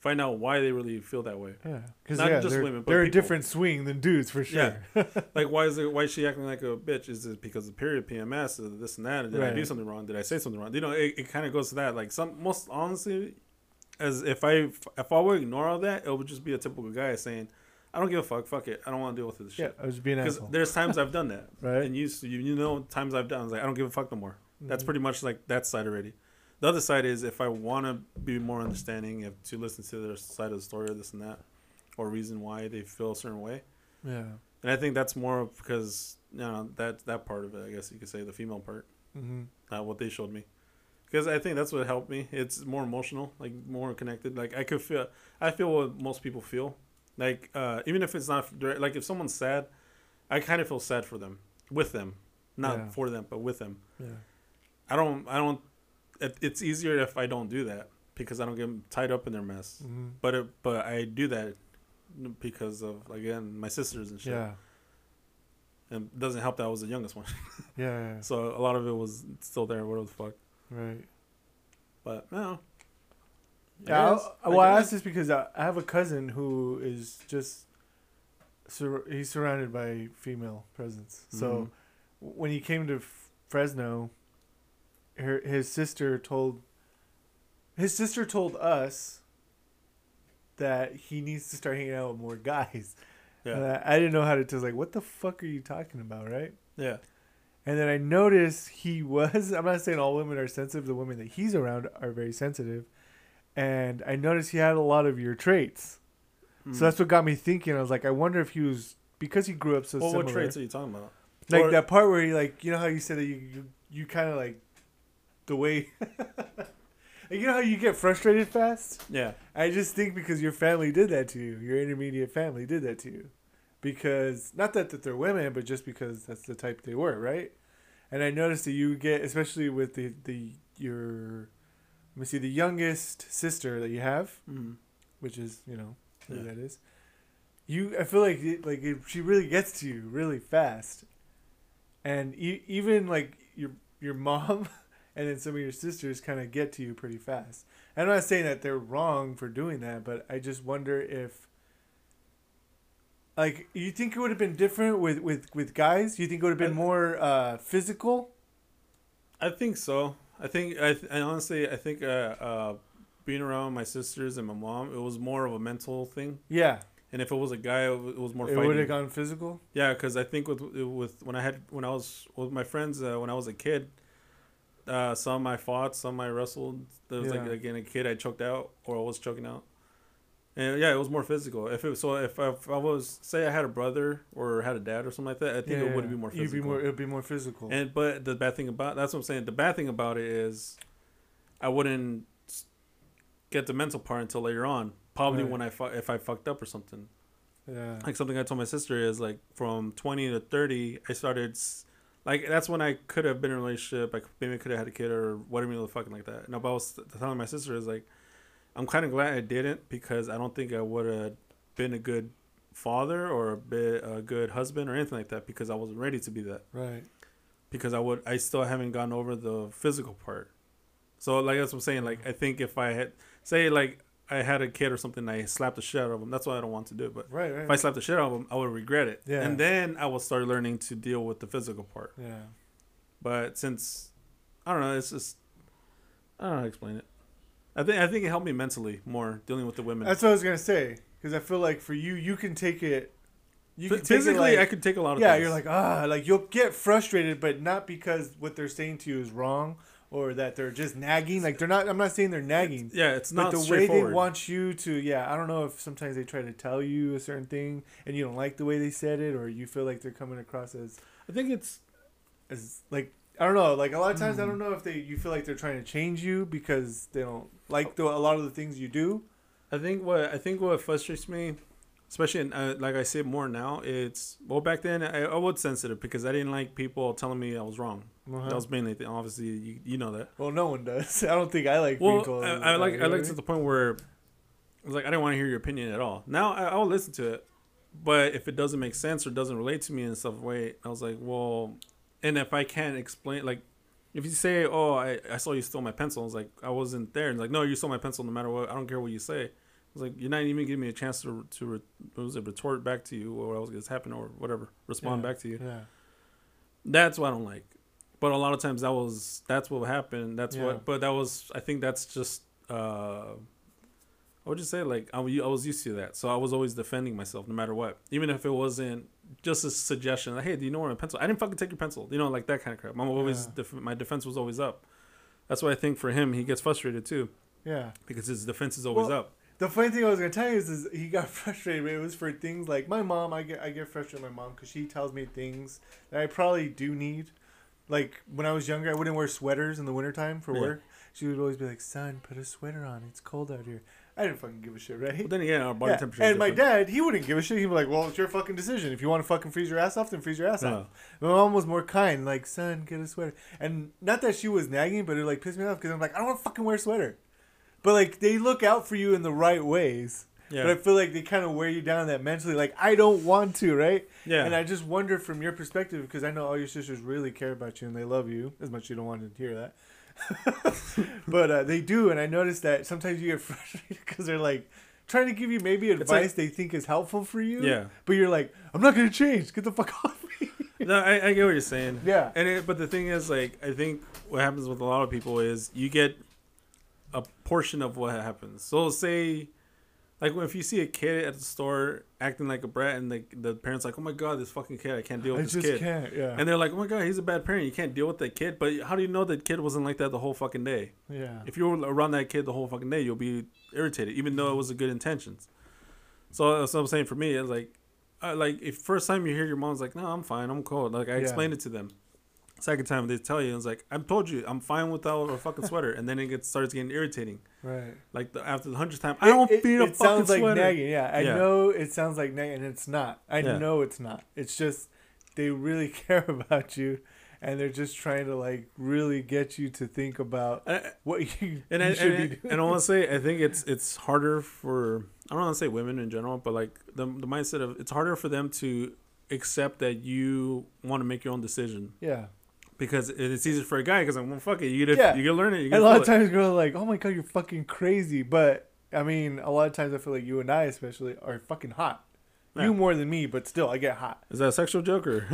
find out why they really feel that way. yeah, because not yeah, just they're, women, but they're a different swing than dudes for sure. Yeah. *laughs* Like why is it why is she acting like a bitch? Is it because of period PMS or this and that? Did I do something wrong? Did I say something wrong? You know, it, it kind of goes to that. Like some most honestly, as if I if I would ignore all that, it would just be a typical guy saying, "I don't give a fuck. Fuck it. I don't want to deal with this yeah, shit." I was being Because there's times I've done that, *laughs* Right. and you you you know times I've done. I was like, I don't give a fuck no more. That's Mhm. pretty much like that side already. The other side is if I want to be more understanding, if to listen to their side of the story, or this and that, or reason why they feel a certain way. Yeah. And I think that's more because you know that that part of it. I guess you could say the female part, hmm uh, what they showed me, because I think that's what helped me. It's more emotional, like more connected. Like I could feel, I feel what most people feel. Like uh, even if it's not direct, like if someone's sad, I kind of feel sad for them, with them, not Yeah. for them, but with them. Yeah. I don't. I don't. It, it's easier if I don't do that because I don't get tied up in their mess. hmm But it, but I do that because of again my sisters and shit. Yeah. And it doesn't help that I was the youngest one. *laughs* Yeah. yeah. So a lot of it was still there. What the fuck. Right. But no. Yeah, guess- I, well, I guess. asked this because I, I have a cousin who is just sur- he's surrounded by female presence. So Mhm. when he came to F- Fresno, her his sister told his sister told us that he needs to start hanging out with more guys. *laughs* Yeah. I, I didn't know how to tell. Like, what the fuck are you talking about, right? Yeah. And then I noticed he was. *laughs* I'm not saying all women are sensitive. The women that he's around are very sensitive. And I noticed he had a lot of your traits. Mm. So that's what got me thinking. I was like, I wonder if he was because he grew up so well, similar. what traits are you talking about? like Or- that part where he like, you know how you said that you you, you kind of like the way. *laughs* you know how you get frustrated fast. Yeah. I just think because your family did that to you, your intermediate family did that to you, because not that that they're women, but just because that's the type they were, right? And I noticed that you get, especially with the the your, let me see, the youngest sister that you have, Mm. which is you know who Yeah. that is. You, I feel like it, like it, she really gets to you really fast, and e- even like your your mom *laughs* and then some of your sisters kind of get to you pretty fast. I'm not saying that they're wrong for doing that, but I just wonder if like you think it would have been different with with with guys. You think it would have been more uh, physical? I think so. I think I, th- I honestly I think uh, uh, being around my sisters and my mom, it was more of a mental thing. Yeah, And if it was a guy, it was more it would have gone physical. Yeah, because I think with with when I had when I was with my friends uh, when I was a kid, uh, some I fought, some I wrestled. There was like Yeah. again a kid I choked out or I was choking out, and yeah, it was more physical. If it so if I, if I was say I had a brother or had a dad or something like that, I think it would be more You'd physical. be more. It would be more physical. And but the bad thing about that's what I'm saying. The bad thing about it is, I wouldn't get the mental part until later on. Probably Right. when I fu- if I fucked up or something yeah. like something I told my sister is like from 20 to 30, I started s- like that's when I could have been in a relationship. Like maybe I could have had a kid or whatever, the fucking like that. No, but I was telling my sister is like, I'm kind of glad I didn't because I don't think I would have been a good father or a bit a good husband or anything like that because I wasn't ready to be that Right. because I would I still haven't gone over the physical part. So like that's what I'm saying. Like mm. I think if I had say like I had a kid or something, I slapped the shit out of him. That's why I don't want to do it. But Right, right. if I slapped the shit out of him, I would regret it. Yeah. And then I will start learning to deal with the physical part. yeah. But since I don't know, it's just I don't know how to explain it. I think I think it helped me mentally more dealing with the women. That's what I was gonna say. Because I feel like for you, you can take it. You Ph- can take it physically, like, I could take a lot of yeah, things. you're like ah, like you'll get frustrated, but not because what they're saying to you is wrong or that they're just nagging. Like they're not. I'm not saying they're nagging. yeah, it's But not the way they want you to, yeah, I don't know if sometimes they try to tell you a certain thing and you don't like the way they said it, or you feel like they're coming across as, I think it's as like I don't know. Like a lot of times, I Hmm. don't know if they you feel like they're trying to change you because they don't like the, a lot of the things you do. I think what I think what frustrates me, especially in, uh, like I say more now, it's well back then I, I was sensitive because I didn't like people telling me I was wrong. Uh-huh. That was mainly the, obviously you, you know that. well, no one does. *laughs* I don't think I like Well, people. I, I like I like to the point where I was like I didn't want to hear your opinion at all. Now I, I'll listen to it, but if it doesn't make sense or doesn't relate to me in some way, I was like, well, and if I can't explain like. If you say, "Oh, I, I saw you stole my pencil," I was like, "I wasn't there." And like, "No, you stole my pencil no matter what. I don't care what you say." Was like, "You're not even giving me a chance to to re- what was it retort back to you or what else is happening or whatever, respond Yeah. back to you." Yeah. That's what I don't like. But a lot of times that was that's what happened. That's Yeah. what. But that was I think that's just. uh I would just say like I, was- I was used to that, so I was always defending myself no matter what, even if it wasn't just a suggestion. Like, hey, do you know where my pencil? I didn't fucking take your pencil. You know, like that kind of crap. I'm always Yeah. def- my defense was always up. That's why I think for him he gets frustrated too Yeah. because his defense is always Well, up. The funny thing I was gonna tell you is, is he got *laughs* frustrated. It was for things like my mom. I get I get frustrated with my mom because she tells me things that I probably do need. Like when I was younger, I wouldn't wear sweaters in the wintertime for Yeah. work. She would always be like, "Son, put a sweater on. It's cold out here." I didn't fucking give a shit, right? But then again, our body Yeah. temperature. And my dad, he wouldn't give a shit. He'd be like, "Well, it's your fucking decision. If you want to fucking freeze your ass off, then freeze your ass No. off." My mom was more kind, like, "Son, get a sweater." And not that she was nagging, but it like pissed me off because I'm like, I don't want to fucking wear a sweater. But like, they look out for you in the right ways. Yeah. But I feel like they kind of wear you down that mentally, like I don't want to, right? yeah. And I just wonder from your perspective because I know all your sisters really care about you and they love you as much as you don't want to hear that. *laughs* but uh, they do, and I notice that sometimes you get *laughs* frustrated because they're like trying to give you maybe advice like- they think is helpful for you. Yeah. But you're like, I'm not gonna change. Get the fuck *laughs* off me. no, I, I get what you're saying. Yeah. And it, but the thing is, like, I think what happens with a lot of people is you get a portion of what happens. So say, like, if you see a kid at the store acting like a brat, and the the parents like, oh my god, this fucking kid, I can't deal I with just this kid. can't. Yeah. And they're like, oh my god, he's a bad parent. You can't deal with that kid. But how do you know that kid wasn't like that the whole fucking day? yeah. If you were around that kid the whole fucking day, you'll be irritated, even though it was a good intentions. So that's what I'm saying for me. It's like, uh, like if first time you hear your mom's like, no, I'm fine, I'm cold. Like I Yeah. explained it to them. Second time they tell you, it's like, I've told you, I'm fine without a fucking sweater, and then it gets starts getting irritating. Right. Like the, after the hundredth time, I don't it, feel a fucking sweater. it fucking sounds like sweater. nagging. Yeah, I Yeah. know it sounds like nagging, and it's not. I Yeah. know it's not. It's just they really *laughs* care about you, and they're just trying to like really get you to think about what *laughs* you, and, you I, should and, be doing. and I want to say, I think it's it's harder for I don't want to say women in general, but like the the mindset of it's harder for them to accept that you want to make your own decision. yeah. Because it's easier for a guy because I'm well, fuck it. You get Yeah. you can learn it. You can a lot of feel it. times girls are like, "Oh my god, you're fucking crazy," but I mean, a lot of times I feel like you and I especially are fucking hot. Yeah. You more than me, but still, I get hot. Is that a sexual joke or *laughs*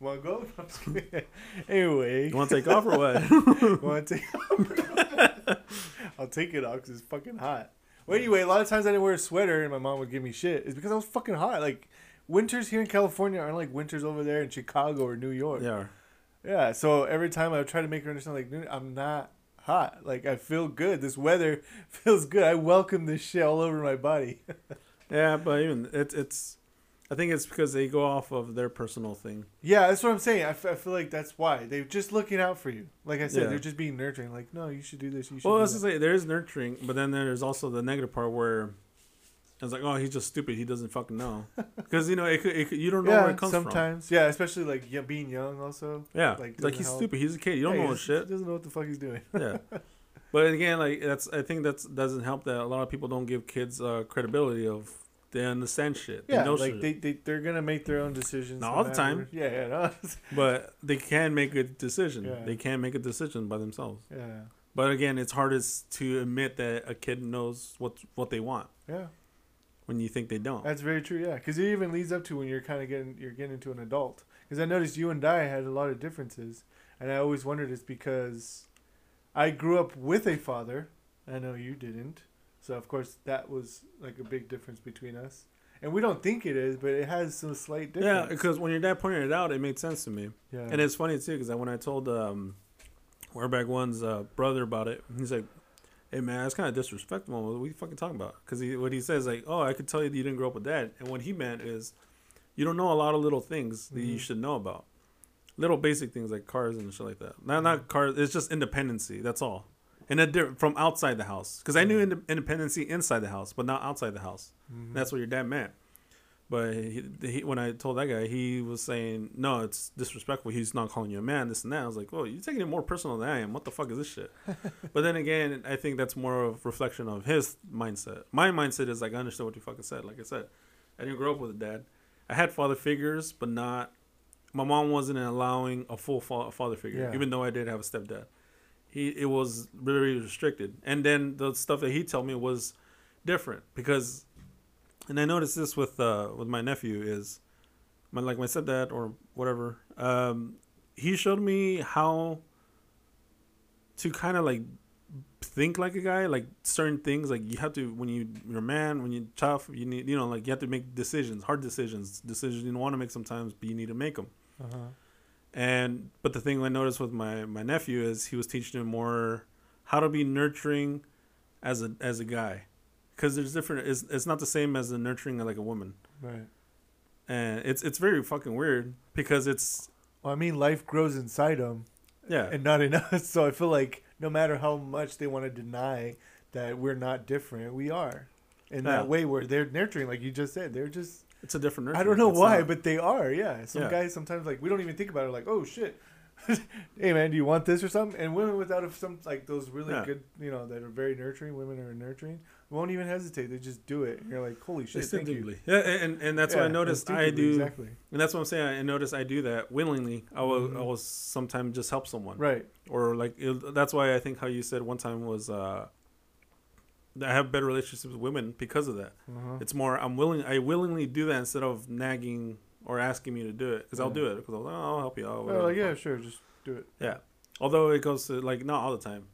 want to go? *laughs* I'm just anyway, you want to take off or what? *laughs* Want to take off? I'll take it off because it's fucking hot. Well, anyway, a lot of times I didn't wear a sweater and my mom would give me shit. It's because I was fucking hot. Like, winters here in California aren't like winters over there in Chicago or New York. yeah. Yeah, so every time I try to make her understand, like, I'm not hot. Like, I feel good. This weather *laughs* feels good. I welcome this shit all over my body. *laughs* Yeah, but even it's it's. I think it's because they go off of their personal thing. yeah, that's what I'm saying. I, f- I feel like that's why. They're just looking out for you. Like I said, Yeah. they're just being nurturing. Like, no, you should do this. You should Well, let's just say there is nurturing, but then there's also the negative part where it's like, oh, he's just stupid. He doesn't fucking know *laughs* because you know it could, it could, you don't know yeah, where it comes from. sometimes. Yeah, especially like yeah, being young also. Yeah, like, like, he's help. stupid. He's a kid. You don't Yeah, know he shit. Doesn't know what the fuck he's doing. yeah. *laughs* But again, like that's I think that's doesn't help that a lot of people don't give kids uh, credibility of they understand shit. They Yeah, like shit. they, they they're gonna make their own decisions. Not no all the time. Yeah, yeah, no. *laughs* but they can make a decision. Yeah. They can make a decision by themselves. yeah. But again, it's hardest to admit that a kid knows what what they want Yeah, when you think they don't. that's very true. Yeah, because it even leads up to when you're kind of getting you're getting into an adult. Because I noticed you and I had a lot of differences, and I always wondered it's because I grew up with a father. I know you didn't, so of course that was like a big difference between us. And we don't think it is, but it has some slight difference. Yeah, because when your dad pointed it out, it made sense to me. yeah, And it's funny too, because when I told um, Wareback One's uh, brother about it, he's like, "Hey man, that's kind of disrespectful. What are you fucking talking about?" Because he, what he says like, "Oh, I could tell you that you didn't grow up with dad," and what he meant is, you don't know a lot of little things that you Mhm. should know about, little basic things like cars and shit like that. Not not cars. It's just independency. That's all. And a di- from outside the house, because I knew inde- independency inside the house, but not outside the house. Mhm. That's what your dad meant. But he, he, when I told that guy, he was saying, "No, it's disrespectful. He's not calling you a man. This and that." I was like, "Oh, you're taking it more personal than I am. What the fuck is this shit?" *laughs* but then again, I think that's more of reflection of his mindset. My mindset is like, I understand what you fucking said. Like I said, I didn't grow up with a dad. I had father figures, but not. My mom wasn't allowing a full fa- father figure, Yeah. even though I did have a stepdad. He it was very restricted, and then the stuff that he told me was different because and I noticed this with uh with my nephew is my like my stepdad or whatever. Um, he showed me how to kind of like think like a guy, like certain things. Like you have to when you you're a man, when you're tough, you need you know like you have to make decisions, hard decisions, decisions you don't want to make sometimes, but you need to make them. Uh-huh. And but the thing I noticed with my my nephew is he was teaching him more how to be nurturing as a as a guy, because there's different. It's it's not the same as the nurturing like a woman, Right. and it's it's very fucking weird because it's Well, I mean, life grows inside them, yeah and not in *laughs* us. So I feel like no matter how much they want to deny that we're not different, we are. In Yeah. that way, where they're nurturing, like you just said, they're just. it's a different. I don't know It's why, not- but they are. Yeah. Some Yeah. guys sometimes like we don't even think about it. Like, oh shit. *laughs* hey man, do you want this or something? And women without some like those really Yeah. good, you know, that are very nurturing. Women are nurturing. Won't even hesitate. They just do it. And you're like, holy shit, thank you. Yeah, and and that's what I Yeah, noticed. I do, exactly. and that's what I'm saying. I noticed I do that willingly. I will Mhm. I will sometimes just help someone. Right. or like it, that's why I think how you said one time was uh, I have better relationships with women because of that. Uh-huh. It's more I'm willing I willingly do that instead of nagging or asking me to do it because I'll do it because I'll, oh, I'll help you. Oh, like, yeah, sure, just do it. yeah. Although it goes to like not all the time,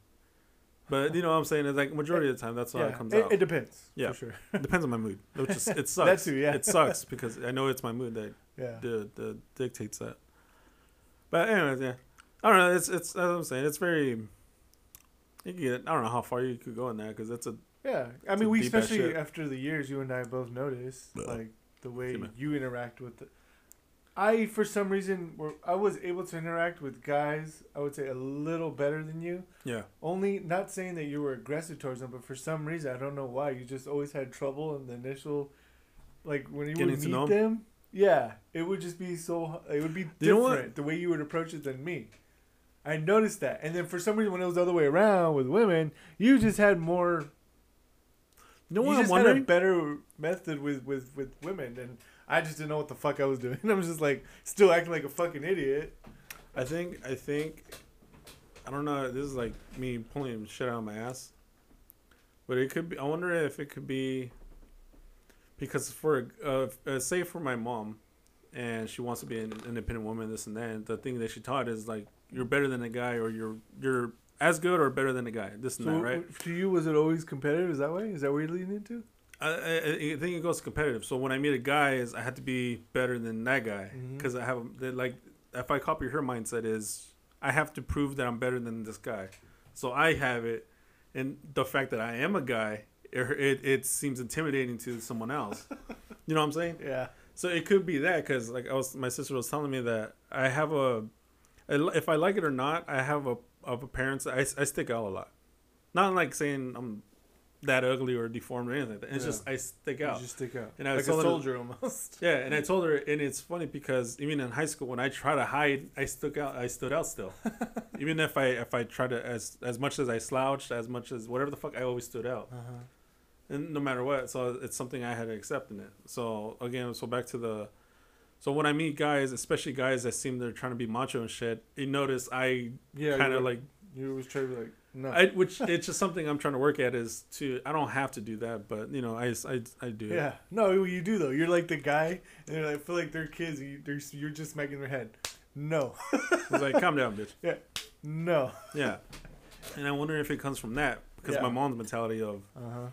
but you know what I'm saying it's like majority of the time that's how it comes it, out. it depends. Yeah. for sure. It *laughs* depends on my mood, which is it *laughs* sucks. that too, yeah. It sucks because I know it's my mood that Yeah. the, the dictates that. But anyways, yeah, I don't know. It's it's as I'm saying, it's very. You get, I don't know how far you could go in that because that's a Yeah, I mean, we especially after the years, you and I both noticed like the way you interact with. The, I for some reason were I was able to interact with guys. I would say a little better than you. yeah Only not saying that you were aggressive towards them, but for some reason I don't know why you just always had trouble in the initial, like when you Getting would meet know 'em? them. Yeah, it would just be so. It would be different the way you would approach it than me. I noticed that, and then for some reason when it was the other way around with women, you just had more You know what I'm just had a better method with, with, with women, and I just didn't know what the fuck I was doing. *laughs* I was just like still acting like a fucking idiot. I think I think I don't know. This is like me pulling shit out of my ass, but it could be. I wonder if it could be because for uh, uh, say for my mom, and she wants to be an independent woman, this and that. And the thing that she taught is like you're better than a guy, or you're you're as good or better than a guy. This and So that, right? to you, was it always competitive? Is that way? Is that what you're leading into? I, I, I think it goes competitive. So when I meet a guy, is I have to be better than that guy mm-hmm. because I have that, like if I copy her mindset is I have to prove that I'm better than this guy. So I have it, and the fact that I am a guy, it it, it seems intimidating to someone else. *laughs* you know what I'm saying? Yeah. So it could be that because like I was, my sister was telling me that I have a, a- if I like it or not, I have a of appearance. I, I stick out a lot. Not like saying I'm that ugly or deformed or anything like that. It's Yeah. just I stick out. You just stick out. And I like a told her- soldier almost. *laughs* Yeah, and I *laughs* told her, and it's funny because even in high school, when I try to hide, I stuck out. I stood out still. *laughs* even if I if I try to as as much as I slouched, as much as whatever the fuck, I always stood out. Uh-huh. And no matter what, so it's something I had to accept in it. So again, so back to the, so when I meet guys, especially guys that seem they're trying to be macho and shit, you notice I Yeah. kind of like you always try to be like No. I, which it's just something I'm trying to work at is to I don't have to do that, but you know I I, I do it. yeah. No, you do though. You're like the guy, and like, feel like they're kids. You, they're, you're just smacking their head. No. It's like calm down, bitch. *laughs* yeah. No. Yeah, and I wonder if it comes from that because Yeah. my mom's mentality of Uh huh.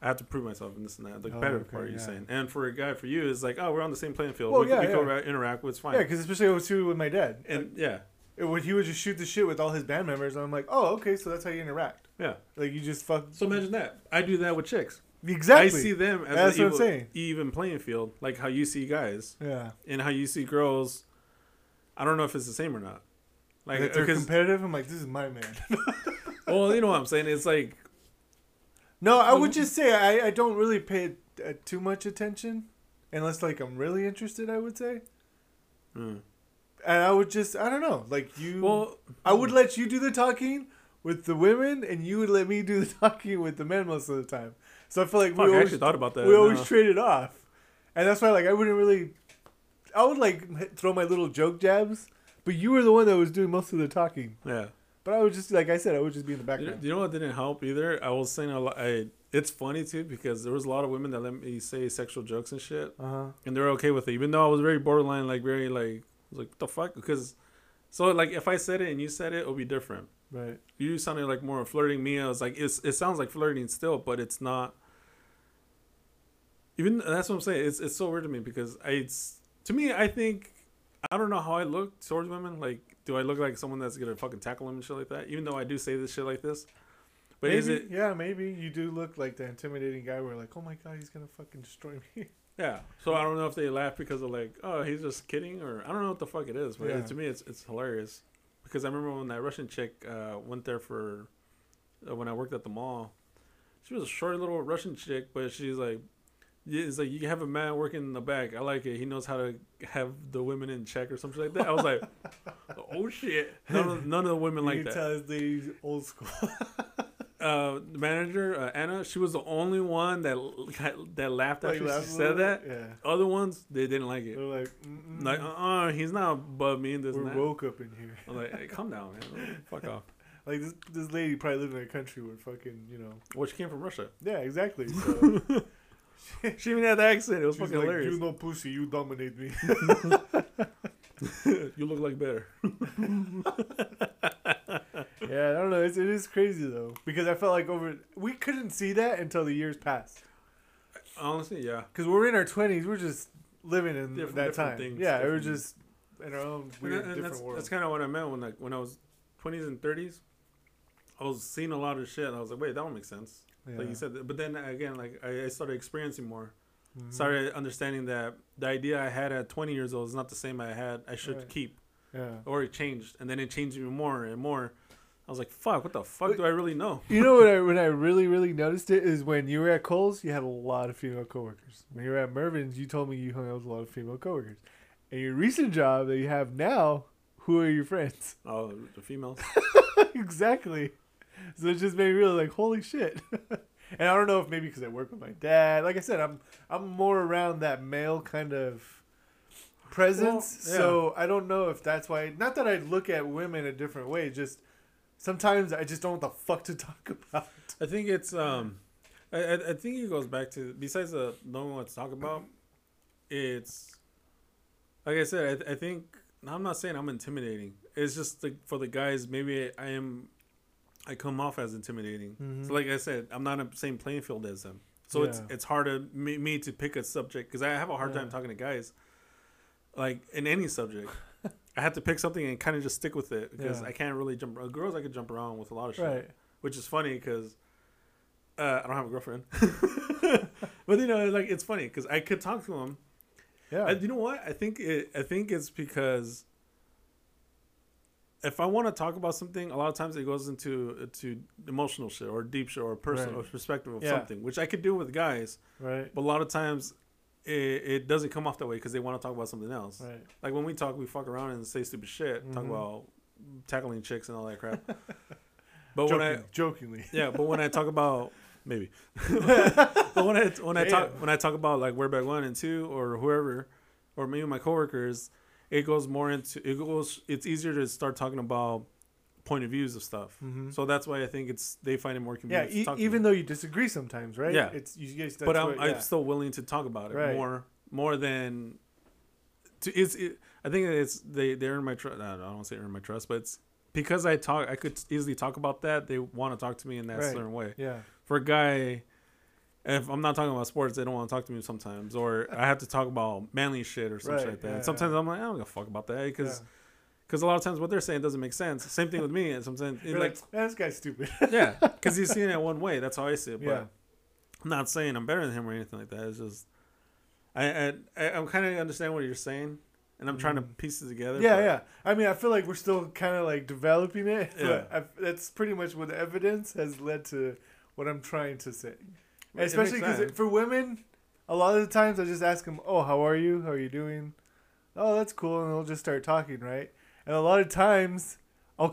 I have to prove myself and this and that. The Oh, competitive okay, part you're saying, and for a guy for you is like oh we're on the same playing field. Well, we, yeah, we can yeah. ra- interact. It's fine. Yeah, because especially I was too with my dad. and yeah, It would, he would just shoot the shit with all his band members, and I'm like, oh, okay, so that's how you interact. yeah. Like you just fuck. So imagine that. I do that with chicks. exactly. I see them as That's an what I'm saying. even playing field, like how you see guys Yeah. and how you see girls. I don't know if it's the same or not. Like Like they're competitive. I'm like, this is my man. *laughs* well, you know what I'm saying. It's like no, I would just say I, I don't really pay uh, too much attention, unless like I'm really interested. I would say, mm. And I would just I don't know, like you. well, I would let you do the talking with the women, and you would let me do the *laughs* talking with the men most of the time. So I feel like fuck, we I always actually thought about that. we always now. traded off, and that's why like I wouldn't really. I would like throw my little joke jabs, but you were the one that was doing most of the talking. yeah. But I would just like I said, I would just be in the background. you know what didn't help either? I was saying a lot. I, it's funny too because there was a lot of women that let me say sexual jokes and shit, Uh huh. and they're okay with it. Even though I was very borderline, like very like, was like, what the fuck? Because, so like if I said it and you said it, it would be different. Right. You sounded like more flirting. Me, I was like, it's, it sounds like flirting still, but it's not. Even that's what I'm saying. It's it's so weird to me because I, it's to me. I think I don't know how I look towards women. Like, do I look like someone that's gonna fucking tackle them and shit like that? Even though I do say this shit like this, but maybe, is it? Yeah, maybe you do look like the intimidating guy. Where like, oh my god, he's gonna fucking destroy me. *laughs* Yeah. So I don't know if they laugh because of like, oh, he's just kidding, or I don't know what the fuck it is. But Yeah. to me, it's it's hilarious because I remember when that Russian chick uh, went there for uh, when I worked at the mall. She was a short little Russian chick, but she's like, it's like you have a man working in the back. I like it. He knows how to have the women in check or something like that. I was like, *laughs* oh shit. None of, none of the women you like that. tell his lady's old school. *laughs* Uh, the manager uh, Anna, she was the only one that that laughed after Like, she said that. Yeah. Other ones, they didn't like it. They're like, Mm-mm. Like, uh, uh he's not above me in this we're woke up in here. I'm like, hey, calm down, man. *laughs* Fuck off. Like this, this lady probably lived in a country where fucking, you know. Well, she came from Russia. Yeah, exactly. So *laughs* She even had the accent. It was she's fucking like, hilarious. you know, pussy, you dominate me. *laughs* you look like better. Yeah, I don't know. It's, it is crazy though because I felt like over we couldn't see that until the years passed Honestly, yeah. because we're in our twenties. We're just living in Different- that different time. things, yeah, we were different- just in our own And, weird, that- and different that's, world. that's kind of what I meant when like when I was 20s and 30s. I was seeing a lot of shit. And I was like, wait, that don't make sense. yeah. Like you said, but then again, like I, I started experiencing more. Mhm. Started understanding that the idea I had at 20 years old is not the same I had. I should Right. keep, Yeah. or it changed, and then it changed even more and more. I was like, fuck, what the fuck But- do I really know? You know *laughs* what I when I really really noticed it is when you were at Kohl's, you had a lot of female coworkers. When you were at Mervyn's, you told me you hung out with a lot of female coworkers. And your recent job that you have now, who are your friends? *laughs* Oh, the females. *laughs* exactly. So it just made me realize, like, holy shit. and I don't know if maybe because I work with my dad. Like I said, I'm I'm more around that male kind of presence. Well, yeah. So I don't know if that's why. Not that I look at women a different way. Just sometimes I just don't know what the fuck to talk about. I think it's um, I I, think it goes back to besides the knowing what to talk about, it's like I said. I, I think I'm not saying I'm intimidating. It's just like for the guys, maybe I am. I come off as intimidating. Mhm. So like I said, I'm not on the same playing field as them. So it's it's hard to me, me to pick a subject because I have a hard Yeah. time talking to guys. Like in any subject, I have to pick something and kind of just stick with it because Yeah. I can't really jump. Girls, I could jump around with a lot of shit Right. which is funny because uh, I don't have a girlfriend. *laughs* but you know, like it's funny because I could talk to them. Yeah. And you know what? I think it. I think it's because if I want to talk about something, a lot of times it goes into to emotional shit or deep shit or personal Right. perspective of Yeah. something, which I could do with guys. right. But a lot of times. It, it doesn't come off that way because they want to talk about something else. Right. Like when we talk, we fuck around and say stupid shit, talk Mhm. about tackling chicks and all that crap. *laughs* But when I jokingly. *laughs* yeah, but when I talk about maybe, *laughs* but when I when I talk when I talk about like We're Back One and Two or whoever, or maybe my coworkers, it goes more into it goes. It's easier to start talking about point of views of stuff. Mhm. So that's why I think it's they find it more Yeah, convenient. to e- even though you disagree sometimes, right? Yeah. It's you guys. But I'm, what, I'm still willing to talk about it Right. more more than to it's it, I think it's they they earn my trust. I don't, want to say earn my trust, but it's because I talk I could easily talk about that. They want to talk to me in that Right. certain way. yeah. For a guy, if I'm not talking about sports, they don't want to talk to me sometimes, or I have to talk about manly shit or something Right, like that. yeah, sometimes yeah. I'm like, I don't give a fuck about that because yeah. Because a lot of times what they're saying doesn't make sense. Same thing with me. And sometimes You're like like, "Man, this guy's stupid. *laughs* yeah, because he's seeing it *laughs* one way. That's how I see it. But yeah. I'm not saying I'm better than him or anything like that. It's just I I, I'm kind of understand what you're saying, and I'm trying to Mhm. piece it together. Yeah, but- yeah. I mean, I feel like we're still kind of like developing it. Yeah. But I, that's pretty much what the evidence has led to what I'm trying to say. It Especially because for women, a lot of the times I just ask them, "Oh, how are you? How are you doing?" Oh, that's cool, and they'll just start talking, right? And a lot of times, I'll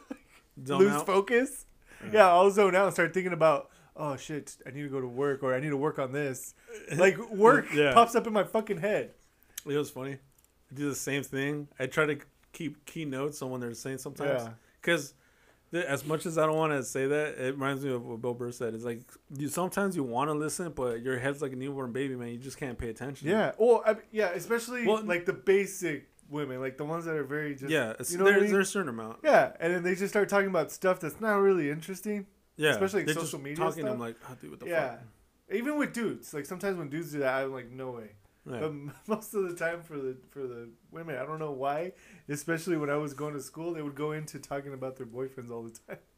*laughs* lose out. focus. Yeah, I'll zone out and start thinking about, "Oh shit, I need to go to work, or I need to work on this." *laughs* Like work Yeah. pops up in my fucking head. It was funny. I do the same thing. I try to keep key notes on when they're saying sometimes. Yeah. Because as much as I don't want to say that, it reminds me of what Bill Burr said. It's like you sometimes you want to listen, but your head's like a newborn baby, man. You just can't pay attention. Yeah. Well, I, yeah, especially Well- like the basic women, like the ones that are very just yeah. You know what I there's, mean? there's a certain amount. yeah, and then they just start talking about stuff that's not really interesting. Yeah, Especially, like, They're social media talking. stuff. I'm like, oh, dude, what the yeah, fuck? even with dudes, like sometimes when dudes do that, I'm like, no way. But *laughs* most of the time for the for the women, I don't know why. Especially when I was going to school, they would go into talking about their boyfriends all the time. *laughs*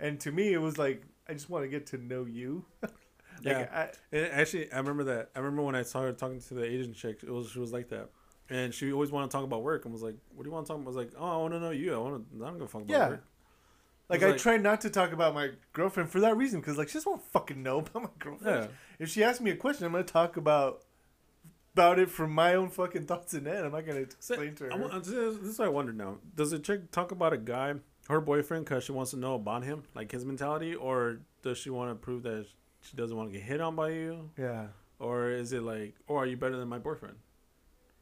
And to me, it was like I just want to get to know you. *laughs* like, yeah. I, And actually, I remember that. I remember when I saw her talking to the Asian chick. It was she was like that, and she always wanted to talk about work and was like, "What do you want to talk about?" I was like, "Oh, I want to know you. I want to. I don't give a fuck about Yeah. work." like I like- try not to talk about my girlfriend for that reason because like she just won't fucking know *laughs* about my girlfriend. Yeah. If she asks me a question, I'm gonna talk about about it from my own fucking thoughts and end. I'm not gonna So, explain to her. I this is this is what I wonder now. Does a chick talk about a guy, her boyfriend, because she wants to know about him, like his mentality, or does she want to prove that she doesn't want to get hit on by you, yeah. or is it like, or are you better than my boyfriend?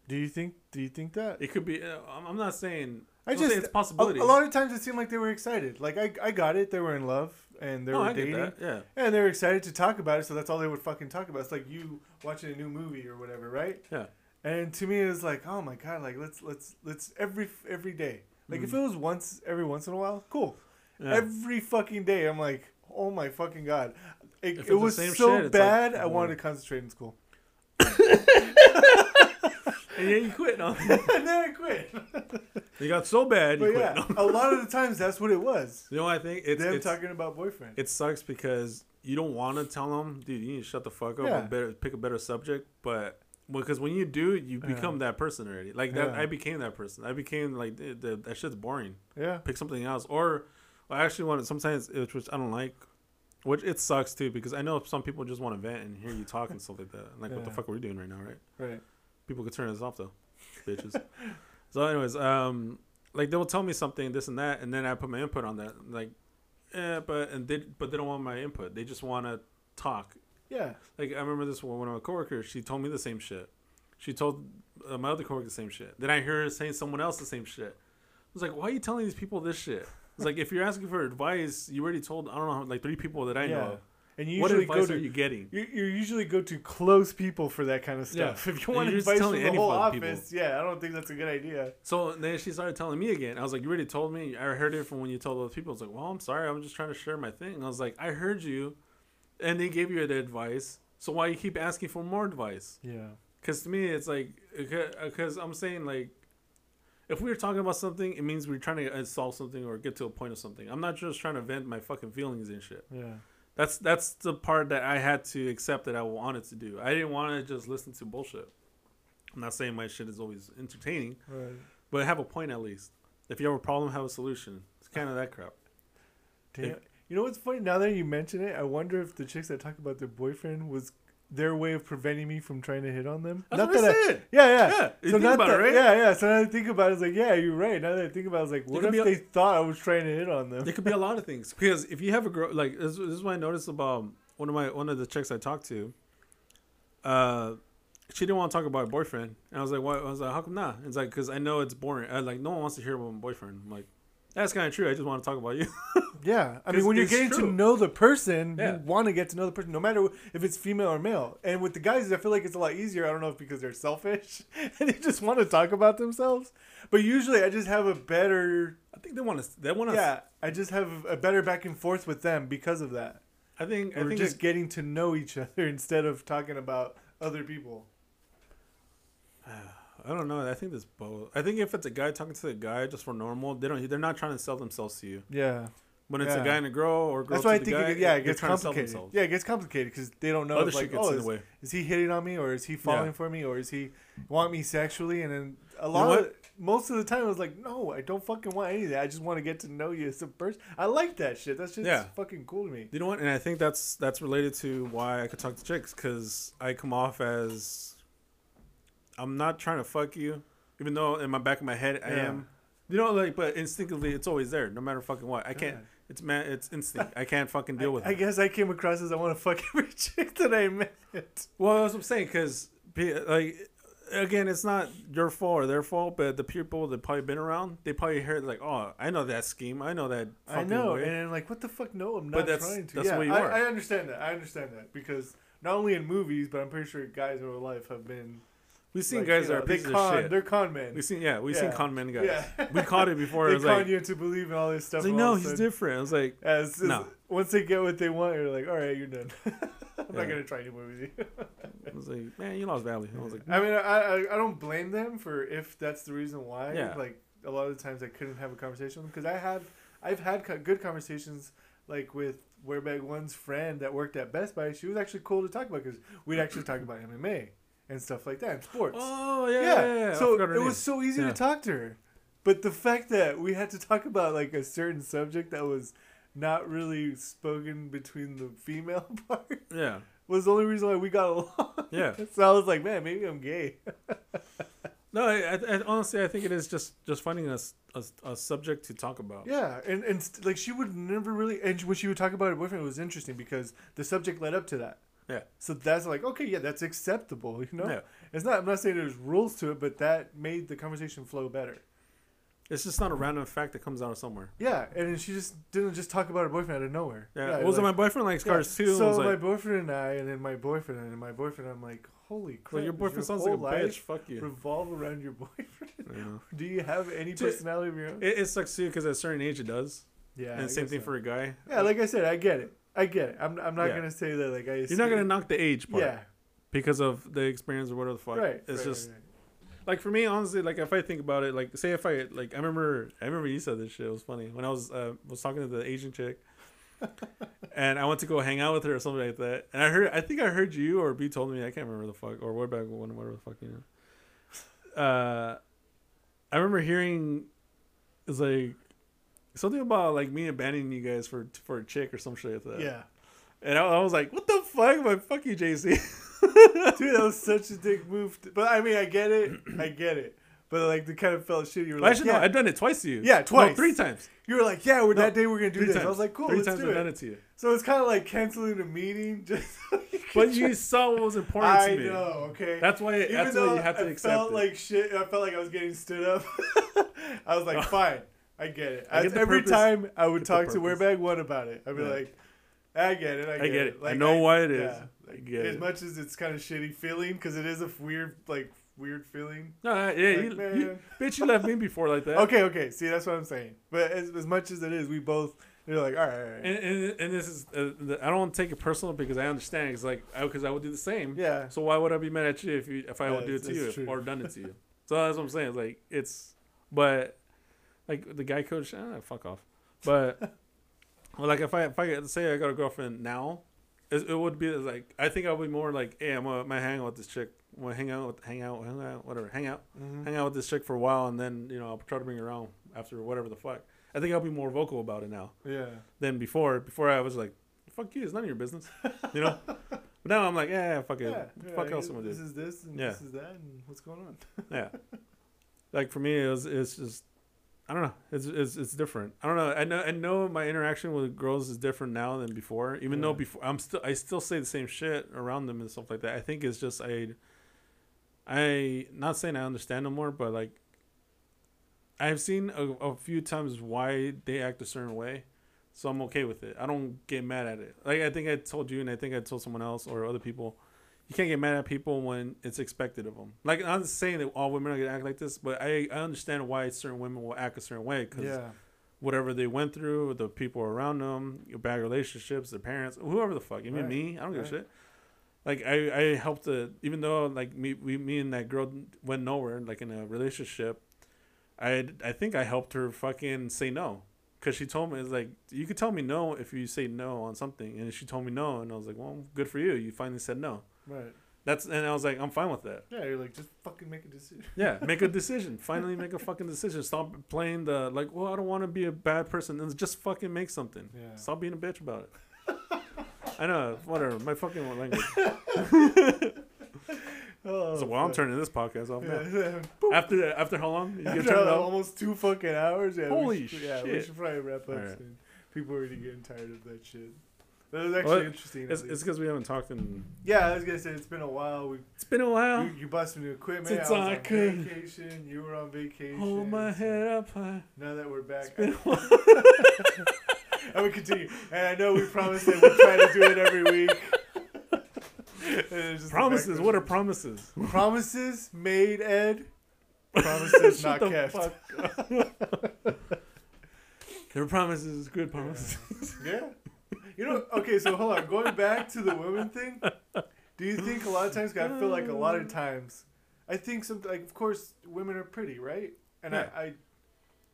Do you think? Do you think that? It could be. uh, I'm not saying. I just saying it's a a, possibility. a lot of times it seemed like they were excited. Like I, I got it. They were in love and they no, were I dating. Yeah. And they were excited to talk about it, so that's all they would fucking talk about. It's like you watching a new movie or whatever, right? Yeah. And to me, it was like, oh my god, like let's let's let's every every day. Like if Mhm. it was once every once in a while, cool. yeah. Every fucking day, I'm like, oh my fucking god. It, it was so shit, bad. like I wanted to concentrate in school, *coughs* *coughs* *coughs* and yeah, you quit. No? *laughs* and then I quit. you got so bad. You but quit. yeah, a lot of the times that's what it was. You know what I think? It's, Them it's talking about boyfriend. it sucks because you don't want to tell them, dude, you need to shut the fuck up Yeah. and better pick a better subject. But because when you do, you become that person already. Like that, Yeah. I became that person. I became like the, the, that shit's boring. yeah. Pick something else, or I actually want to. Sometimes it, which I don't like, which it sucks too because I know some people just want to vent and hear you talk and stuff like that. Like what the Yeah. fuck are we doing right now, right? Right. People could turn this off though, bitches. *laughs* so, anyways, um, like they will tell me something, this and that, and then I put my input on that. Like, yeah, but and they but they don't want my input. They just want to talk. Yeah. Like I remember this one when one of my coworkers. She told me the same shit. She told uh, my other coworker the same shit. Then I hear her saying someone else the same shit. I was like, why are you telling these people this shit? It's like if you're asking for advice, you already told I don't know like three people that I yeah. know. And you What usually go advice to are you getting? You, you usually go to close people for that kind of Yeah. stuff. *laughs* If you want you're advice from the whole office, yeah, I don't think that's a good idea. So then she started telling me again. I was like, "You already told me. I heard it from when you told those people." I was like, "Well, I'm sorry. I'm just trying to share my thing." And I was like, "I heard you, and they gave you the advice. So why you keep asking for more advice?" Yeah. Because to me, it's like, because I'm saying like, if we were talking about something, it means we're trying to uh, solve something or get to a point of something. I'm not just trying to vent my fucking feelings and shit. Yeah. That's that's the part that I had to accept that I wanted to do. I didn't want to just listen to bullshit. I'm not saying my shit is always entertaining, Right. but have a point at least. If you have a problem, have a solution. It's kind of that crap. Damn. If- you know what's funny? Now that you mention it, I wonder if the chicks that talk about their boyfriend was their way of preventing me from trying to hit on them. That's Not what I that said. yeah, yeah. Yeah, you So think about it, that, right? Yeah, yeah. So now I think about it, it's like, yeah, you're right. Now that I think about it, it's like, what if a- they thought I was trying to hit on them? There could be a lot of things because if you have a girl, like this, this is what I noticed about one of my one of the chicks I talked to. Uh, she didn't want to talk about her boyfriend, and I was like, "Why?" I was like, "How come not?" It's like because I know it's boring. I like no one wants to hear about my boyfriend. I'm like, That's kind of true. I just want to talk about you. *laughs* Yeah, I mean, when you're getting to know the person, Yeah. you want to get to know the person, no matter if it's female or male. And with the guys, I feel like it's a lot easier. I don't know if because they're selfish *laughs* and they just want to talk about themselves. But usually, I just have a better, I think they want to. They want to. yeah, I just have a better back and forth with them because of that. I think. I We're think just it- getting to know each *laughs* other instead of talking about other people. *sighs* I don't know. I think there's both. I think if it's a guy talking to a guy just for normal, they don't. They're not trying to sell themselves to you. Yeah, When it's Yeah. a guy and a girl or a girl that's why I think guy, it, yeah, it gets trying to sell complicated. Yeah, it gets complicated because they don't know. Other if, shit like, gets oh, in is, the way. is he hitting on me or is he falling Yeah. for me or is he want me sexually and then a know lot what? of most of the time I was like no I don't fucking want any of that I just want to get to know you as a person I like that shit that's just Yeah. fucking cool to me You know what? And I think that's that's related to why I could talk to chicks because I come off as I'm not trying to fuck you, even though in my back of my head I am. You know, like, but instinctively it's always there, no matter fucking what. I can't. It's man. It's instinct. I can't fucking deal *laughs* with I, I guess I came across as I want to fuck every *laughs* chick that I met Well, that's what I'm saying because, like, again, it's not your fault or their fault, but the people that probably been around, they probably heard like, oh, I know that scheme. I know that. I know way." and I'm like what the fuck no I'm But not that's- trying to that's yeah what you I, are. I understand that I understand that because not only in movies but I'm pretty sure guys in real life have been We've seen like, guys that know, are pieces con of shit. they're con men We've seen, yeah, we've seen con men guys. yeah We caught it before. *laughs* they was con like, you into believing all this stuff like, no, he's different. I was like, as- No. once they get what they want, you're like, all right, you're done. *laughs* I'm Yeah. not gonna try anymore with you. I was like, man, you lost value. I was like, I mean, I, I I don't blame them for if that's the reason why. Yeah. Like a lot of the times I couldn't have a conversation because I had I've had co- good conversations like with Wherebag One's friend that worked at Best Buy. She was actually cool to talk about because we'd actually talk about MMA and stuff like that and sports. oh yeah, yeah. yeah. yeah. So it name. was so easy to talk to her. But the fact that we had to talk about like a certain subject that was not really spoken between the female *laughs* part yeah, was the only reason why we got along. yeah. *laughs* so I was like, man, maybe I'm gay. *laughs* No, I, I, honestly, I think it is just just finding a a subject to talk about. Yeah, and and st- like she would never really, and when she would talk about her boyfriend, it was interesting because the subject led up to that. Yeah. So that's like okay, yeah, that's acceptable. You know, Yeah. it's not. I'm not saying there's rules to it, but that made the conversation flow better. It's just not a random fact that comes out of somewhere. Yeah, and she just didn't just talk about her boyfriend out of nowhere. Yeah, it wasn't like- my boyfriend likes yeah, cars too. So my like, boyfriend and I, and then my boyfriend and my boyfriend, I'm like, holy crap! well, your boyfriend sounds like a bitch. Fuck you. Revolve around your boyfriend. Know? *laughs* Do you have any Dude, personality of your own? It, it sucks too because at a certain age it does. yeah, and same thing so. for a guy. Yeah, like I said, I get it. I get it. I'm, I'm not Yeah. gonna say that like I. You're not gonna knock the age part Yeah. because of the experience or whatever the fuck. Right. It's right, just right, right. like for me, honestly, like if I think about it, like say if I like I remember I remember you said this shit. It was funny when I was uh, was talking to the Asian chick, *laughs* and I went to go hang out with her or something like that. And I heard I think I heard you or B told me I can't remember the fuck or what back one whatever the fuck you know. Uh, I remember hearing it's like something about like me abandoning you guys for for a chick or some shit like that. Yeah. And I, I was like, what the fuck? But fuck you, JC. *laughs* Dude, that was such a dick move. to- but I mean, I get it. *clears throat* I get it. But like, the kind of felt shit. You were like, Actually, yeah. no, I've done it twice to you. Yeah, No, twice. three times. you were like, yeah, we're, No, that day we're gonna do this. times. I was like, cool, Three let's times do I've done it. it to you. So it's kind of like canceling a meeting. *laughs* Just. But you saw what was important I to me. I know. Okay. That's why. Even that's why you have to I accept felt it. like shit. I felt like I was getting stood up. *laughs* I was like, fine, I get it. I get every purpose. time I would Get talk to. Wearbag one about it, I'd be Yeah. like, I get it. I get, get it. I Like, know why it is. Yeah, I like, as it. much as it's kind of shitty feeling, because it is a weird, like weird feeling. no, yeah, Like, you, you, bitch, you left me before like that. Okay, okay. See, that's what I'm saying. But as, as much as it is, we both. You're like, all right, all right. And, and and this is uh, I don't want to take it personal because I understand. It's like because I would do the same. yeah. So why would I be mad at you if you if I Yeah, would do it to you true. or done it to you? *laughs* So that's what I'm saying. It's like it's, but like the guy coach, ah, fuck off. But *laughs* well, like if I if I say I got a girlfriend now, it, it would be like I think I'll be more like, hey, I'm gonna, I'm gonna hang out with this chick. I'm gonna hang out with hang out hang out whatever hang out Mhm. hang out with this chick for a while and then you know I'll try to bring her around after whatever the fuck. I think I'll be more vocal about it now Yeah. than before. Before I was like, fuck you, it's none of your business, you know. *laughs* but now I'm like, yeah, fuck it, Yeah. fuck yeah, else I'm. This is this, and Yeah. this is that, and what's going on? *laughs* yeah like for me it was it's just i don't know it's, it's it's different i don't know i know i know my interaction with girls is different now than before even though before i'm still i still say the same shit around them and stuff like that i think it's just i i not saying i understand them more but like I've seen a, a few times why they act a certain way, so I'm okay with it. I don't get mad at it. Like I think I told you, and I think I told someone else or other people. You can't get mad at people when it's expected of them. Like I'm not saying that all women are gonna act like this, but I, I understand why certain women will act a certain way because Yeah. whatever they went through, the people around them, your bad relationships, their parents, whoever the fuck, even Right. me, I don't give Right. a shit. Like I, I helped to, even though like me, we, me and that girl went nowhere, like in a relationship, I, I think I helped her fucking say no, cause she told me it's like you could tell me no if you say no on something, and she told me no, and I was like, well, good for you, you finally said no. Right. That's and I was like, I'm fine with that. Yeah, you're like, just fucking make a decision. Yeah, *laughs* make a decision. Finally, make a fucking decision. Stop playing the like. Well, I don't want to be a bad person. And just fucking make something. Yeah. Stop being a bitch about it. I know. Whatever. My fucking language. *laughs* *laughs* Oh, So, well, I'm turning this podcast off now. Yeah. After after how long? You After almost two fucking hours. Yeah, Holy we should, Yeah, we should probably wrap up Alright. soon. People are already getting tired of that shit. That was actually Well, interesting. It's because we haven't talked in. yeah, I was gonna say it's been a while. We It's been a while. you, you bought some new equipment. Since I was I on could vacation. You were on vacation. Hold my head up high. Now that we're back, It's been a while. *laughs* I would continue. And I know we promised that we'd try to do it every week. *laughs* Promises. What are promises? promises made? Ed. *laughs* Promises not kept. fuck up. There are promises. Good promises. Yeah. You know, okay, so hold on. Going back to the women thing, do you think a lot of times, 'cause I feel like a lot of uh. times, I think some, like, of course, women are pretty, right? And Yeah. I, I,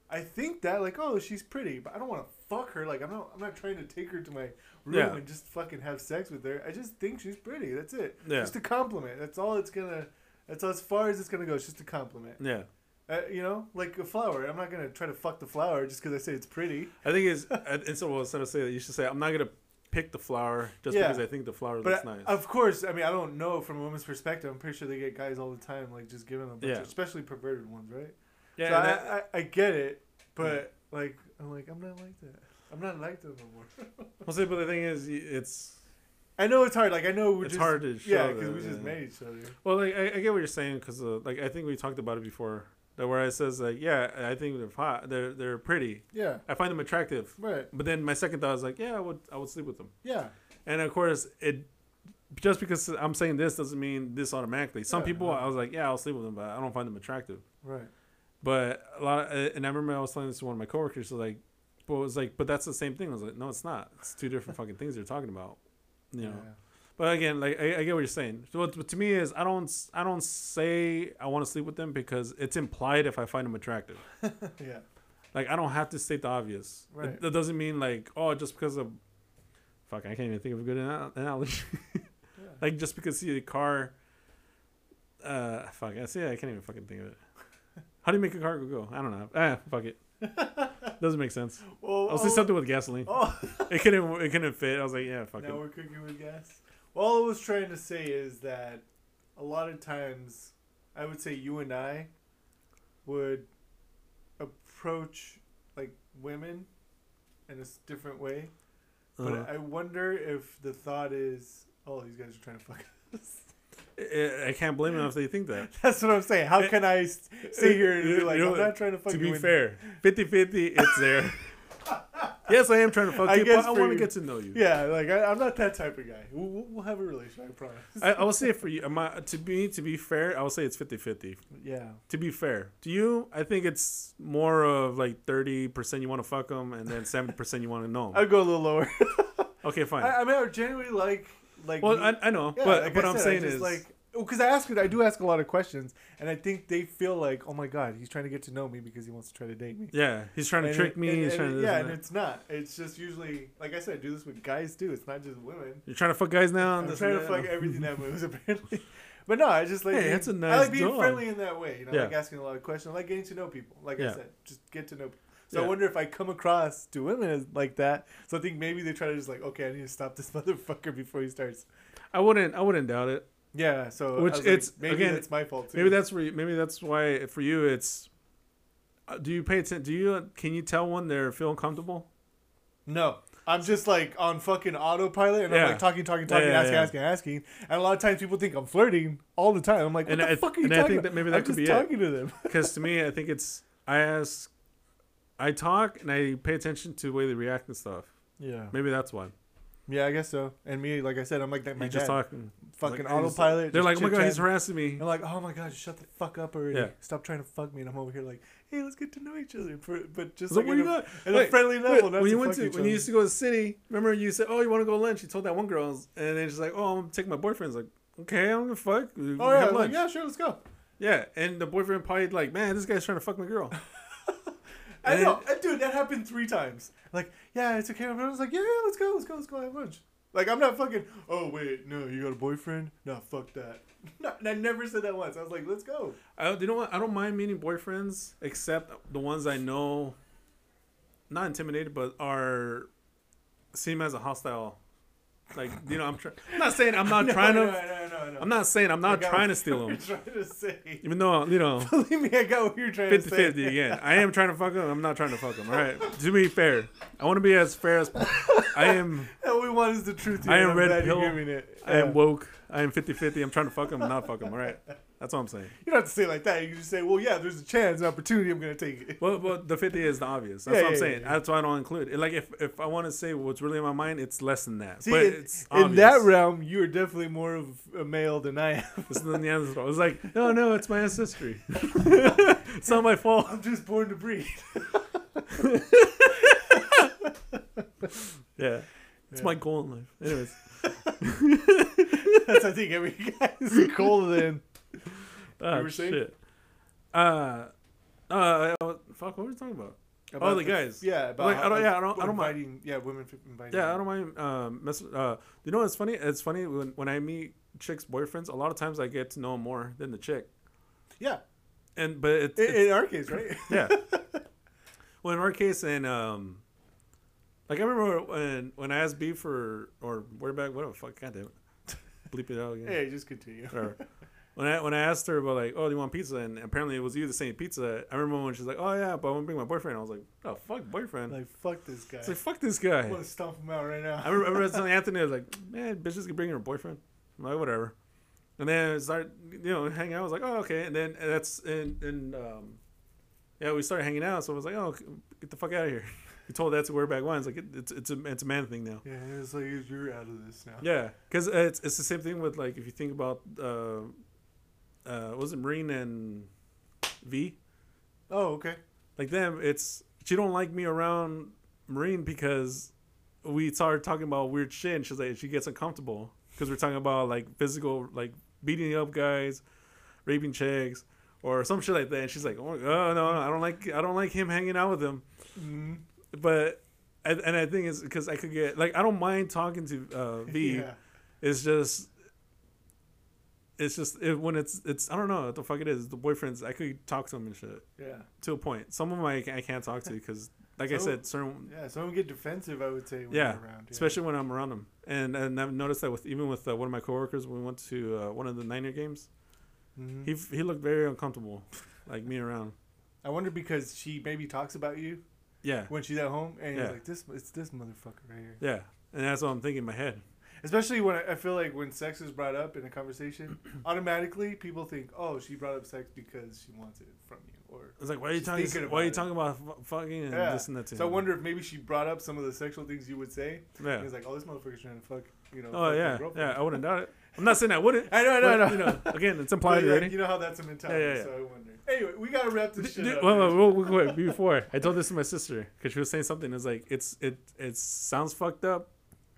I think that, like, oh, she's pretty, but I don't want to fuck her. Like, I'm not, I'm not trying to take her to my room Yeah. and just fucking have sex with her. I just think she's pretty. That's it. Yeah. Just a compliment. That's all it's gonna, that's as far as it's gonna go. It's just a compliment. Yeah. Uh, you know, like a flower. I'm not gonna try to fuck the flower just because I say it's pretty. I think it's it's well instead of say that you should say I'm not gonna pick the flower just Yeah. because I think the flower But looks nice. of course, I mean, I don't know from a woman's perspective. I'm pretty sure they get guys all the time, like just giving them, a bunch Yeah. of- especially perverted ones, right? yeah, so I, that- I, I get it, but like, I'm like, I'm not like that. I'm not like that no more. *laughs* well, see, but the thing is, it's I know it's hard. Like I know we it's just, hard to show. yeah, because we just yeah. made each other. Well, like I, I get what you're saying because uh, like I think we talked about it before. Where it says like, yeah, I think they're hot, they're they're pretty. Yeah, I find them attractive. right. But then my second thought is like, yeah, I would I would sleep with them. Yeah, And of course, it just because I'm saying this doesn't mean this automatically. Some Yeah, people. I was like, yeah, I'll sleep with them, but I don't find them attractive. right. But a lot, of, and I remember I was telling this to one of my coworkers. So like, but it was like, but that's the same thing. I was like, no, it's not. It's two different *laughs* fucking things you're talking about. You know. Yeah. But again, like I, I get what you're saying. So what, what to me is, I don't, I don't say I want to sleep with them because it's implied if I find them attractive. *laughs* yeah. Like I don't have to state the obvious. Right. It, that doesn't mean like, oh, just because of, fuck, I can't even think of a good analogy. *laughs* Yeah. *laughs* like just because see a car. Uh, fuck, I see. I can't even fucking think of it. How do you make a car go? I don't know. Ah, fuck it. Doesn't make sense. Well, I'll say oh, something with gasoline. Oh, It couldn't. It couldn't fit. I was like, yeah, fuck now it. Now we're cooking with gas. All I was trying to say is that a lot of times, I would say you and I would approach like women in a different way. But Uh, I wonder if the thought is, oh, these guys are trying to fuck us. I, can't blame them if they think that. *laughs* That's what I'm saying. How can I sit here and be You like, know, I'm not trying to fuck to you be fair, 50-50, it's there. *laughs* yes, I am trying to fuck I you, but I want to get to know you. Yeah, like I, I'm not that type of guy. We'll, we'll- have a relation. I promise. I, I will say for you, am I, to be to be fair, I will say it's 50-50. yeah. To be fair to you, I think it's more of like thirty percent you want to fuck them, and then seventy percent you want to know. I'd go a little lower. Okay, fine. I, I mean, I genuinely like like. well, me- I, I know, yeah, but like what I I saying is like Oh, because I ask it, I do ask a lot of questions, and I think they feel like, oh my god, he's trying to get to know me because he wants to try to date me. yeah, he's trying to And trick it- me. and- he's and trying to yeah, and it's not. It's just usually like I said, I do this with guys too. It's not just women. You're trying to fuck guys now. I'm this trying to fuck everything that moves *laughs* apparently. But no, I just like Hey, being, that's a nice I like being dog. friendly in that way. You know, I Yeah. like asking a lot of questions. I like getting to know people. Like I said, just get to know. people. So I wonder if I come across to women like that. So I think maybe they try to just like, okay, I need to stop this *laughs* motherfucker before he starts. I wouldn't. I wouldn't doubt it. Yeah. So Which it's- like, maybe again, that's my fault too. Maybe that's where. You, maybe that's why for you it's. uh, Do you pay attention? Do you can you tell when they're feeling comfortable? no. I'm just like on fucking autopilot, and I'm like talking, talking, talking, yeah, asking, yeah. asking, asking. And a lot of times people think I'm flirting all the time. I'm like, what And the I- fuck are you and I think about? that maybe that I'm could just be it. talking to them. *laughs* Because to me, I think it's I ask, I talk and I pay attention to the way they react and stuff. Yeah. Maybe that's why. Yeah, I guess so. And me, like I said, I'm like that. My just dad, talking. fucking like, autopilot. They're like, oh my god, he's harassing me. I'm like, oh my god, shut the fuck up already. Yeah. Stop trying to fuck me. And I'm over here like, hey, let's get to know each other. For, but just So like in you a, at a Wait, friendly Wait, level. not when you went to when you used to go to the city, remember you said, "Oh, you want to go to lunch?" You told that one girl, and then she's like, "Oh, I'm gonna take my boyfriend." It's like, "Okay, I'm gonna fuck." Oh yeah, like, yeah, sure, let's go. yeah. And the boyfriend probably like, "Man, this guy's trying to fuck my girl." *laughs* I And know, and dude, that happened three times. Like, yeah, it's okay. I was like, yeah, yeah, let's go, let's go, let's go have lunch. Like, I'm not fucking. Oh wait, no, you got a boyfriend? No, fuck that. *laughs* No, I never said that once. I was like, let's go. I, you know what? I don't mind meeting boyfriends, except the ones I know, not intimidated, but are seem as a hostile. Like you know, I'm, try- I'm not saying I'm not *laughs* No, trying to. No, no, no, no. I'm not saying I'm not trying to steal You're trying to say. even though you know. *laughs* Believe me, I got what you're trying 50 to say. 50 again. I am trying to fuck them. I'm not trying to fuck them. All right. To be fair, I want to be as fair as I am. *laughs* All we want is the truth. Here, I am I'm red pill. It. I am woke. I am 50 50. I'm trying to fuck them. I'm not fuck them. All right. That's all I'm saying. You don't have to say it like that. You can just say, well, yeah, there's a chance, an opportunity. I'm gonna take it. Well, well, the 50 is the obvious. That's Yeah, what I'm yeah, saying. yeah. That's why I don't include it. Like, if, if I want to say what's really in my mind, it's less than that. See, but in, it's in that realm, you are definitely more of a male than I am. It's the Neanderthal. It's like, no, no, it's my ancestry. *laughs* it's not my fault. I'm just born to breed. *laughs* Yeah. It's my goal in life. Anyways. *laughs* That's I think every guy's goal then. *laughs* Oh, were saying? shit. Uh, uh, fuck, what were we talking about? Oh, the guys. Yeah, about Like, I don't- yeah, I don't- I don't mind- Yeah, women inviting. Yeah, I don't mind. Um, mess, uh, you know what's funny? It's funny when, when I meet chicks' boyfriends. A lot of times I get to know more than the chick. Yeah, And but it's, in, in our case, right? *laughs* yeah. well, in our case, and um, like I remember when when I asked B for or where back whatever fuck, goddamn it, *laughs* bleep it out again. hey, just continue. When I when I asked her about like, oh, do you want pizza? And apparently it was you the same pizza. I remember when she's like, oh yeah, but I want to bring my boyfriend. I was like, oh fuck, boyfriend. Like fuck this guy. it's like fuck this guy. I want to stomp him out right now. I remember, I remember telling Anthony, I was like, man, bitches can bring her boyfriend. I'm like, whatever. And then I started, you know, hanging out. I was like, oh, okay. And then and that's, and, and um, yeah, we started hanging out. So I was like, oh, get the fuck out of here. We told that to wear back wine. It's like, it, it's, it's, a, it's a man thing now. yeah, it's like you're out of this now. Yeah. Because it's, it's the same thing with, like, if you think about, uh, uh, was it Marine and V? Oh, okay. like them, it's she don't like me around Marine because we started talking about weird shit, and she's like she gets uncomfortable because we're talking about like physical, like beating up guys, raping chicks, or some shit like that. And she's like, oh no, no, I don't like I don't like him hanging out with him. hmm But and, and I think it's because I could get like I don't mind talking to uh, V. *laughs* Yeah. It's just. It's just it, when it's it's I don't know what the fuck it is the boyfriends I could talk to them and shit Yeah. to a point. Some of them I, I can't talk to *laughs* because, like I said, certain Yeah. Some of them get defensive. I would say. When yeah, around. yeah. especially when I'm around them. And and I've noticed that with even with uh, one of my coworkers when we went to uh, one of the Niner games, Mhm. he he looked very uncomfortable, *laughs* like me around. I wonder because she maybe talks about you Yeah, when she's at home, and Yeah. he's like, "This, it's this motherfucker right here." yeah, and that's what I'm thinking in my head. Especially when I I feel like when sex is brought up in a conversation, *clears throat* automatically people think, "Oh, she brought up sex because she wants it from you," or It's like why are you talking? thinking Why are you about talking about f- fucking and Yeah. this and that? So. I wonder if maybe she brought up some of the sexual things you would say. Yeah. He's like, "Oh, this motherfucker's trying to fuck," you know. Oh yeah, girlfriend." yeah. I wouldn't doubt it. *laughs* I'm not saying I wouldn't. I know, I know, I know. You know, *laughs* again, it's But, implied yeah, already. You know how that's a mentality. Yeah, yeah. So I wonder. Anyway, we gotta wrap this shit d- up. wait, wait, wait, wait, *laughs* before I told this to my sister because she was saying something. It's like it's it it sounds fucked up,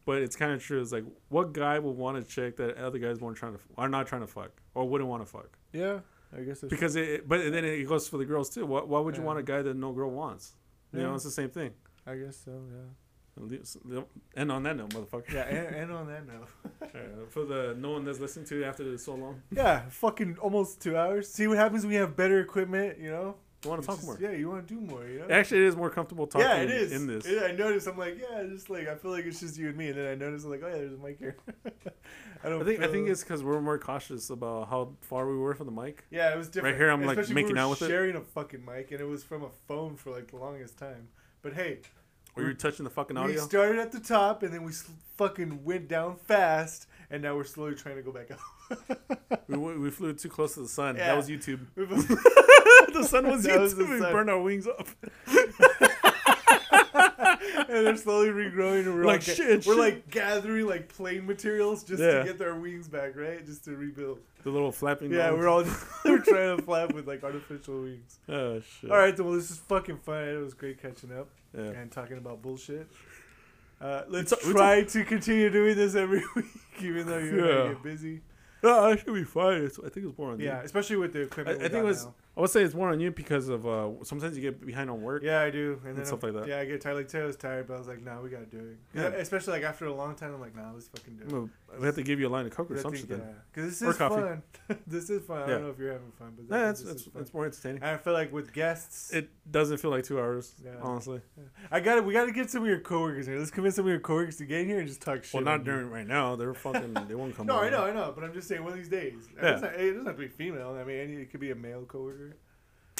but it's kind of true. It's like what guy would want a chick that other guys weren't trying to are not trying to fuck or wouldn't want to fuck Yeah, I guess. Because it. But then it goes for the girls too. Why, why would you Yeah. want a guy that no girl wants? You know, it's the same thing. I guess so. Yeah. And on that note, motherfucker. Yeah, and, and on that note. *laughs* Uh, for the no one that's listening to after so long, Yeah, fucking almost two hours. See what happens when we have better equipment, you know? You want to talk just- more. Yeah, you want to do more, you know? Actually, it is more comfortable talking. yeah, it is. in this. It- I noticed. I'm like, yeah, just like I feel like it's just you and me, and then I noticed I'm like, oh yeah, there's a mic here. *laughs* I don't. I think I think it's because we're more cautious about how far we were from the mic. yeah, it was different. Right here I'm, like, making we were out with it. sharing a fucking mic, and it was from a phone for like the longest time. But hey, Or you're touching the fucking audio? we started at the top, and then we s- fucking went down fast, and now we're slowly trying to go back up. We, we we flew too close to the sun. *laughs* Yeah. That was YouTube. *laughs* *laughs* the sun was *laughs* That YouTube. we sun. burned our wings up. *laughs* And they're slowly regrowing, and we're Like, ga- shit, We're shit. like gathering like plane materials just Yeah. to get our wings back, right? Just to rebuild. The little flapping. Yeah, dogs. we're all we're trying to flap with like artificial wings. Oh shit. All right, then, well, this is fucking fun. It was great catching up Yeah. and talking about bullshit. Uh, let's We talk- we try to continue doing this every week, even though you're Yeah. gonna get busy. No, I should be fine. It's, I think it's more on Yeah, you. especially with the equipment. I we think it was. now. I would say it's more on you because of uh, sometimes you get behind on work. Yeah, I do, and and then stuff I'm- like that. Yeah, I get tired. Like I was tired, but I was like, "Nah, we gotta do it." Yeah. Especially like after a long time, I'm like, "Nah, let's fucking do it." Well, We have to give you a line of coke or I some think, shit. yeah, Then. because this Or is coffee. fun. *laughs* this is fun. I Yeah. don't know if you're having fun, but Nah, this it's, it's, it's more entertaining. And I feel like with guests, It doesn't feel like two hours, Yeah. honestly. I got to We got to get some of your coworkers here. Let's convince some of your coworkers to get in here and just talk shit. Well, not you. during right now. They're fucking. They won't come. *laughs* No, I know, I know, but I'm just saying one of these days. It, Yeah. doesn't, it doesn't have to be female. I mean, it could be a male coworker.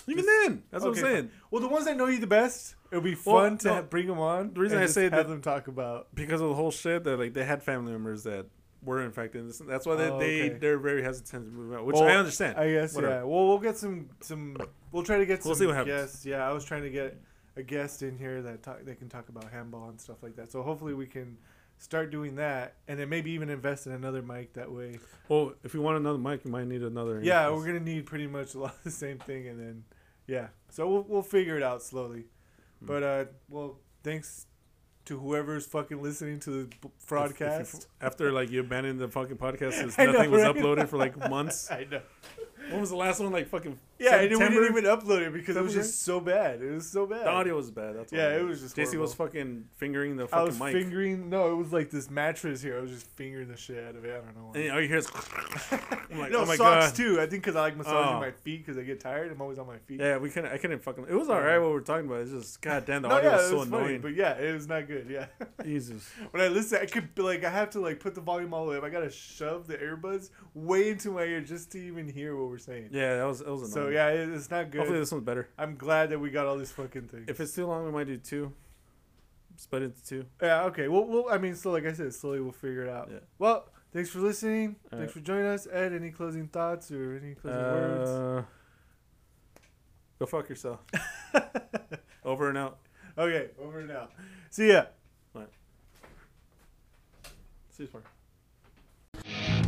Even Just- then, that's what I'm saying. Well, the ones that know you the best, it'll be Well, fun to no, bring them on. the reason I say have that- them talk about. Because of the whole shit that like they had family members that were infected. This- That's why they, Oh, they okay. they're very hesitant to move out, which Well, I understand. I guess Whatever. yeah. Well, we'll get some some. We'll try to get some We'll see what happens. guests. Yeah, I was trying to get a guest in here that talk, they can talk about handball and stuff like that. So hopefully we can start doing that, and then maybe even invest in another mic that way. well, if you want another mic, you might need another. Yeah, earpiece. we're gonna need pretty much *laughs* a lot of the same thing, and then yeah. So we'll we'll figure it out slowly. Hmm. But uh, well, thanks to whoever's fucking listening to the b- *laughs* If- if you- broadcast. after like you abandoned the fucking podcast, since *laughs* I know, nothing was right? uploaded for like *laughs* months. I know. When was the last one? Like fucking Yeah, and we didn't even upload it because it was just so bad. It was so bad. The audio was bad. That's Yeah, it was just JC was fucking fingering the fucking I was mic. fingering. No, it was like this mattress here. I was just fingering the shit out of it. I don't know. Why. and all you hear is *laughs* I'm like, no oh socks god. too. I think because I like massaging Oh. my feet because I get tired. I'm always on my feet. Yeah, we couldn't. I couldn't fucking. It was alright what we're talking about. It's just goddamn the no, audio yeah, was so was funny, annoying. but yeah, it was not good. Yeah. *laughs* Jesus. when I listen, I could like I have to like put the volume all the way up. I gotta shove the earbuds way into my ear just to even hear what we're saying. Yeah, that was that was annoying. So yeah, it, it's not good. Hopefully this one's better. I'm glad that we got all these fucking things. If it's too long, we might do two. Split into two. yeah, okay. Well, well, I mean, so like I said, slowly we'll figure it out. Yeah. Well, thanks for listening. All thanks right. for joining us. Ed, any closing thoughts or any closing words? Uh, go fuck yourself. *laughs* Over and out. Okay, over and out. See ya. See you tomorrow.